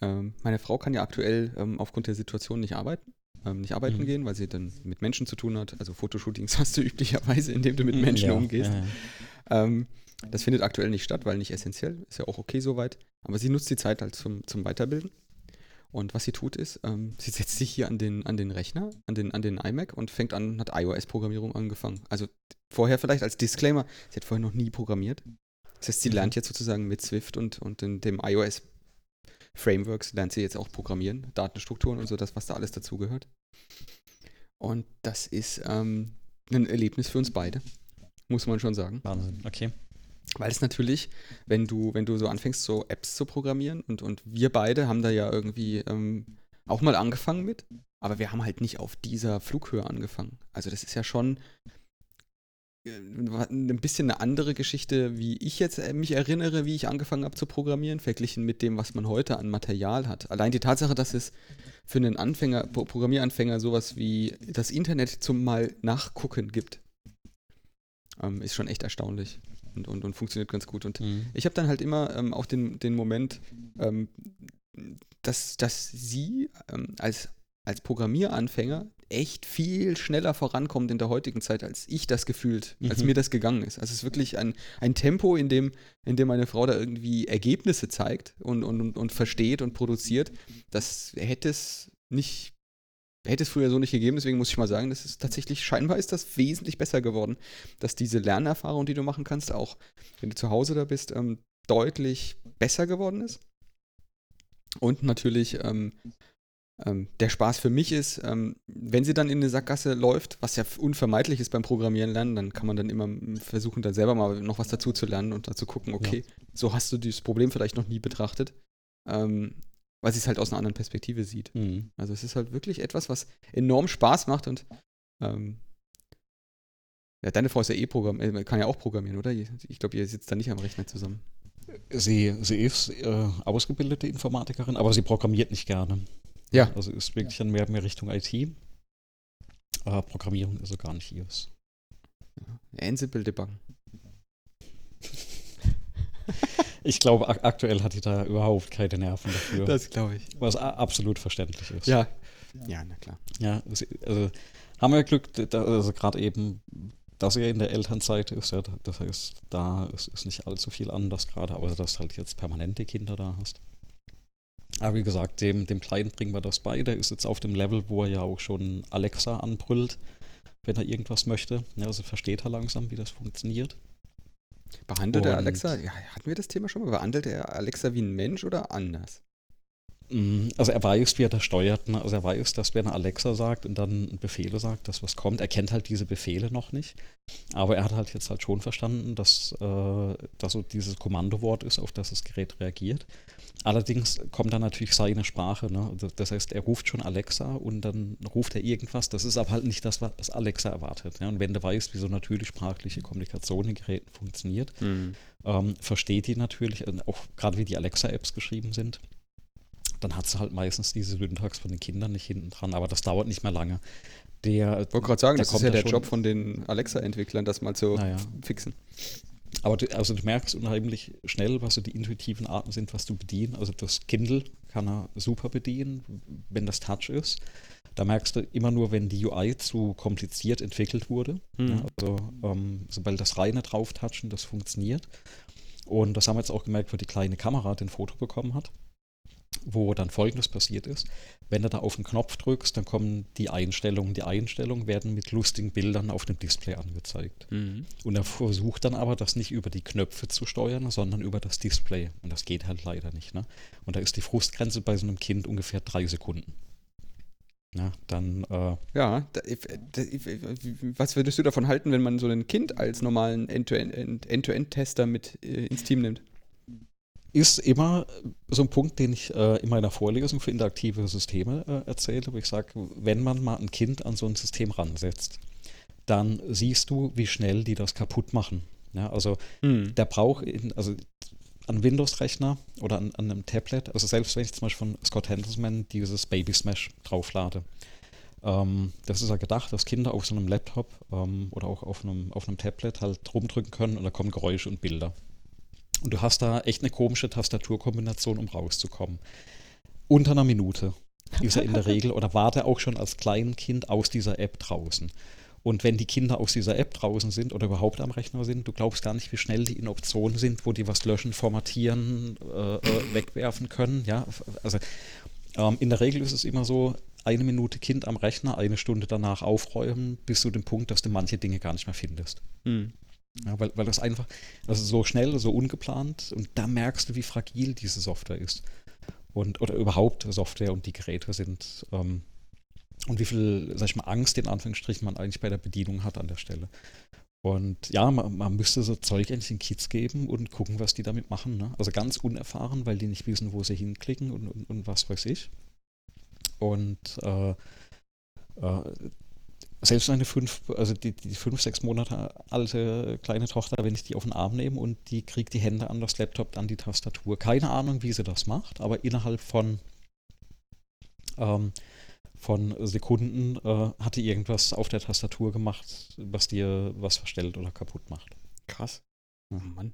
[SPEAKER 2] ähm, meine Frau kann ja aktuell ähm, aufgrund der Situation nicht arbeiten. ähm, nicht arbeiten
[SPEAKER 1] Mhm.
[SPEAKER 2] gehen, weil sie dann mit Menschen zu tun hat. Also Fotoshootings hast du üblicherweise, indem du mit Menschen
[SPEAKER 1] Ja,
[SPEAKER 2] umgehst.
[SPEAKER 1] ja, ja.
[SPEAKER 2] Das findet aktuell nicht statt, weil nicht essentiell. Ist ja auch okay soweit. Aber sie nutzt die Zeit halt zum, zum Weiterbilden. Und was sie tut ist, ähm, sie setzt sich hier an den, an den Rechner, an den, an den iMac und fängt an, hat iOS-Programmierung angefangen. Also vorher vielleicht als Disclaimer, sie hat vorher noch nie programmiert. Das heißt, sie
[SPEAKER 1] Mhm.
[SPEAKER 2] lernt jetzt sozusagen mit Swift und, und in dem iOS-Frameworks lernt sie jetzt auch programmieren, Datenstrukturen und so, das, was da alles dazugehört. Und das ist ähm, ein Erlebnis für uns beide, muss man schon sagen.
[SPEAKER 1] Wahnsinn, okay.
[SPEAKER 2] Weil es natürlich, wenn du, wenn du so anfängst, so Apps zu programmieren und, und wir beide haben da ja irgendwie ähm, auch mal angefangen mit, aber wir haben halt nicht auf dieser Flughöhe angefangen. Also das ist ja schon äh, ein bisschen eine andere Geschichte, wie ich jetzt äh, mich erinnere, wie ich angefangen habe zu programmieren, verglichen mit dem, was man heute an Material hat. Allein die Tatsache, dass es für einen Anfänger, Pro- Programmieranfänger sowas wie das Internet zum mal nachgucken gibt, ähm, ist schon echt erstaunlich und, und, und funktioniert ganz gut. Und
[SPEAKER 1] Mhm.
[SPEAKER 2] ich habe dann halt immer ähm, auch den, den Moment, ähm, dass, dass sie ähm, als, als Programmieranfänger echt viel schneller vorankommt in der heutigen Zeit, als ich das gefühlt, als
[SPEAKER 1] Mhm.
[SPEAKER 2] mir das gegangen ist. Also es ist wirklich ein, ein Tempo, in dem, in dem meine Frau da irgendwie Ergebnisse zeigt und, und, und, und versteht und produziert. Das hätte es nicht, hätte es früher so nicht gegeben. Deswegen muss ich mal sagen, das ist tatsächlich, scheinbar ist das wesentlich besser geworden, dass diese Lernerfahrung, die du machen kannst, auch wenn du zu Hause da bist, ähm, deutlich besser geworden ist. Und natürlich ähm, ähm, der Spaß für mich ist, ähm, wenn sie dann in eine Sackgasse läuft, was ja unvermeidlich ist beim Programmieren lernen, dann kann man dann immer mm, versuchen, dann selber mal noch was dazu zu lernen und dazu gucken, okay, so hast du dieses Problem vielleicht noch nie betrachtet, ähm, weil sie es halt aus einer anderen Perspektive sieht.
[SPEAKER 1] Mhm.
[SPEAKER 2] Also es ist halt wirklich etwas, was enorm Spaß macht und ähm, ja, deine Frau ist ja eh Programm, äh, kann ja auch programmieren, oder? Ich glaube, ihr sitzt da nicht am Rechner zusammen.
[SPEAKER 1] Sie, sie ist äh, ausgebildete Informatikerin, aber sie programmiert nicht gerne.
[SPEAKER 2] Ja.
[SPEAKER 1] Also ist wirklich dann mehr, mehr Richtung IT. Aber Programmierung ist so gar nicht ihres.
[SPEAKER 2] Ansible debuggen.
[SPEAKER 1] Ich glaube, ak aktuell hat die da überhaupt keine Nerven dafür.
[SPEAKER 2] Das glaube ich.
[SPEAKER 1] was absolut verständlich ist.
[SPEAKER 2] Ja. Ja, na klar.
[SPEAKER 1] Ja, also haben wir Glück, da, also gerade eben, dass er in der Elternzeit ist, ja, das heißt, da ist, ist nicht allzu viel anders gerade, außer dass du halt jetzt permanente Kinder da hast. Aber wie gesagt, dem, dem Kleinen bringen wir das bei. Der ist jetzt auf dem Level, wo er ja auch schon Alexa anbrüllt, wenn er irgendwas möchte. Ja, also versteht er langsam, wie das funktioniert.
[SPEAKER 2] Behandelt er
[SPEAKER 1] Und-
[SPEAKER 2] Alexa, ja, hatten wir das Thema schon mal? Behandelt er Alexa wie ein Mensch oder anders?
[SPEAKER 1] Mm, Also er weiß, wie er das steuert. Ne? Also er weiß, dass wenn er Alexa sagt und dann Befehle sagt, dass was kommt, er kennt halt diese Befehle noch nicht. Aber er hat halt jetzt halt schon verstanden, dass äh, das so dieses Kommandowort ist, auf das das Gerät reagiert. Allerdings kommt dann natürlich seine Sprache. Ne? Also Das heißt, er ruft schon Alexa und dann ruft er irgendwas. Das ist aber halt nicht das, was Alexa erwartet. Ja? Und wenn du weißt, wie so natürlich sprachliche Kommunikation in Geräten funktioniert, ähm, versteht die natürlich, auch gerade wie die Alexa-Apps geschrieben sind, dann hat sie halt meistens diese Syntax von den Kindern nicht hinten dran, aber das dauert nicht mehr lange. Der,
[SPEAKER 2] Ich wollte gerade sagen,
[SPEAKER 1] Da
[SPEAKER 2] das ist
[SPEAKER 1] kommt
[SPEAKER 2] ja
[SPEAKER 1] er
[SPEAKER 2] der Job von den Alexa-Entwicklern, das mal zu
[SPEAKER 1] naja,
[SPEAKER 2] fixen.
[SPEAKER 1] Aber du, also du merkst unheimlich schnell, was so die intuitiven Arten sind, was du bedienen. Also das Kindle kann er super bedienen, wenn das Touch ist. Da merkst du immer nur, wenn die UI zu kompliziert entwickelt wurde.
[SPEAKER 2] Mhm.
[SPEAKER 1] Ja, also ähm, sobald das reine Drauftatschen, das funktioniert. Und das haben wir jetzt auch gemerkt, wo die kleine Kamera den Foto bekommen hat, wo dann folgendes passiert ist. Wenn du da auf den Knopf drückst, dann kommen die Einstellungen. Die Einstellungen werden mit lustigen Bildern auf dem Display angezeigt. Und er versucht dann aber, das nicht über die Knöpfe zu steuern, sondern über das Display. Und das geht halt leider nicht. Ne? Und da ist die Frustgrenze bei so einem Kind ungefähr drei Sekunden. Ja, dann äh,
[SPEAKER 2] Ja, da, da, was würdest du davon halten, wenn man so ein Kind als normalen End-to-End- End-to-End-Tester mit äh, ins Team nimmt?
[SPEAKER 1] Ist immer so ein Punkt, den ich äh, in meiner Vorlesung für interaktive Systeme äh, erzähle, wo ich sage, wenn man mal ein Kind an so ein System ransetzt, dann siehst du, wie schnell die das kaputt machen. Ja, also der braucht, also an Windows-Rechner oder an, an einem Tablet, also selbst wenn ich zum Beispiel von Scott Handelsman dieses Baby Smash drauflade, ähm, das ist ja gedacht, dass Kinder auf so einem Laptop ähm, oder auch auf einem, auf einem Tablet halt rumdrücken können und da kommen Geräusche und Bilder. Und du hast da echt eine komische Tastaturkombination, um rauszukommen. Unter einer Minute ist er in der Regel oder war der auch schon als Kleinkind aus dieser App draußen. Und wenn die Kinder aus dieser App draußen sind oder überhaupt am Rechner sind, du glaubst gar nicht, wie schnell die in Optionen sind, wo die was löschen, formatieren, äh, äh, wegwerfen können. Ja, also ähm, in der Regel ist es immer so, eine Minute Kind am Rechner, eine Stunde danach aufräumen, bis zu dem Punkt, dass du manche Dinge gar nicht mehr findest. Mhm. Ja, weil, weil das einfach, also so schnell, so ungeplant und da merkst du, wie fragil diese Software ist. Und, oder überhaupt Software und die Geräte sind. Ähm, und wie viel, sag ich mal, Angst in Anführungsstrichen man eigentlich bei der Bedienung hat an der Stelle. Und ja, man, man müsste so Zeug eigentlich den Kids geben und gucken, was die damit machen. Ne? Also ganz unerfahren, weil die nicht wissen, wo sie hinklicken und, und, und was weiß ich. Und äh, äh, selbst eine fünf, also die, die fünf, sechs Monate alte kleine Tochter, wenn ich die auf den Arm nehme und die kriegt die Hände an das Laptop, an die Tastatur. Keine Ahnung, wie sie das macht, aber innerhalb von ähm, von Sekunden äh, hatte irgendwas auf der Tastatur gemacht, was dir was verstellt oder kaputt macht.
[SPEAKER 2] Krass. Oh Mann.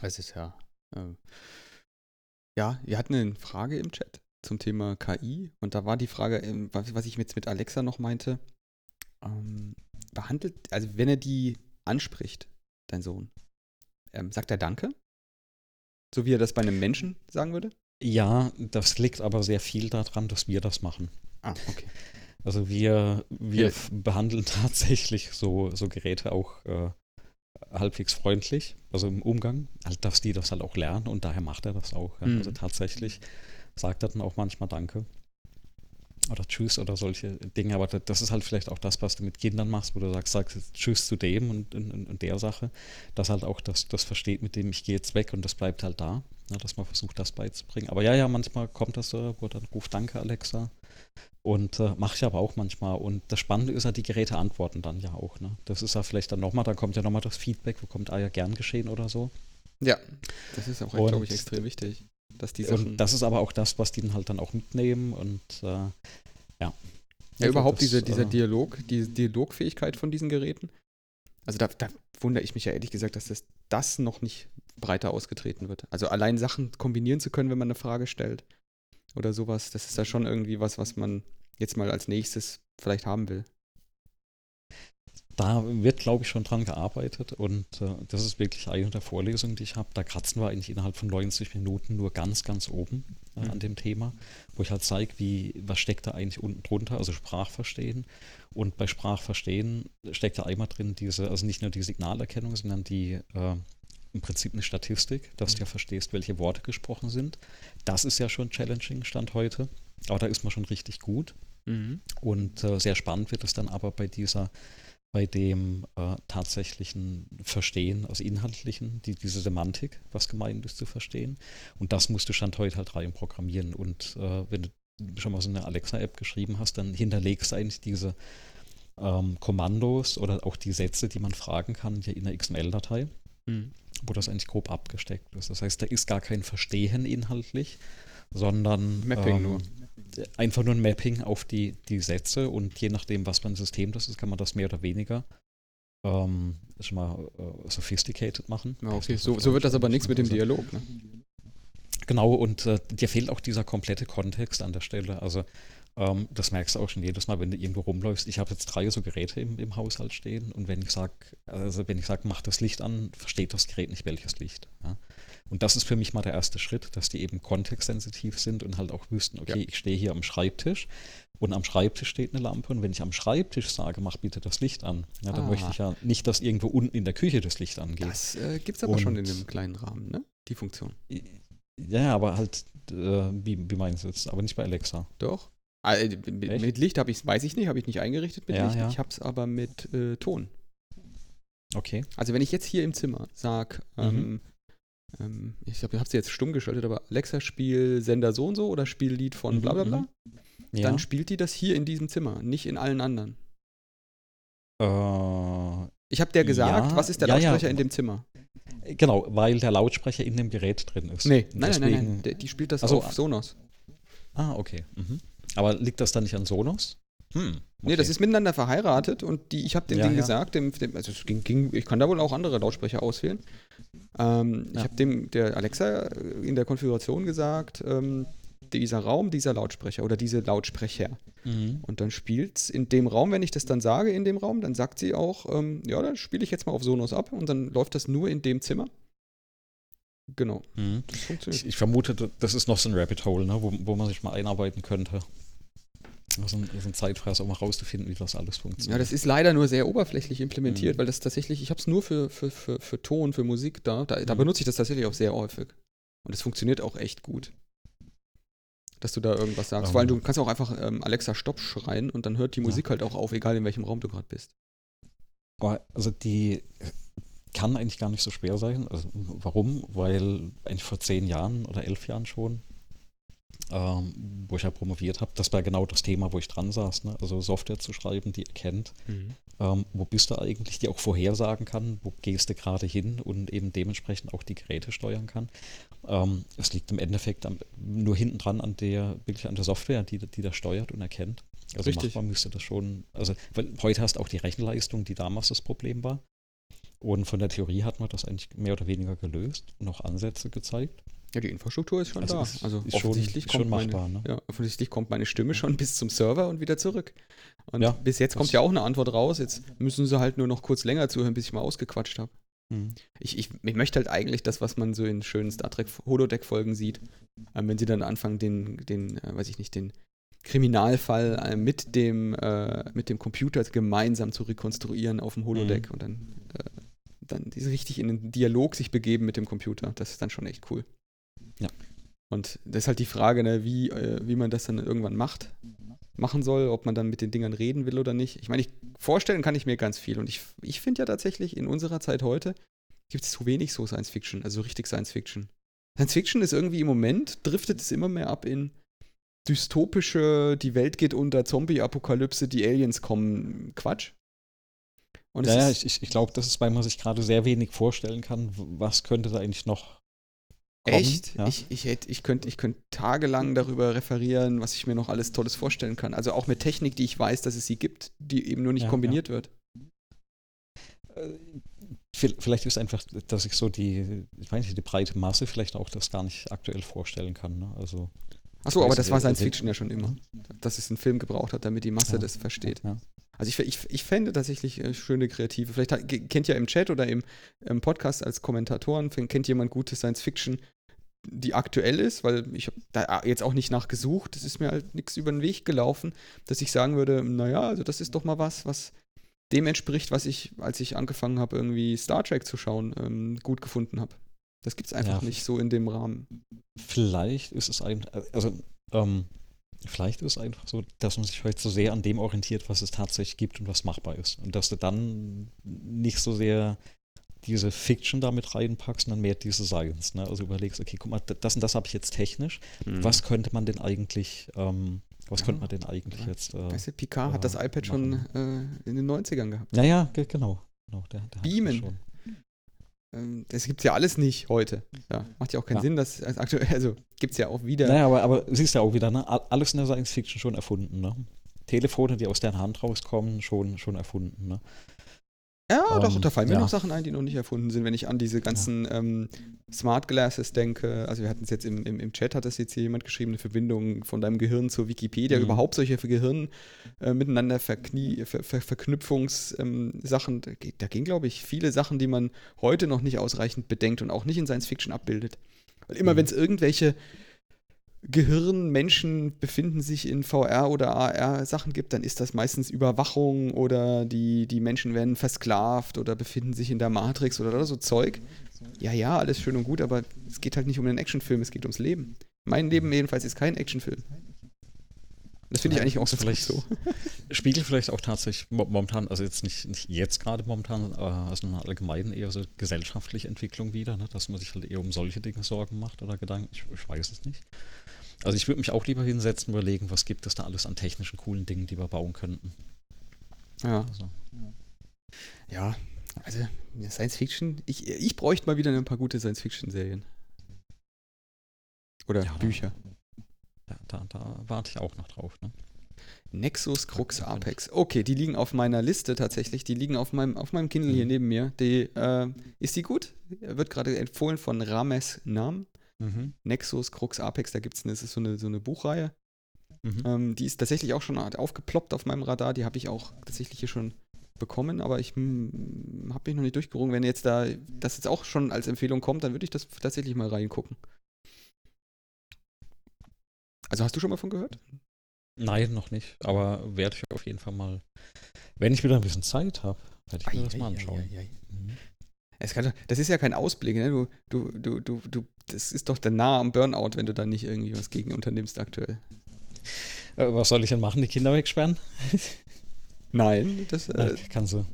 [SPEAKER 2] Das ist ja. Äh, ja, ihr hatten eine Frage im Chat zum Thema KI und da war die Frage, ähm, was ich jetzt mit Alexa noch meinte, ähm, behandelt, also wenn er die anspricht, dein Sohn, ähm, sagt er Danke? So wie er das bei einem Menschen sagen würde?
[SPEAKER 1] Ja, das liegt aber sehr viel daran, dass wir das machen.
[SPEAKER 2] Ah, okay.
[SPEAKER 1] Also wir, wir ja. behandeln tatsächlich so, so Geräte auch äh, halbwegs freundlich, also im Umgang, halt, dass die das halt auch lernen und daher macht er das auch. Ja. Mhm. Also tatsächlich sagt er dann auch manchmal Danke oder Tschüss oder solche Dinge, aber das ist halt vielleicht auch das, was du mit Kindern machst, wo du sagst, sagst Tschüss zu dem und, und, und der Sache, dass halt auch das, das versteht, mit dem ich gehe jetzt weg und das bleibt halt da, ne, dass man versucht, das beizubringen. Aber ja, ja, manchmal kommt das so, wo dann ruft Danke, Alexa. Und äh, mache ich aber auch manchmal. Und das Spannende ist ja, die Geräte antworten dann ja auch. Ne? Das ist ja vielleicht dann nochmal, dann kommt ja nochmal das Feedback, wo kommt, ah ja, gern geschehen oder so.
[SPEAKER 2] Ja, das ist auch, glaube ich, extrem wichtig. Dass die
[SPEAKER 1] und das ist aber auch das, was die dann halt dann auch mitnehmen und äh, ja.
[SPEAKER 2] Ja, also überhaupt das, diese, dieser äh, Dialog, die Dialogfähigkeit von diesen Geräten. Also da, da wundere ich mich ja ehrlich gesagt, dass das, das noch nicht breiter ausgetreten wird. Also allein Sachen kombinieren zu können, wenn man eine Frage stellt oder sowas, das ist ja schon irgendwie was, was man jetzt mal als nächstes vielleicht haben will
[SPEAKER 1] da wird, glaube ich, schon dran gearbeitet und äh, das ist wirklich eine der Vorlesungen, die ich habe. Da kratzen wir eigentlich innerhalb von 90 Minuten nur ganz, ganz oben äh, mhm. an dem Thema, wo ich halt zeige, wie, was steckt da eigentlich unten drunter, also Sprachverstehen. Und bei Sprachverstehen steckt ja einmal drin diese, also nicht nur die Signalerkennung, sondern die äh, im Prinzip eine Statistik, dass mhm. du ja verstehst, welche Worte gesprochen sind. Das ist ja schon challenging, Stand heute. Aber da ist man schon richtig gut. Mhm. Und äh, sehr spannend wird es dann aber bei dieser bei dem äh, tatsächlichen Verstehen, also inhaltlichen, die, diese Semantik, was gemeint ist, zu verstehen. Und das musst du Stand heute halt rein programmieren. Und äh, wenn du schon mal so eine Alexa-App geschrieben hast, dann hinterlegst du eigentlich diese ähm, Kommandos oder auch die Sätze, die man fragen kann, ja in einer XML-Datei, mhm. wo das eigentlich grob abgesteckt ist. Das heißt, da ist gar kein Verstehen inhaltlich, sondern
[SPEAKER 2] Mapping ähm, nur
[SPEAKER 1] einfach nur ein Mapping auf die, die Sätze und je nachdem, was für ein System das ist, kann man das mehr oder weniger ähm, schon mal äh, sophisticated machen.
[SPEAKER 2] Ja, okay. so, so wird das aber nichts mit dem Dialog, ne?
[SPEAKER 1] Genau, und äh, dir fehlt auch dieser komplette Kontext an der Stelle. Also ähm, das merkst du auch schon jedes Mal, wenn du irgendwo rumläufst. Ich habe jetzt drei so Geräte im, im Haushalt stehen und wenn ich sage, also wenn ich sage, mach das Licht an, versteht das Gerät nicht welches Licht. Ja? Und das ist für mich mal der erste Schritt, dass die eben kontextsensitiv sind und halt auch wüssten, okay, ja. ich stehe hier am Schreibtisch und am Schreibtisch steht eine Lampe und wenn ich am Schreibtisch sage, mach bitte das Licht an, ja, dann ah. möchte ich ja nicht, dass irgendwo unten in der Küche das Licht angeht.
[SPEAKER 2] Das äh, gibt es aber und, schon in dem kleinen Rahmen, ne? Die Funktion.
[SPEAKER 1] Ja, aber halt, äh, wie, wie meinst du jetzt? Aber nicht bei Alexa.
[SPEAKER 2] Doch. Also, mit Licht habe ich weiß ich nicht, habe ich nicht eingerichtet mit ja, Licht. Ja. Ich habe es aber mit äh, Ton.
[SPEAKER 1] Okay.
[SPEAKER 2] Also wenn ich jetzt hier im Zimmer sage, mhm. Ähm, ich glaube, ich habe sie jetzt stumm geschaltet, aber Alexa spiel Sender so und so oder spiel Lied von bla bla bla, mhm. ja. dann spielt die das hier in diesem Zimmer, nicht in allen anderen.
[SPEAKER 1] Äh,
[SPEAKER 2] ich habe der gesagt, ja, was ist der ja, Lautsprecher in dem Zimmer?
[SPEAKER 1] Genau, weil der Lautsprecher in dem Gerät drin ist.
[SPEAKER 2] Nee, nein, Deswegen, nein, nein, nein, die spielt das also, auf Sonos.
[SPEAKER 1] Ah, okay. Mhm. Aber liegt das dann nicht an Sonos?
[SPEAKER 2] Hm, okay. Nee, das ist miteinander verheiratet und die, ich habe dem ja, Ding ja. gesagt, dem, dem, also es ging, ging, ich kann da wohl auch andere Lautsprecher auswählen. Ähm, ja. Ich habe dem der Alexa in der Konfiguration gesagt, ähm, dieser Raum, dieser Lautsprecher oder diese Lautsprecher.
[SPEAKER 1] Mhm.
[SPEAKER 2] Und dann spielt es in dem Raum, wenn ich das dann sage in dem Raum, dann sagt sie auch, ähm, ja, dann spiele ich jetzt mal auf Sonos ab und dann läuft das nur in dem Zimmer. Genau,
[SPEAKER 1] Mhm.
[SPEAKER 2] das
[SPEAKER 1] Ich,
[SPEAKER 2] funktioniert.
[SPEAKER 1] ich vermute, das ist noch so ein Rabbit Hole, ne, wo, wo man sich mal einarbeiten könnte. So ein, so ein Zeitfresser, um mal rauszufinden, wie das alles funktioniert.
[SPEAKER 2] Ja, das ist leider nur sehr oberflächlich implementiert,
[SPEAKER 1] Mhm.
[SPEAKER 2] weil das tatsächlich, ich habe es nur für, für, für, für Ton, für Musik da. Da, da
[SPEAKER 1] Mhm.
[SPEAKER 2] benutze ich das tatsächlich auch sehr häufig. Und es funktioniert auch echt gut. Dass du da irgendwas sagst.
[SPEAKER 1] Ähm.
[SPEAKER 2] Vor allem, du kannst auch einfach ähm, Alexa Stopp schreien und dann hört die
[SPEAKER 1] Ja.
[SPEAKER 2] Musik halt auch auf, egal in welchem Raum du gerade bist.
[SPEAKER 1] Aber also die kann eigentlich gar nicht so schwer sein. Also, warum? Weil eigentlich vor zehn Jahren oder elf Jahren schon, ähm, wo ich ja promoviert habe, das war genau das Thema, wo ich dran saß. Ne? Also Software zu schreiben, die erkennt, ähm, wo bist du eigentlich, die auch vorhersagen kann, wo gehst du gerade hin und eben dementsprechend auch die Geräte steuern kann. Ähm, es liegt im Endeffekt am, nur hinten dran an der, wirklich an der Software, die, die das steuert und erkennt. Also
[SPEAKER 2] Richtig.
[SPEAKER 1] machbar müsste das schon, also heute hast du auch die Rechenleistung, die damals das Problem war. Und von der Theorie hat man das eigentlich mehr oder weniger gelöst und auch Ansätze gezeigt.
[SPEAKER 2] Ja, die Infrastruktur ist schon
[SPEAKER 1] Also
[SPEAKER 2] da.
[SPEAKER 1] ist-
[SPEAKER 2] also
[SPEAKER 1] ist schon-
[SPEAKER 2] offensichtlich,
[SPEAKER 1] ist
[SPEAKER 2] kommt
[SPEAKER 1] schon
[SPEAKER 2] meine,
[SPEAKER 1] machbar, ne?
[SPEAKER 2] ja, offensichtlich kommt meine Stimme schon bis zum Server und wieder zurück. Und
[SPEAKER 1] Ja,
[SPEAKER 2] bis jetzt kommt ja auch eine Antwort raus. Jetzt müssen sie halt nur noch kurz länger zuhören, bis ich mal ausgequatscht habe.
[SPEAKER 1] Mhm.
[SPEAKER 2] Ich, ich, ich möchte halt eigentlich das, was man so in schönen Star Trek Holodeck-Folgen sieht, ähm, wenn sie dann anfangen, den, den äh, weiß ich nicht, den Kriminalfall äh, mit, dem, äh, mit dem Computer gemeinsam zu rekonstruieren auf dem Holodeck
[SPEAKER 1] Mhm.
[SPEAKER 2] und dann, äh, dann richtig in den Dialog sich begeben mit dem Computer. Das ist dann schon echt cool.
[SPEAKER 1] Ja.
[SPEAKER 2] Und das ist halt die Frage, ne, wie, äh, wie man das dann irgendwann macht, machen soll, ob man dann mit den Dingern reden will oder nicht. Ich meine, ich, vorstellen kann ich mir ganz viel. Und ich, ich finde ja tatsächlich, in unserer Zeit heute gibt es zu wenig so Science Fiction, also so richtig Science Fiction. Science Fiction ist irgendwie im Moment, driftet es immer mehr ab in dystopische, die Welt geht unter, Zombie-Apokalypse, die Aliens kommen, Quatsch. Und es
[SPEAKER 1] Ja, ja,
[SPEAKER 2] ist,
[SPEAKER 1] ich, ich, glaube, das ist, weil man sich gerade sehr wenig vorstellen kann, was könnte da eigentlich noch kommen.
[SPEAKER 2] Echt?
[SPEAKER 1] Ja?
[SPEAKER 2] Ich, ich, hätt- ich könnte ich könnt tagelang darüber referieren, was ich mir noch alles Tolles vorstellen kann. Also auch mit Technik, die ich weiß, dass es sie gibt, die eben nur nicht
[SPEAKER 1] Ja,
[SPEAKER 2] kombiniert wird.
[SPEAKER 1] Äh, vi- Vielleicht ist einfach, dass ich so die, ich weiß nicht, die breite Masse vielleicht auch das gar nicht aktuell vorstellen kann. Ne? Also,
[SPEAKER 2] Achso, aber das war Science Fiction ja schon immer. Dass es einen Film gebraucht hat, damit die Masse
[SPEAKER 1] Ja.
[SPEAKER 2] das versteht.
[SPEAKER 1] ja.
[SPEAKER 2] Also ich, ich, ich fände tatsächlich äh, schöne Kreative. Vielleicht hat, kennt ja im Chat oder im, im Podcast als Kommentatoren, kennt jemand gute Science Fiction, die aktuell ist, weil ich habe da jetzt auch nicht nachgesucht. Es ist mir halt nichts über den Weg gelaufen, dass ich sagen würde, naja, also das ist doch mal was, was dem entspricht, was ich, als ich angefangen habe, irgendwie Star Trek zu schauen, ähm, gut gefunden habe. Das gibt es einfach
[SPEAKER 1] Ja.
[SPEAKER 2] nicht so in dem Rahmen.
[SPEAKER 1] Vielleicht ist es ein, also, ähm, vielleicht ist es einfach so, dass man sich heute so sehr an dem orientiert, was es tatsächlich gibt und was machbar ist. Und dass du dann nicht so sehr diese Fiction damit reinpackst, sondern mehr diese Science. Ne? Also überlegst, okay, guck mal, das und das habe ich jetzt technisch.
[SPEAKER 2] Mhm.
[SPEAKER 1] Was könnte man denn eigentlich, ähm, was
[SPEAKER 2] Ja.
[SPEAKER 1] könnte man denn eigentlich
[SPEAKER 2] Ja.
[SPEAKER 1] jetzt. Äh,
[SPEAKER 2] Weißt du, Picard
[SPEAKER 1] ja,
[SPEAKER 2] hat das iPad schon
[SPEAKER 1] machen.
[SPEAKER 2] äh, in den 90ern gehabt.
[SPEAKER 1] ja, ja, ge- genau. genau der, der
[SPEAKER 2] Beamen. Ähm, das gibt es ja alles nicht heute. Ja, macht ja auch keinen
[SPEAKER 1] Ja.
[SPEAKER 2] Sinn, dass also aktuell, also gibt es ja auch wieder.
[SPEAKER 1] Naja, aber, aber siehst du ja auch wieder, ne? All- alles in der Science Fiction schon erfunden, ne? Telefone, die aus der Hand rauskommen, schon, schon erfunden, ne?
[SPEAKER 2] Ja, doch,
[SPEAKER 1] Ähm,
[SPEAKER 2] da fallen mir
[SPEAKER 1] ja.
[SPEAKER 2] noch Sachen ein, die noch nicht erfunden sind, wenn ich an diese ganzen ähm, Smart Glasses denke. Also wir hatten es jetzt im, im, im Chat, hat das jetzt hier jemand geschrieben, eine Verbindung von deinem Gehirn zur Wikipedia,
[SPEAKER 1] Mhm.
[SPEAKER 2] überhaupt solche Gehirn äh, miteinander Verknie, Ver, Ver, Verknüpfungssachen. Ähm, da gehen, glaube ich, viele Sachen, die man heute noch nicht ausreichend bedenkt und auch nicht in Science Fiction abbildet. Weil immer
[SPEAKER 1] Mhm.
[SPEAKER 2] wenn es irgendwelche Gehirnmenschen befinden sich in VR oder AR Sachen gibt, dann ist das meistens Überwachung oder die, die Menschen werden versklavt oder befinden sich in der Matrix oder, so Zeug. Ja, ja, alles schön und gut, aber es geht halt nicht um einen Actionfilm, es geht ums Leben. Mein Leben jedenfalls ist kein Actionfilm. Das finde ich eigentlich auch
[SPEAKER 1] vielleicht-
[SPEAKER 2] so.
[SPEAKER 1] Spiegelt vielleicht auch tatsächlich mo- momentan, also jetzt nicht, nicht jetzt gerade momentan, aber also in einer allgemeinen eher so gesellschaftliche Entwicklung wieder, ne? dass man sich halt eher um solche Dinge Sorgen macht oder Gedanken. Ich, ich weiß es nicht. Also ich würde mich auch lieber hinsetzen und überlegen, was gibt es da alles an technischen coolen Dingen, die wir bauen könnten.
[SPEAKER 2] Ja,
[SPEAKER 1] Also,
[SPEAKER 2] ja. Also Science Fiction, ich, ich bräuchte mal wieder ein paar gute Science Fiction Serien. Oder
[SPEAKER 1] Ja,
[SPEAKER 2] Bücher.
[SPEAKER 1] ja, da, da warte ich auch noch drauf. Ne?
[SPEAKER 2] Nexus,
[SPEAKER 1] kann
[SPEAKER 2] Apex. Okay, die liegen auf meiner Liste tatsächlich. Die liegen auf meinem, auf meinem Kindle hier
[SPEAKER 1] Mhm.
[SPEAKER 2] neben mir. Die, äh, ist die gut? Wird gerade empfohlen von Rames Nam.
[SPEAKER 1] Mhm.
[SPEAKER 2] Nexus, Crux, Apex, da gibt es so eine, so eine Buchreihe.
[SPEAKER 1] Mhm.
[SPEAKER 2] Ähm, die ist tatsächlich auch schon aufgeploppt auf meinem Radar. Die habe ich auch tatsächlich hier schon bekommen, aber ich hm, habe mich noch nicht durchgerungen. Wenn jetzt da das jetzt auch schon als Empfehlung kommt, dann würde ich das tatsächlich mal reingucken. Also hast du schon mal von gehört?
[SPEAKER 1] Nein, noch nicht. Aber werde ich auf jeden Fall mal, wenn ich wieder ein bisschen Zeit habe, werde ich mir das mal anschauen. Mhm.
[SPEAKER 2] Es kann, das ist ja kein Ausblick, ne? Du, du, du, du, du, das ist doch dann nah am Burnout, wenn du da nicht irgendwie was gegen unternimmst aktuell.
[SPEAKER 1] Äh, was soll ich denn machen? Die Kinder wegsperren?
[SPEAKER 2] Nein, das äh,
[SPEAKER 1] kannst du.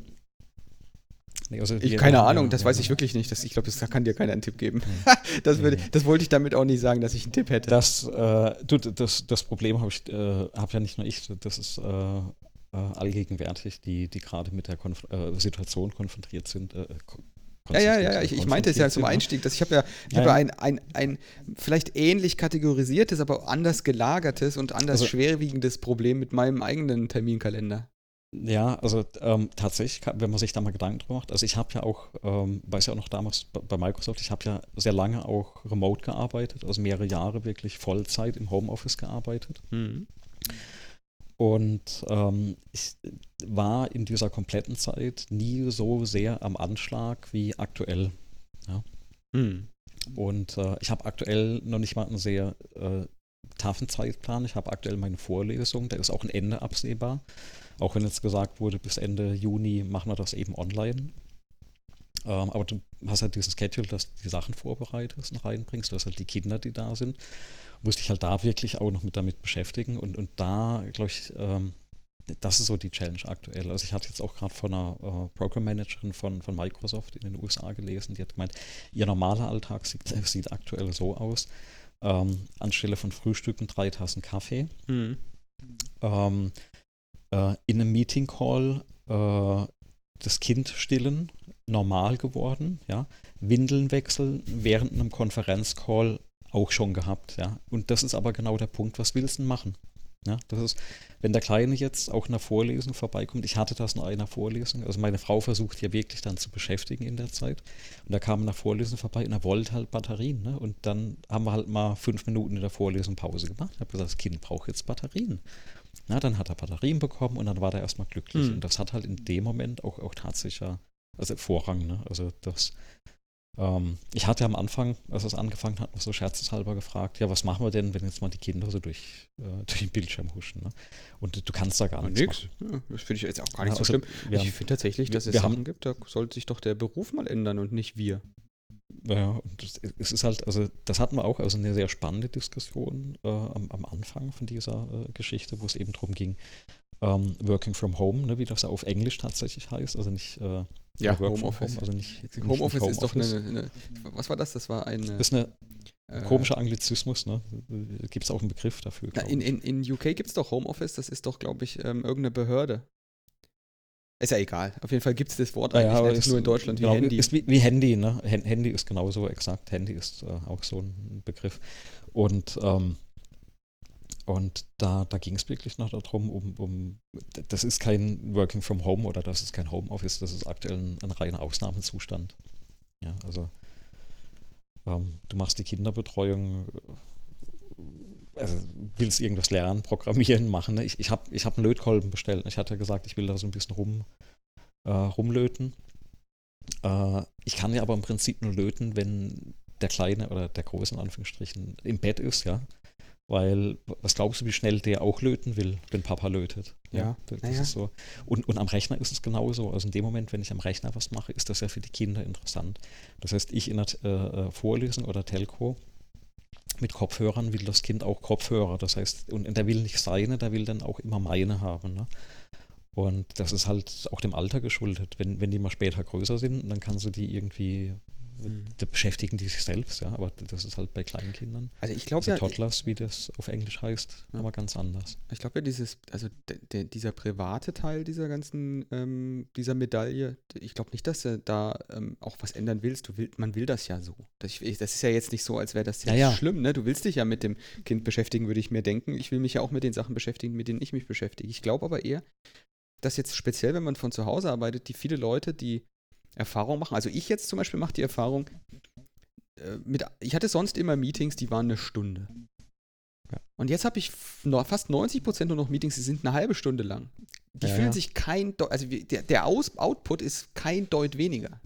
[SPEAKER 2] Nee, also ich, keine Ahnung, ja, das ja, weiß ich wirklich nicht. Das, ich glaube, das kann dir keiner einen Tipp geben. das, würde, das wollte ich damit auch nicht sagen, dass ich einen Tipp hätte.
[SPEAKER 1] Das, äh, du, das, das Problem habe ich, äh, habe ja nicht nur ich, das ist äh, äh allgegenwärtig, die, die gerade mit der Konf äh, Situation konfrontiert sind,
[SPEAKER 2] ja, ja, ja, ich, ich meinte es ja zum Einstieg, dass ich habe ja, ich ja, hab ja ein, ein, ein vielleicht ähnlich kategorisiertes, aber anders gelagertes und anders also, schwerwiegendes Problem mit meinem eigenen Terminkalender.
[SPEAKER 1] Ja, also ähm, tatsächlich, wenn man sich da mal Gedanken drüber macht, also ich habe ja auch, ähm, weiß ja auch noch damals bei Microsoft, ich habe ja sehr lange auch remote gearbeitet, also mehrere Jahre wirklich Vollzeit im Homeoffice gearbeitet. Mhm. Und ähm, ich war in dieser kompletten Zeit nie so sehr am Anschlag wie aktuell. Ja. Hm. Und äh, ich habe aktuell noch nicht mal einen sehr äh, taffen Zeitplan. Ich habe aktuell meine Vorlesung, da ist auch ein Ende absehbar. Auch wenn jetzt gesagt wurde, bis Ende Juni machen wir das eben online. Ähm, aber du hast halt diesen Schedule, dass du die Sachen vorbereitest und reinbringst. Du hast halt die Kinder, die da sind musste ich halt da wirklich auch noch mit damit beschäftigen und, und da, glaube ich, ähm, das ist so die Challenge aktuell. Also ich hatte jetzt auch gerade von einer äh, Program Managerin von, von Microsoft in den USA gelesen, die hat gemeint, ihr normaler Alltag sieht, sieht aktuell so aus. Ähm, anstelle von Frühstücken drei Tassen Kaffee. Mhm. Ähm, äh, in einem Meeting Call äh, das Kind stillen, normal geworden, ja. Windeln wechseln, während einem Konferenzcall auch schon gehabt, ja. Und das ist aber genau der Punkt, was willst du denn machen? Ja, das ist, wenn der Kleine jetzt auch in einer Vorlesung vorbeikommt, ich hatte das in einer Vorlesung, also meine Frau versucht ja wirklich dann zu beschäftigen in der Zeit. Und da kam eine Vorlesung vorbei und er wollte halt Batterien. Ne? Und dann haben wir halt mal fünf Minuten in der Vorlesung Pause gemacht. Ich habe gesagt, das Kind braucht jetzt Batterien. Na, dann hat er Batterien bekommen und dann war er erstmal glücklich. Mhm. Und das hat halt in dem Moment auch, auch tatsächlich also Vorrang. Ne? Also das ähm, ich hatte am Anfang, als es angefangen hat, noch so scherzeshalber gefragt, ja, was machen wir denn, wenn jetzt mal die Kinder so durch, äh, durch den Bildschirm huschen? Ne? Und du kannst da gar ja, nichts
[SPEAKER 2] Ja, das finde ich jetzt auch gar nicht ja, so also schlimm. Ich finde tatsächlich, dass es wir Sachen haben, gibt, da sollte sich doch der Beruf mal ändern und nicht wir.
[SPEAKER 1] Ja, und es ist halt, also das hatten wir auch, also eine sehr spannende Diskussion äh, am, am, Anfang von dieser äh, Geschichte, wo es eben darum ging, ähm, Working from Home, ne, wie das auf Englisch tatsächlich heißt, also nicht äh,
[SPEAKER 2] ja, Homeoffice. Home, also nicht, nicht Homeoffice Home ist doch eine, eine, Was war das? Das war eine.
[SPEAKER 1] Das ist eine äh, komischer Anglizismus, ne? Gibt es auch einen Begriff dafür?
[SPEAKER 2] Na, in, in, in UK gibt es doch Homeoffice, das ist doch, glaube ich, ähm, irgendeine Behörde. Ist ja egal. Auf jeden Fall gibt es das Wort
[SPEAKER 1] eigentlich ja, ist, nur in Deutschland wie genau, Handy. Ist wie, wie, Handy, ne? Handy ist genauso exakt. Handy ist äh, auch so ein Begriff. Und ähm, und da, da ging es wirklich noch darum, um, um, das ist kein Working from Home oder das ist kein Homeoffice, das ist aktuell ein, ein reiner Ausnahmezustand. Ja, also ähm, du machst die Kinderbetreuung, äh, also willst irgendwas lernen, programmieren, machen. Ne? Ich, ich habe ich hab einen Lötkolben bestellt. Ich hatte gesagt, ich will da so ein bisschen rum, äh, rumlöten. Äh, ich kann ja aber im Prinzip nur löten, wenn der Kleine oder der Große in Anführungsstrichen im Bett ist, ja. Weil, was glaubst du, wie schnell der auch löten will, wenn Papa lötet?
[SPEAKER 2] Ja, ja
[SPEAKER 1] das, ja. ist so. Und, und am Rechner ist es genauso. Also in dem Moment, wenn ich am Rechner was mache, ist das ja für die Kinder interessant. Das heißt, ich in der äh, äh, Vorlesung oder Telco mit Kopfhörern will das Kind auch Kopfhörer. Das heißt, und, und der will nicht seine, der will dann auch immer meine haben. Ne? Und das ist halt auch dem Alter geschuldet. Wenn, wenn die mal später größer sind, dann kannst du die irgendwie Mhm. Da beschäftigen die sich selbst, ja, aber das ist halt bei kleinen Kindern.
[SPEAKER 2] Also ich glaube
[SPEAKER 1] also ja. Toddlers, wie das auf Englisch heißt, ja. aber ganz anders.
[SPEAKER 2] Ich glaube ja, dieses, also de, de, dieser private Teil dieser ganzen, ähm, dieser Medaille, ich glaube nicht, dass du da ähm, auch was ändern willst. Du will, man will das ja so. Das, ich, das ist ja jetzt nicht so, als wäre das
[SPEAKER 1] ja, ja,
[SPEAKER 2] schlimm, ne? Du willst dich ja mit dem Kind beschäftigen, würde ich mir denken. Ich will mich ja auch mit den Sachen beschäftigen, mit denen ich mich beschäftige. Ich glaube aber eher, dass jetzt speziell, wenn man von zu Hause arbeitet, die viele Leute, die Erfahrung machen. Also ich jetzt zum Beispiel mache die Erfahrung, äh, mit, ich hatte sonst immer Meetings, die waren eine Stunde. Ja. Und jetzt habe ich fast 90 Prozent nur noch Meetings, die sind eine halbe Stunde lang. Die ja, fühlen ja. sich kein, Deut also der, der Aus Output ist kein Deut weniger.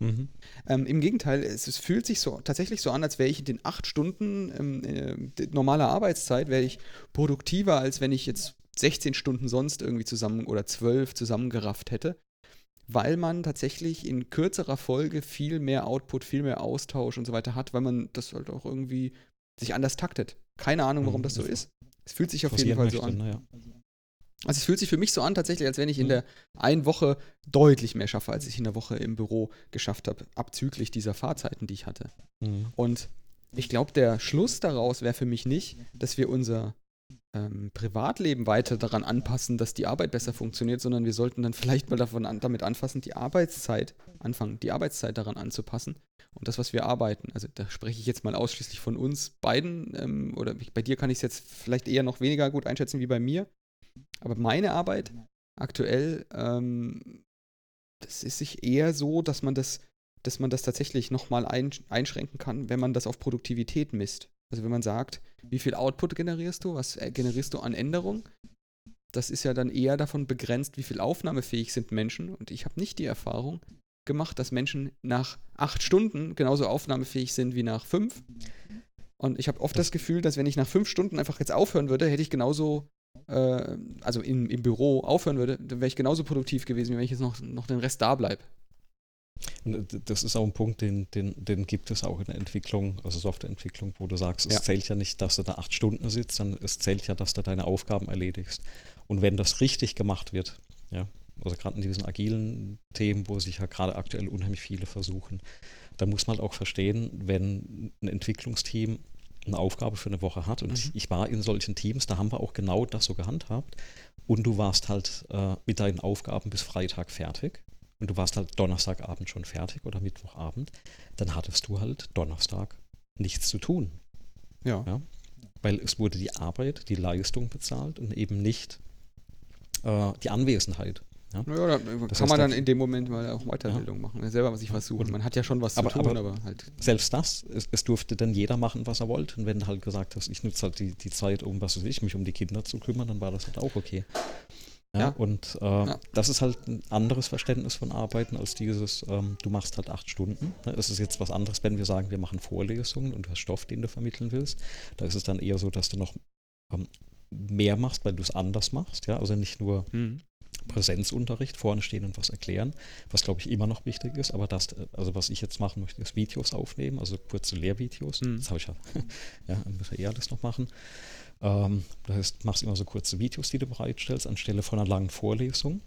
[SPEAKER 2] Mhm. Ähm, Im Gegenteil, es, es, fühlt sich so tatsächlich so an, als wäre ich in den acht Stunden ähm, äh, normaler Arbeitszeit, wäre ich produktiver, als wenn ich jetzt 16 Stunden sonst irgendwie zusammen oder 12 zusammengerafft hätte, weil man tatsächlich in kürzerer Folge viel mehr Output, viel mehr Austausch und so weiter hat, weil man das halt auch irgendwie sich anders taktet. Keine Ahnung, warum mhm. das so ist. Es fühlt sich auf jeden Fall möchte, so an. Ja. Also es fühlt sich für mich so an, tatsächlich, als wenn ich in mhm. der einen Woche deutlich mehr schaffe, als ich in der Woche im Büro geschafft habe, abzüglich dieser Fahrzeiten, die ich hatte. Mhm. Und ich glaube, der Schluss daraus wäre für mich nicht, dass wir unser ähm, Privatleben weiter daran anpassen, dass die Arbeit besser funktioniert, sondern wir sollten dann vielleicht mal davon an, damit anfassen, die Arbeitszeit, anfangen, die Arbeitszeit daran anzupassen und das, was wir arbeiten. Also da spreche ich jetzt mal ausschließlich von uns beiden ähm, oder bei dir kann ich es jetzt vielleicht eher noch weniger gut einschätzen wie bei mir. Aber meine Arbeit aktuell, ähm, das ist sich eher so, dass man das, dass man das tatsächlich nochmal ein, einschränken kann, wenn man das auf Produktivität misst. Also wenn man sagt, wie viel Output generierst du, was äh, generierst du an Änderungen, das ist ja dann eher davon begrenzt, wie viel aufnahmefähig sind Menschen. Und ich habe nicht die Erfahrung gemacht, dass Menschen nach acht Stunden genauso aufnahmefähig sind wie nach fünf. Und ich habe oft das, das Gefühl, dass wenn ich nach fünf Stunden einfach jetzt aufhören würde, hätte ich genauso äh, also im, im Büro aufhören würde, dann wäre ich genauso produktiv gewesen, wie wenn ich jetzt noch, noch den Rest da bleibe.
[SPEAKER 1] Das ist auch ein Punkt, den, den, den gibt es auch in der Entwicklung, also Softwareentwicklung, wo du sagst, es ja. zählt ja nicht, dass du da acht Stunden sitzt, sondern es zählt ja, dass du deine Aufgaben erledigst. Und wenn das richtig gemacht wird, ja, also gerade in diesen agilen Themen, wo sich ja gerade aktuell unheimlich viele versuchen, dann muss man halt auch verstehen, wenn ein Entwicklungsteam eine Aufgabe für eine Woche hat. Und mhm. ich war in solchen Teams, da haben wir auch genau das so gehandhabt. Und du warst halt äh, mit deinen Aufgaben bis Freitag fertig. Und du warst halt Donnerstagabend schon fertig oder Mittwochabend. Dann hattest du halt Donnerstag nichts zu tun. Ja. ja? Weil es wurde die Arbeit, die Leistung bezahlt und eben nicht äh, die Anwesenheit.
[SPEAKER 2] Ja, ja da kann man dann in dem Moment mal auch Weiterbildung ja. machen, selber sich was suchen. Man hat ja schon was
[SPEAKER 1] aber,
[SPEAKER 2] zu tun,
[SPEAKER 1] aber, aber, halt. Selbst das, es, es, durfte dann jeder machen, was er wollte. Und wenn du halt gesagt hast, ich nutze halt die, die Zeit, um was weiß ich, mich um die Kinder zu kümmern, dann war das halt auch okay. Ja, ja. Und äh, ja. das ist halt ein anderes Verständnis von Arbeiten als dieses, ähm, du machst halt acht Stunden. Es ist jetzt was anderes, wenn wir sagen, wir machen Vorlesungen und du hast Stoff, den du vermitteln willst. Da ist es dann eher so, dass du noch ähm, mehr machst, weil du es anders machst. Ja, also nicht nur mhm. Präsenzunterricht, vorne stehen und was erklären, was glaube ich immer noch wichtig ist, aber das, also was ich jetzt machen möchte, ist Videos aufnehmen, also kurze Lehrvideos. Mhm. Das habe ich ja, ja, muss ja eh alles noch machen. Ähm, das heißt, machst immer so kurze Videos, die du bereitstellst, anstelle von einer langen Vorlesung.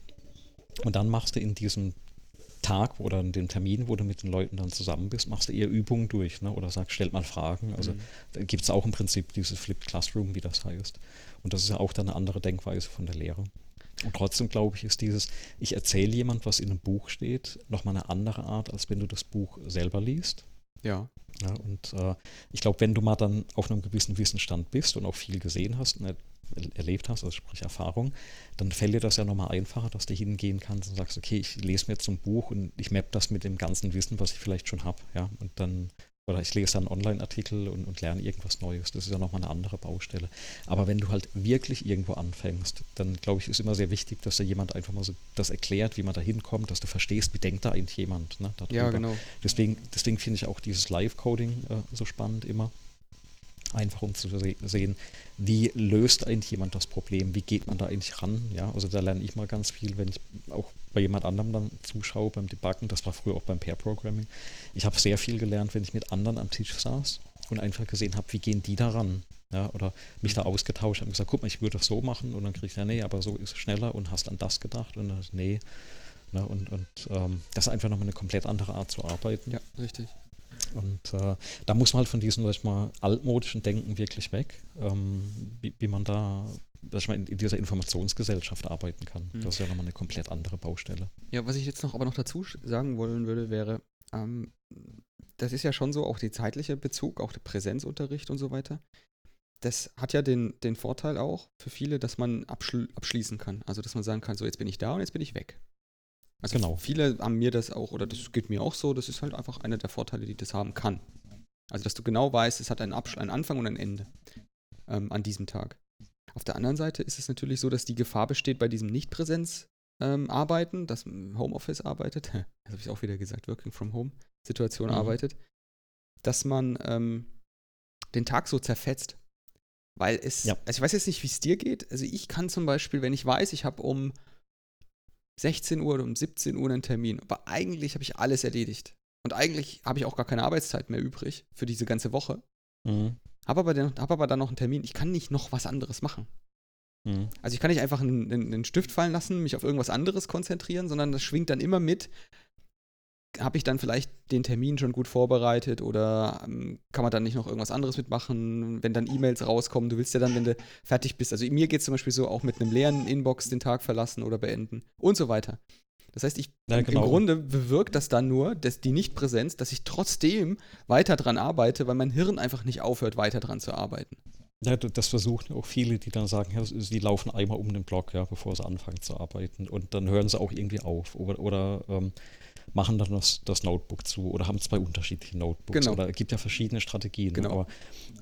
[SPEAKER 1] Und dann machst du in diesem Tag oder in dem Termin, wo du mit den Leuten dann zusammen bist, machst du eher Übungen durch ne? oder sagst, stellt mal Fragen. Also mhm. da gibt es auch im Prinzip dieses Flipped Classroom, wie das heißt. Und das ist ja auch dann eine andere Denkweise von der Lehre. Und trotzdem glaube ich, ist dieses, ich erzähle jemand, was in einem Buch steht, nochmal eine andere Art, als wenn du das Buch selber liest.
[SPEAKER 2] Ja.
[SPEAKER 1] ja und äh, ich glaube, wenn du mal dann auf einem gewissen Wissensstand bist und auch viel gesehen hast und erlebt hast, also sprich Erfahrung, dann fällt dir das ja nochmal einfacher, dass du hingehen kannst und sagst, okay, ich lese mir jetzt so ein Buch und ich map das mit dem ganzen Wissen, was ich vielleicht schon habe, ja, und dann oder ich lese einen Online-Artikel und, und, lerne irgendwas Neues. Das ist ja nochmal eine andere Baustelle. Aber wenn du halt wirklich irgendwo anfängst, dann glaube ich, ist immer sehr wichtig, dass da jemand einfach mal so das erklärt, wie man da hinkommt, dass du verstehst, wie denkt da eigentlich jemand. Ne,
[SPEAKER 2] ja, genau.
[SPEAKER 1] Deswegen, deswegen finde ich auch dieses Live-Coding äh, so spannend immer. Einfach um zu sehen, wie löst eigentlich jemand das Problem, wie geht man da eigentlich ran. Ja, also da lerne ich mal ganz viel, wenn ich auch bei jemand anderem dann zuschaue beim Debuggen. Das war früher auch beim Pair-Programming. Ich habe sehr viel gelernt, wenn ich mit anderen am Tisch saß und einfach gesehen habe, wie gehen die da ran. Ja, oder mich da ausgetauscht habe und gesagt, guck mal, ich würde das so machen und dann kriege ich ja, nee, aber so ist es schneller und hast an das gedacht und dann, nee. Ne, und und ähm, das ist einfach nochmal eine komplett andere Art zu arbeiten.
[SPEAKER 2] Ja, richtig.
[SPEAKER 1] Und äh, da muss man halt von diesem, sag ich mal, altmodischen Denken wirklich weg, ähm, wie, wie, man da dass man in, dieser Informationsgesellschaft arbeiten kann. Mhm. Das ist ja nochmal eine komplett andere Baustelle.
[SPEAKER 2] Ja, was ich jetzt noch aber noch dazu sagen wollen würde, wäre, ähm, das ist ja schon so, auch der zeitliche Bezug, auch der Präsenzunterricht und so weiter. Das hat ja den, den Vorteil auch für viele, dass man abschl abschließen kann. Also, dass man sagen kann, so jetzt bin ich da und jetzt bin ich weg. Also genau. viele haben mir das auch, oder das geht mir auch so, das ist halt einfach einer der Vorteile, die das haben kann. Also, dass du genau weißt, es hat einen, Absch einen Anfang und ein Ende ähm, an diesem Tag. Auf der anderen Seite ist es natürlich so, dass die Gefahr besteht bei diesem Nicht-Präsenz-Arbeiten, ähm, dass Homeoffice arbeitet, das habe ich auch wieder gesagt, Working from Home Situation mhm. arbeitet, dass man ähm, den Tag so zerfetzt. Weil es, ja. also ich weiß jetzt nicht, wie es dir geht. Also ich kann zum Beispiel, wenn ich weiß, ich habe um 16 Uhr oder um 17 Uhr einen Termin, aber eigentlich habe ich alles erledigt. Und eigentlich habe ich auch gar keine Arbeitszeit mehr übrig für diese ganze Woche. Mhm. Habe aber, hab aber dann noch einen Termin. Ich kann nicht noch was anderes machen. Mhm. Also ich kann nicht einfach einen, einen, Stift fallen lassen, mich auf irgendwas anderes konzentrieren, sondern das schwingt dann immer mit, habe ich dann vielleicht den Termin schon gut vorbereitet oder ähm, kann man dann nicht noch irgendwas anderes mitmachen, wenn dann E-Mails rauskommen? Du willst ja dann, wenn du fertig bist, also mir geht es zum Beispiel so, auch mit einem leeren Inbox den Tag verlassen oder beenden und so weiter. Das heißt, ich, ja, genau. im Grunde bewirkt das dann nur, dass die Nichtpräsenz, dass ich trotzdem weiter dran arbeite, weil mein Hirn einfach nicht aufhört, weiter dran zu arbeiten.
[SPEAKER 1] Ja, das versuchen auch viele, die dann sagen, ja, sie laufen einmal um den Block, ja, bevor sie anfangen zu arbeiten. Und dann hören sie auch irgendwie auf. Oder, oder ähm, machen dann das, das Notebook zu oder haben zwei unterschiedliche Notebooks. Genau. Oder es gibt ja verschiedene Strategien. Genau. Aber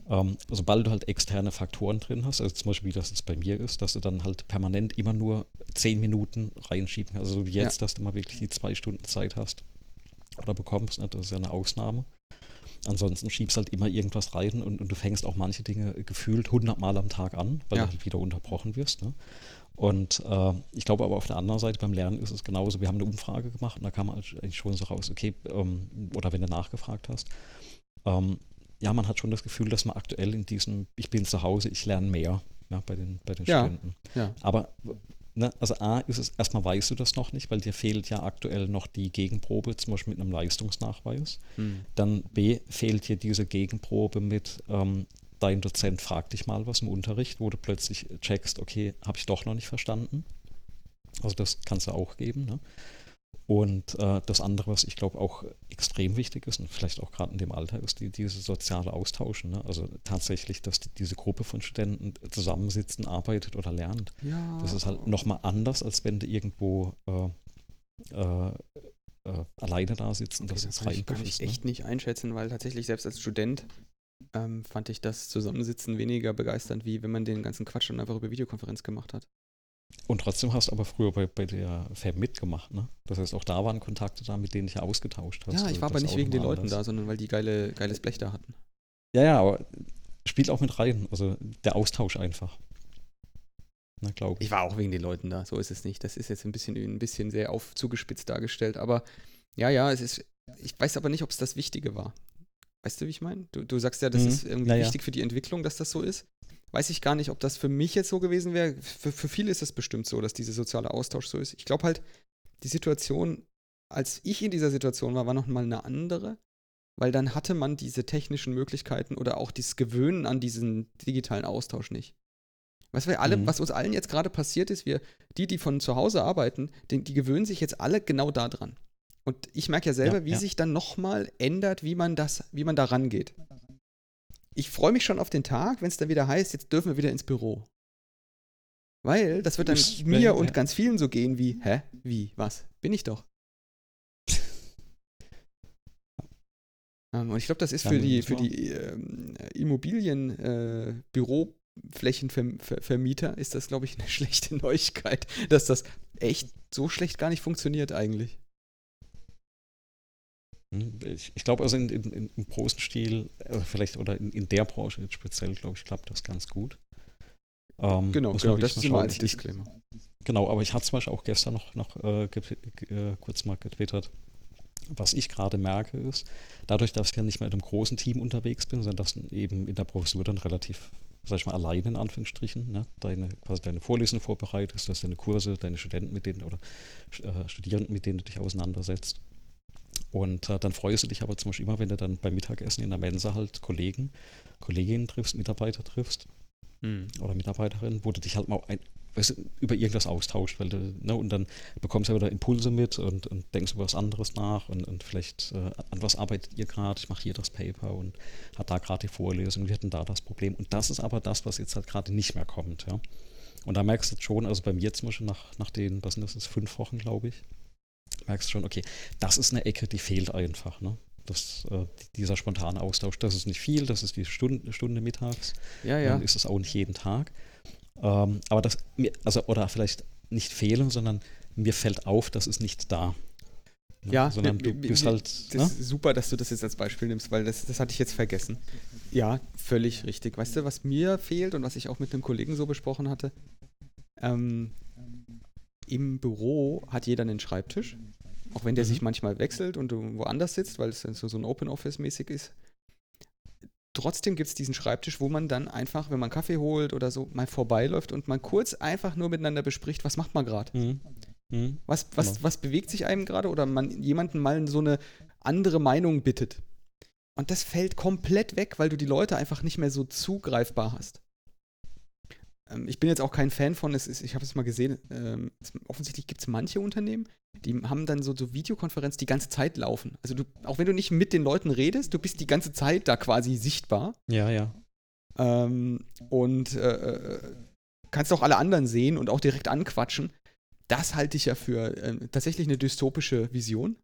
[SPEAKER 1] ähm, sobald du halt externe Faktoren drin hast, also zum Beispiel, wie das jetzt bei mir ist, dass du dann halt permanent immer nur zehn Minuten reinschieben kannst. Also wie jetzt, ja. dass du mal wirklich die zwei Stunden Zeit hast oder bekommst, ne? das ist ja eine Ausnahme. Ansonsten schiebst halt immer irgendwas rein und, und du fängst auch manche Dinge gefühlt hundertmal am Tag an, weil ja. du halt wieder unterbrochen wirst. Ne? Und äh, ich glaube aber auf der anderen Seite beim Lernen ist es genauso. Wir haben eine Umfrage gemacht und da kam eigentlich schon so raus, okay, ähm, oder wenn du nachgefragt hast, ähm, ja, man hat schon das Gefühl, dass man aktuell in diesem, ich bin zu Hause, ich lerne mehr ja, bei den, bei den ja, Studenten. Ja. Aber ne, also A ist es, erstmal weißt du das noch nicht, weil dir fehlt ja aktuell noch die Gegenprobe, zum Beispiel mit einem Leistungsnachweis. Hm. Dann B fehlt dir diese Gegenprobe mit, ähm, dein Dozent fragt dich mal was im Unterricht, wo du plötzlich checkst, okay, habe ich doch noch nicht verstanden. Also das kannst du auch geben. Ne? Und äh, das andere, was ich glaube auch extrem wichtig ist und vielleicht auch gerade in dem Alter, ist die, diese soziale Austauschen. Ne? Also tatsächlich, dass die, diese Gruppe von Studenten zusammensitzen, arbeitet oder lernt. Ja. Das ist halt nochmal anders, als wenn du irgendwo äh, äh, äh alleine da sitzt und
[SPEAKER 2] okay, das, kann ich, kann ich echt ne? nicht einschätzen, weil tatsächlich selbst als Student ähm, fand ich das Zusammensitzen weniger begeisternd, wie wenn man den ganzen Quatsch dann einfach über Videokonferenz gemacht hat.
[SPEAKER 1] Und trotzdem hast du aber früher bei, bei der FAB mitgemacht, ne? Das heißt, auch da waren Kontakte da, mit denen ich ausgetauscht hast.
[SPEAKER 2] Ja, ich war aber nicht wegen den Leuten da, sondern weil die geile, geiles Blech da hatten.
[SPEAKER 1] Ja, ja, aber spielt auch mit rein. Also der Austausch einfach.
[SPEAKER 2] Na, glaube ich. Ich war auch wegen den Leuten da, so ist es nicht. Das ist jetzt ein bisschen, ein bisschen sehr auf zugespitzt dargestellt, aber ja, ja, es ist. Ich weiß aber nicht, ob es das Wichtige war. Weißt du, wie ich meine? Du, du sagst ja, das mhm. ist irgendwie naja. wichtig für die Entwicklung, dass das so ist. Weiß ich gar nicht, ob das für mich jetzt so gewesen wäre. Für, für viele ist es bestimmt so, dass dieser soziale Austausch so ist. Ich glaube halt, die Situation, als ich in dieser Situation war, war nochmal eine andere, weil dann hatte man diese technischen Möglichkeiten oder auch dieses Gewöhnen an diesen digitalen Austausch nicht. Weißt du, alle, mhm. was uns allen jetzt gerade passiert ist, wir, die, die von zu Hause arbeiten, die, die gewöhnen sich jetzt alle genau daran. Und ich merke ja selber, ja, wie ja. sich dann nochmal ändert, wie man das, wie man da rangeht. Ich freue mich schon auf den Tag, wenn es dann wieder heißt, jetzt dürfen wir wieder ins Büro. Weil das wird dann ich mir bin, und ja. ganz vielen so gehen wie, hä? Wie? Was? Bin ich doch. um, und ich glaube, das ist für die, für die ähm, Immobilien, äh, ist das, glaube ich, eine schlechte Neuigkeit, dass das echt so schlecht gar nicht funktioniert eigentlich.
[SPEAKER 1] Hm, ich, ich glaube also in, in, im großen Stil, also vielleicht oder in, in der Branche jetzt speziell, glaube ich, klappt das ganz gut.
[SPEAKER 2] Ähm, genau, genau das ist immer als Disclaimer.
[SPEAKER 1] Genau, aber ich hatte zum Beispiel auch gestern noch, noch äh, äh, kurz mal getwittert. Was ich gerade merke ist, dadurch, dass ich ja nicht mehr in einem großen Team unterwegs bin, sondern dass eben in der Professur dann relativ, sag ich mal, allein in Anführungsstrichen, ne, deine, quasi deine Vorlesungen vorbereitest, dass deine Kurse, deine Studenten mit denen oder äh, Studierenden, mit denen du dich auseinandersetzt, und äh, dann freust du dich aber zum Beispiel immer, wenn du dann beim Mittagessen in der Mensa halt Kollegen, Kolleginnen triffst, Mitarbeiter triffst mhm. oder Mitarbeiterinnen, wo du dich halt mal ein, weißt über irgendwas austauscht, weil du, ne, und dann bekommst du wieder Impulse mit und, und denkst über was anderes nach und, und vielleicht äh, an was arbeitet ihr gerade, ich mache hier das Paper und hat da gerade die Vorlesung, wir hatten da das Problem. Und das ist aber das, was jetzt halt gerade nicht mehr kommt, ja. Und da merkst du schon, also bei mir zum Beispiel nach, nach den, was sind das, fünf Wochen, glaube ich, merkst du schon, okay, das ist eine Ecke, die fehlt einfach. Ne? Das, äh, dieser spontane Austausch, das ist nicht viel, das ist die Stunde, Stunde mittags.
[SPEAKER 2] Ja, ja.
[SPEAKER 1] Dann ist es auch nicht jeden Tag. Ähm, aber das, also, oder vielleicht nicht fehlen, sondern mir fällt auf, das ist nicht da.
[SPEAKER 2] Ja,
[SPEAKER 1] sondern
[SPEAKER 2] mir-
[SPEAKER 1] du
[SPEAKER 2] mir-
[SPEAKER 1] bist
[SPEAKER 2] mir-
[SPEAKER 1] halt.
[SPEAKER 2] Das
[SPEAKER 1] Ne?
[SPEAKER 2] ist super, dass du das jetzt als Beispiel nimmst, weil das, das hatte ich jetzt vergessen. Ja, völlig richtig. Weißt du, was mir fehlt und was ich auch mit einem Kollegen so besprochen hatte? Ähm, Im Büro hat jeder einen Schreibtisch, auch wenn der
[SPEAKER 1] Mhm.
[SPEAKER 2] sich manchmal wechselt und du woanders sitzt, weil es dann so, so ein Open Office mäßig ist. Trotzdem gibt es diesen Schreibtisch, wo man dann einfach, wenn man Kaffee holt oder so, mal vorbeiläuft und mal kurz einfach nur miteinander bespricht, was macht man gerade.
[SPEAKER 1] Mhm. Mhm.
[SPEAKER 2] Was, was,
[SPEAKER 1] Genau.
[SPEAKER 2] was bewegt sich einem gerade oder man jemanden mal so eine andere Meinung bittet. Und das fällt komplett weg, weil du die Leute einfach nicht mehr so zugreifbar hast. Ähm, ich bin jetzt auch kein Fan von, es ist, ich habe es mal gesehen, ähm, offensichtlich gibt es manche Unternehmen, die haben dann so, so Videokonferenz die ganze Zeit laufen. Also du, auch wenn du nicht mit den Leuten redest, du bist die ganze Zeit da quasi sichtbar.
[SPEAKER 1] Ja, ja.
[SPEAKER 2] Ähm, und äh, äh, kannst auch alle anderen sehen und auch direkt anquatschen. Das halte ich ja für ähm, tatsächlich eine dystopische Vision.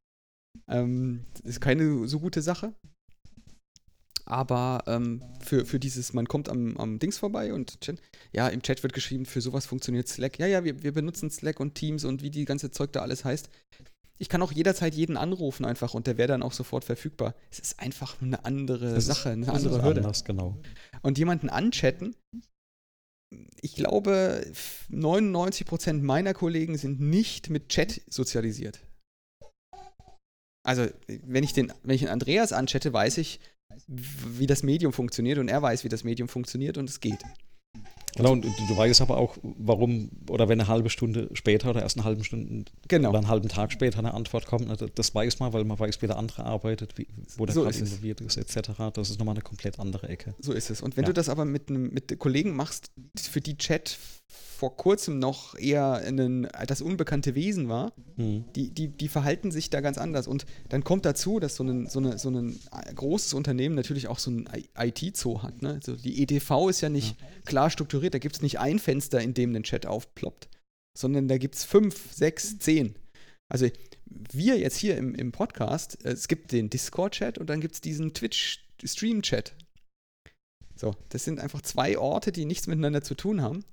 [SPEAKER 2] Ähm, ist keine so gute Sache. Aber ähm, für, für dieses, man kommt am, am Dings vorbei und ja, im Chat wird geschrieben, für sowas funktioniert Slack. Ja, ja, wir, wir benutzen Slack und Teams und wie die ganze Zeug da alles heißt. Ich kann auch jederzeit jeden anrufen einfach und der wäre dann auch sofort verfügbar. Es ist einfach eine andere
[SPEAKER 1] Das
[SPEAKER 2] Sache, eine andere Hürde
[SPEAKER 1] Anders, genau.
[SPEAKER 2] und jemanden anchatten. Ich glaube, 99% meiner Kollegen sind nicht mit Chat sozialisiert. Also, wenn ich den, wenn ich den Andreas anchatte, weiß ich, wie das Medium funktioniert und er weiß, wie das Medium funktioniert und es geht.
[SPEAKER 1] Genau, und du, weißt aber auch, warum, oder wenn eine halbe Stunde später oder erst eine halbe Stunde
[SPEAKER 2] Genau.
[SPEAKER 1] oder einen halben Tag später eine Antwort kommt, das weiß man, weil man weiß, wie der andere arbeitet, wie, wo der
[SPEAKER 2] So
[SPEAKER 1] gerade involviert ist, etc. Das ist nochmal eine komplett andere Ecke.
[SPEAKER 2] So ist es. Und wenn
[SPEAKER 1] Ja.
[SPEAKER 2] du das aber mit, einem- mit Kollegen machst, für die Chat vor kurzem noch eher ein, das unbekannte Wesen war,
[SPEAKER 1] Hm.
[SPEAKER 2] die, die, die verhalten sich da ganz anders. Und dann kommt dazu, dass so ein, so eine, so ein großes Unternehmen natürlich auch so ein IT-Zoo hat. Ne? Also die EDV ist ja nicht klar strukturiert. Da gibt es nicht ein Fenster, in dem ein Chat aufploppt, sondern da gibt es fünf, sechs, zehn. Also wir jetzt hier im, im Podcast, äh, es gibt den Discord-Chat und dann gibt es diesen Twitch-Stream-Chat. So, das sind einfach zwei Orte, die nichts miteinander zu tun haben,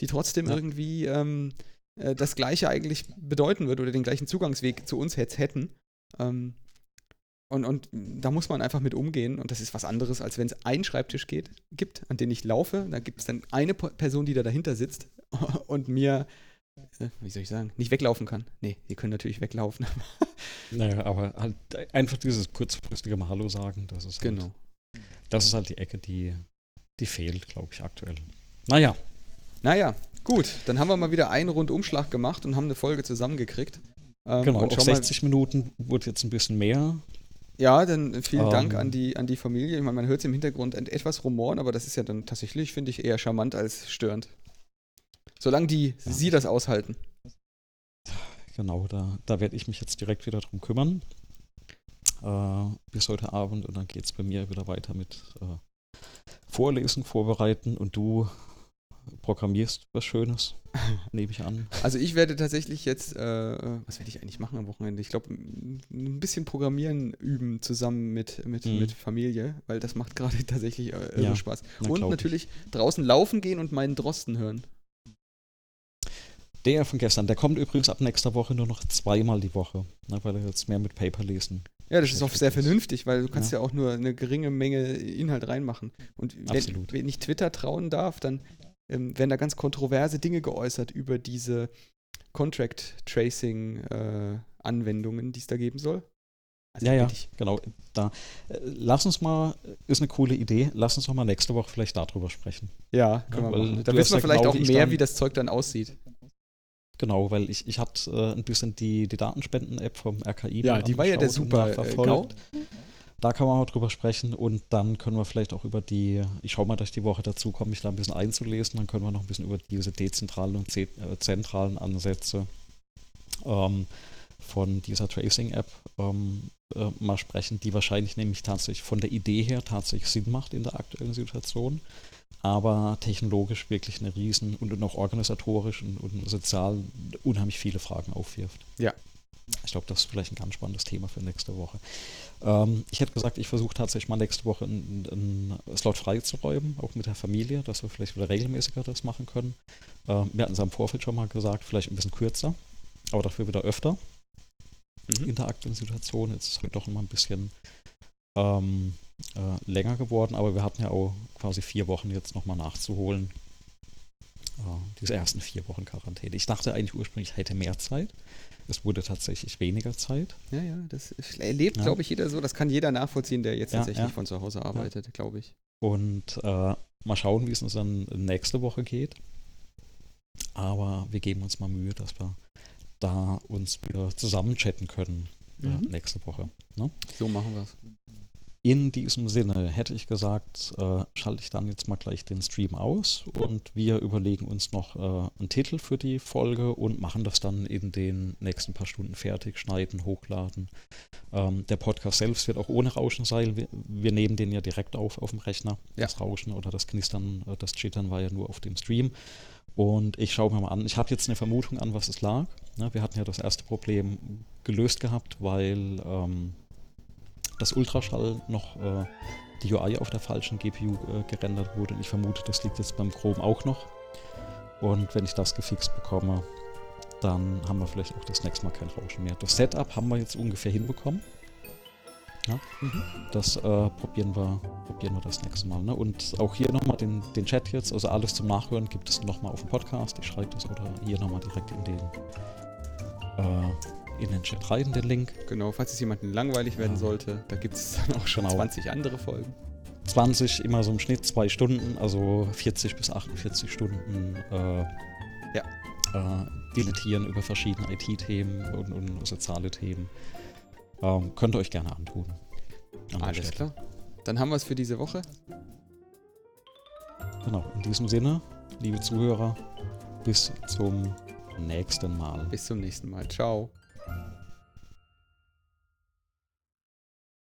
[SPEAKER 2] die trotzdem
[SPEAKER 1] Ja.
[SPEAKER 2] irgendwie ähm, äh, das Gleiche eigentlich bedeuten würde oder den gleichen Zugangsweg zu uns jetzt hätten. Ähm, und, und da muss man einfach mit umgehen und das ist was anderes, als wenn es einen Schreibtisch geht, gibt, an den ich laufe. Da gibt es dann eine Person, die da dahinter sitzt und mir, äh, wie soll ich sagen, nicht weglaufen kann. Nee, die können natürlich weglaufen.
[SPEAKER 1] Naja, aber halt einfach dieses kurzfristige Mal Hallo sagen, das ist halt,
[SPEAKER 2] genau.
[SPEAKER 1] das ist halt die Ecke, die, die fehlt, glaube ich, aktuell. Naja,
[SPEAKER 2] Naja, gut, dann haben wir mal wieder einen Rundumschlag gemacht und haben eine Folge zusammengekriegt. Ähm,
[SPEAKER 1] genau, auf
[SPEAKER 2] schau mal-
[SPEAKER 1] 60 Minuten wurde jetzt ein bisschen mehr.
[SPEAKER 2] Ja, dann vielen
[SPEAKER 1] Ähm.
[SPEAKER 2] Dank an die, an die Familie. Ich meine, man hört es im Hintergrund et- etwas rumoren, aber das ist ja dann tatsächlich, finde ich, eher charmant als störend. Solange die
[SPEAKER 1] Ja.
[SPEAKER 2] sie das aushalten.
[SPEAKER 1] Genau, da, da werde ich mich jetzt direkt wieder drum kümmern. Äh, bis heute Abend und dann geht es bei mir wieder weiter mit äh, Vorlesen, Vorbereiten und du programmierst was Schönes, nehme ich an.
[SPEAKER 2] Also ich werde tatsächlich jetzt, äh, was werde ich eigentlich machen am Wochenende? Ich glaube, ein bisschen Programmieren üben zusammen mit, mit,
[SPEAKER 1] Mhm.
[SPEAKER 2] mit Familie, weil das macht gerade tatsächlich äh,
[SPEAKER 1] Ja,
[SPEAKER 2] Spaß.
[SPEAKER 1] na,
[SPEAKER 2] und
[SPEAKER 1] glaub ich.
[SPEAKER 2] natürlich draußen laufen gehen und meinen Drosten hören.
[SPEAKER 1] Der von gestern, der kommt übrigens ab nächster Woche nur noch zweimal die Woche, ne, weil er jetzt mehr mit Paper lesen.
[SPEAKER 2] Ja, das ist auch sehr vernünftig, weil du kannst ja.
[SPEAKER 1] Ja.
[SPEAKER 2] auch nur eine geringe Menge Inhalt reinmachen. Und wenn, wenn ich Twitter trauen darf, dann ähm, werden da ganz kontroverse Dinge geäußert über diese Contract Tracing äh, Anwendungen, die es da geben soll. Also
[SPEAKER 1] ja, ja, genau. Da. Äh, Lass uns mal, ist eine coole Idee, lass uns doch mal nächste Woche vielleicht darüber sprechen.
[SPEAKER 2] Ja, können
[SPEAKER 1] Ja,
[SPEAKER 2] wir machen. Da wissen wir vielleicht
[SPEAKER 1] genau
[SPEAKER 2] auch mehr,
[SPEAKER 1] dann-
[SPEAKER 2] wie das Zeug dann aussieht.
[SPEAKER 1] Genau, weil ich, ich hatte äh, ein bisschen die, die Datenspenden-App vom RKI.
[SPEAKER 2] Ja, die war ja der super, äh,
[SPEAKER 1] nachverfolgt. Da kann man mal drüber sprechen und dann können wir vielleicht auch über die, ich schaue mal, dass ich die Woche dazu komme, mich da ein bisschen einzulesen, dann können wir noch ein bisschen über diese dezentralen und äh, zentralen Ansätze ähm, von dieser Tracing-App ähm, äh, mal sprechen, die wahrscheinlich nämlich tatsächlich von der Idee her tatsächlich Sinn macht in der aktuellen Situation, aber technologisch wirklich eine riesen und auch organisatorisch und, und sozial unheimlich viele Fragen aufwirft. Ich glaube, das ist vielleicht ein ganz spannendes Thema für nächste Woche. Ähm, ich hätte gesagt, ich versuche tatsächlich mal nächste Woche einen, Slot freizuräumen, auch mit der Familie, dass wir vielleicht wieder regelmäßiger das machen können. Ähm, wir hatten es am Vorfeld schon mal gesagt, vielleicht ein bisschen kürzer, aber dafür wieder öfter mhm. in der aktuellen Situation. Jetzt ist es halt doch immer ein bisschen ähm, äh, länger geworden, aber wir hatten ja auch quasi vier Wochen jetzt nochmal nachzuholen. Äh, diese ersten vier Wochen Quarantäne. Ich dachte eigentlich ursprünglich, ich hätte mehr Zeit. Es wurde tatsächlich weniger Zeit.
[SPEAKER 2] Ja, ja, das erlebt, ja. glaube ich, jeder so. Das kann jeder nachvollziehen, der jetzt ja, tatsächlich ja. von zu Hause arbeitet, glaube ich.
[SPEAKER 1] Und äh, mal schauen, wie es uns dann nächste Woche geht. Aber wir geben uns mal Mühe, dass wir da uns wieder zusammen chatten können äh, mhm. nächste Woche. Ne?
[SPEAKER 2] So machen wir es.
[SPEAKER 1] In diesem Sinne hätte ich gesagt, äh, schalte ich dann jetzt mal gleich den Stream aus und wir überlegen uns noch äh, einen Titel für die Folge und machen das dann in den nächsten paar Stunden fertig, schneiden, hochladen. Ähm, der Podcast selbst wird auch ohne Rauschen sein. Wir, wir, nehmen den ja direkt auf auf dem Rechner. Ja. Das Rauschen oder das Knistern, äh, das Chittern war ja nur auf dem Stream. Und ich schaue mir mal an. Ich habe jetzt eine Vermutung an, was es lag. Ne, wir hatten ja das erste Problem gelöst gehabt, weil ähm, das Ultraschall noch äh, die UI auf der falschen GPU äh, gerendert wurde. Und ich vermute, das liegt jetzt beim Chrome auch noch. Und wenn ich das gefixt bekomme, dann haben wir vielleicht auch das nächste Mal kein Rauschen mehr. Das Setup haben wir jetzt ungefähr hinbekommen. Ja, mhm. Das äh, probieren, wir, probieren wir das nächste Mal. Ne? Und auch hier nochmal den, den Chat jetzt, also alles zum Nachhören gibt es nochmal auf dem Podcast. Ich schreibe das oder hier nochmal direkt in den äh, in den Chat rein, den Link.
[SPEAKER 2] Genau, falls es jemandem langweilig werden ja. sollte, da gibt es dann auch schon genau. 20 andere Folgen.
[SPEAKER 1] 20, immer so im Schnitt zwei Stunden, also 40 bis 48 Stunden äh, ja. äh, dilettieren über verschiedene IT-Themen und, und, soziale Themen. Ähm, könnt ihr euch gerne antun.
[SPEAKER 2] An Alles klar. Dann haben wir es für diese Woche.
[SPEAKER 1] Genau, in diesem Sinne, liebe Zuhörer, bis zum nächsten Mal.
[SPEAKER 2] Bis zum nächsten Mal. Ciao.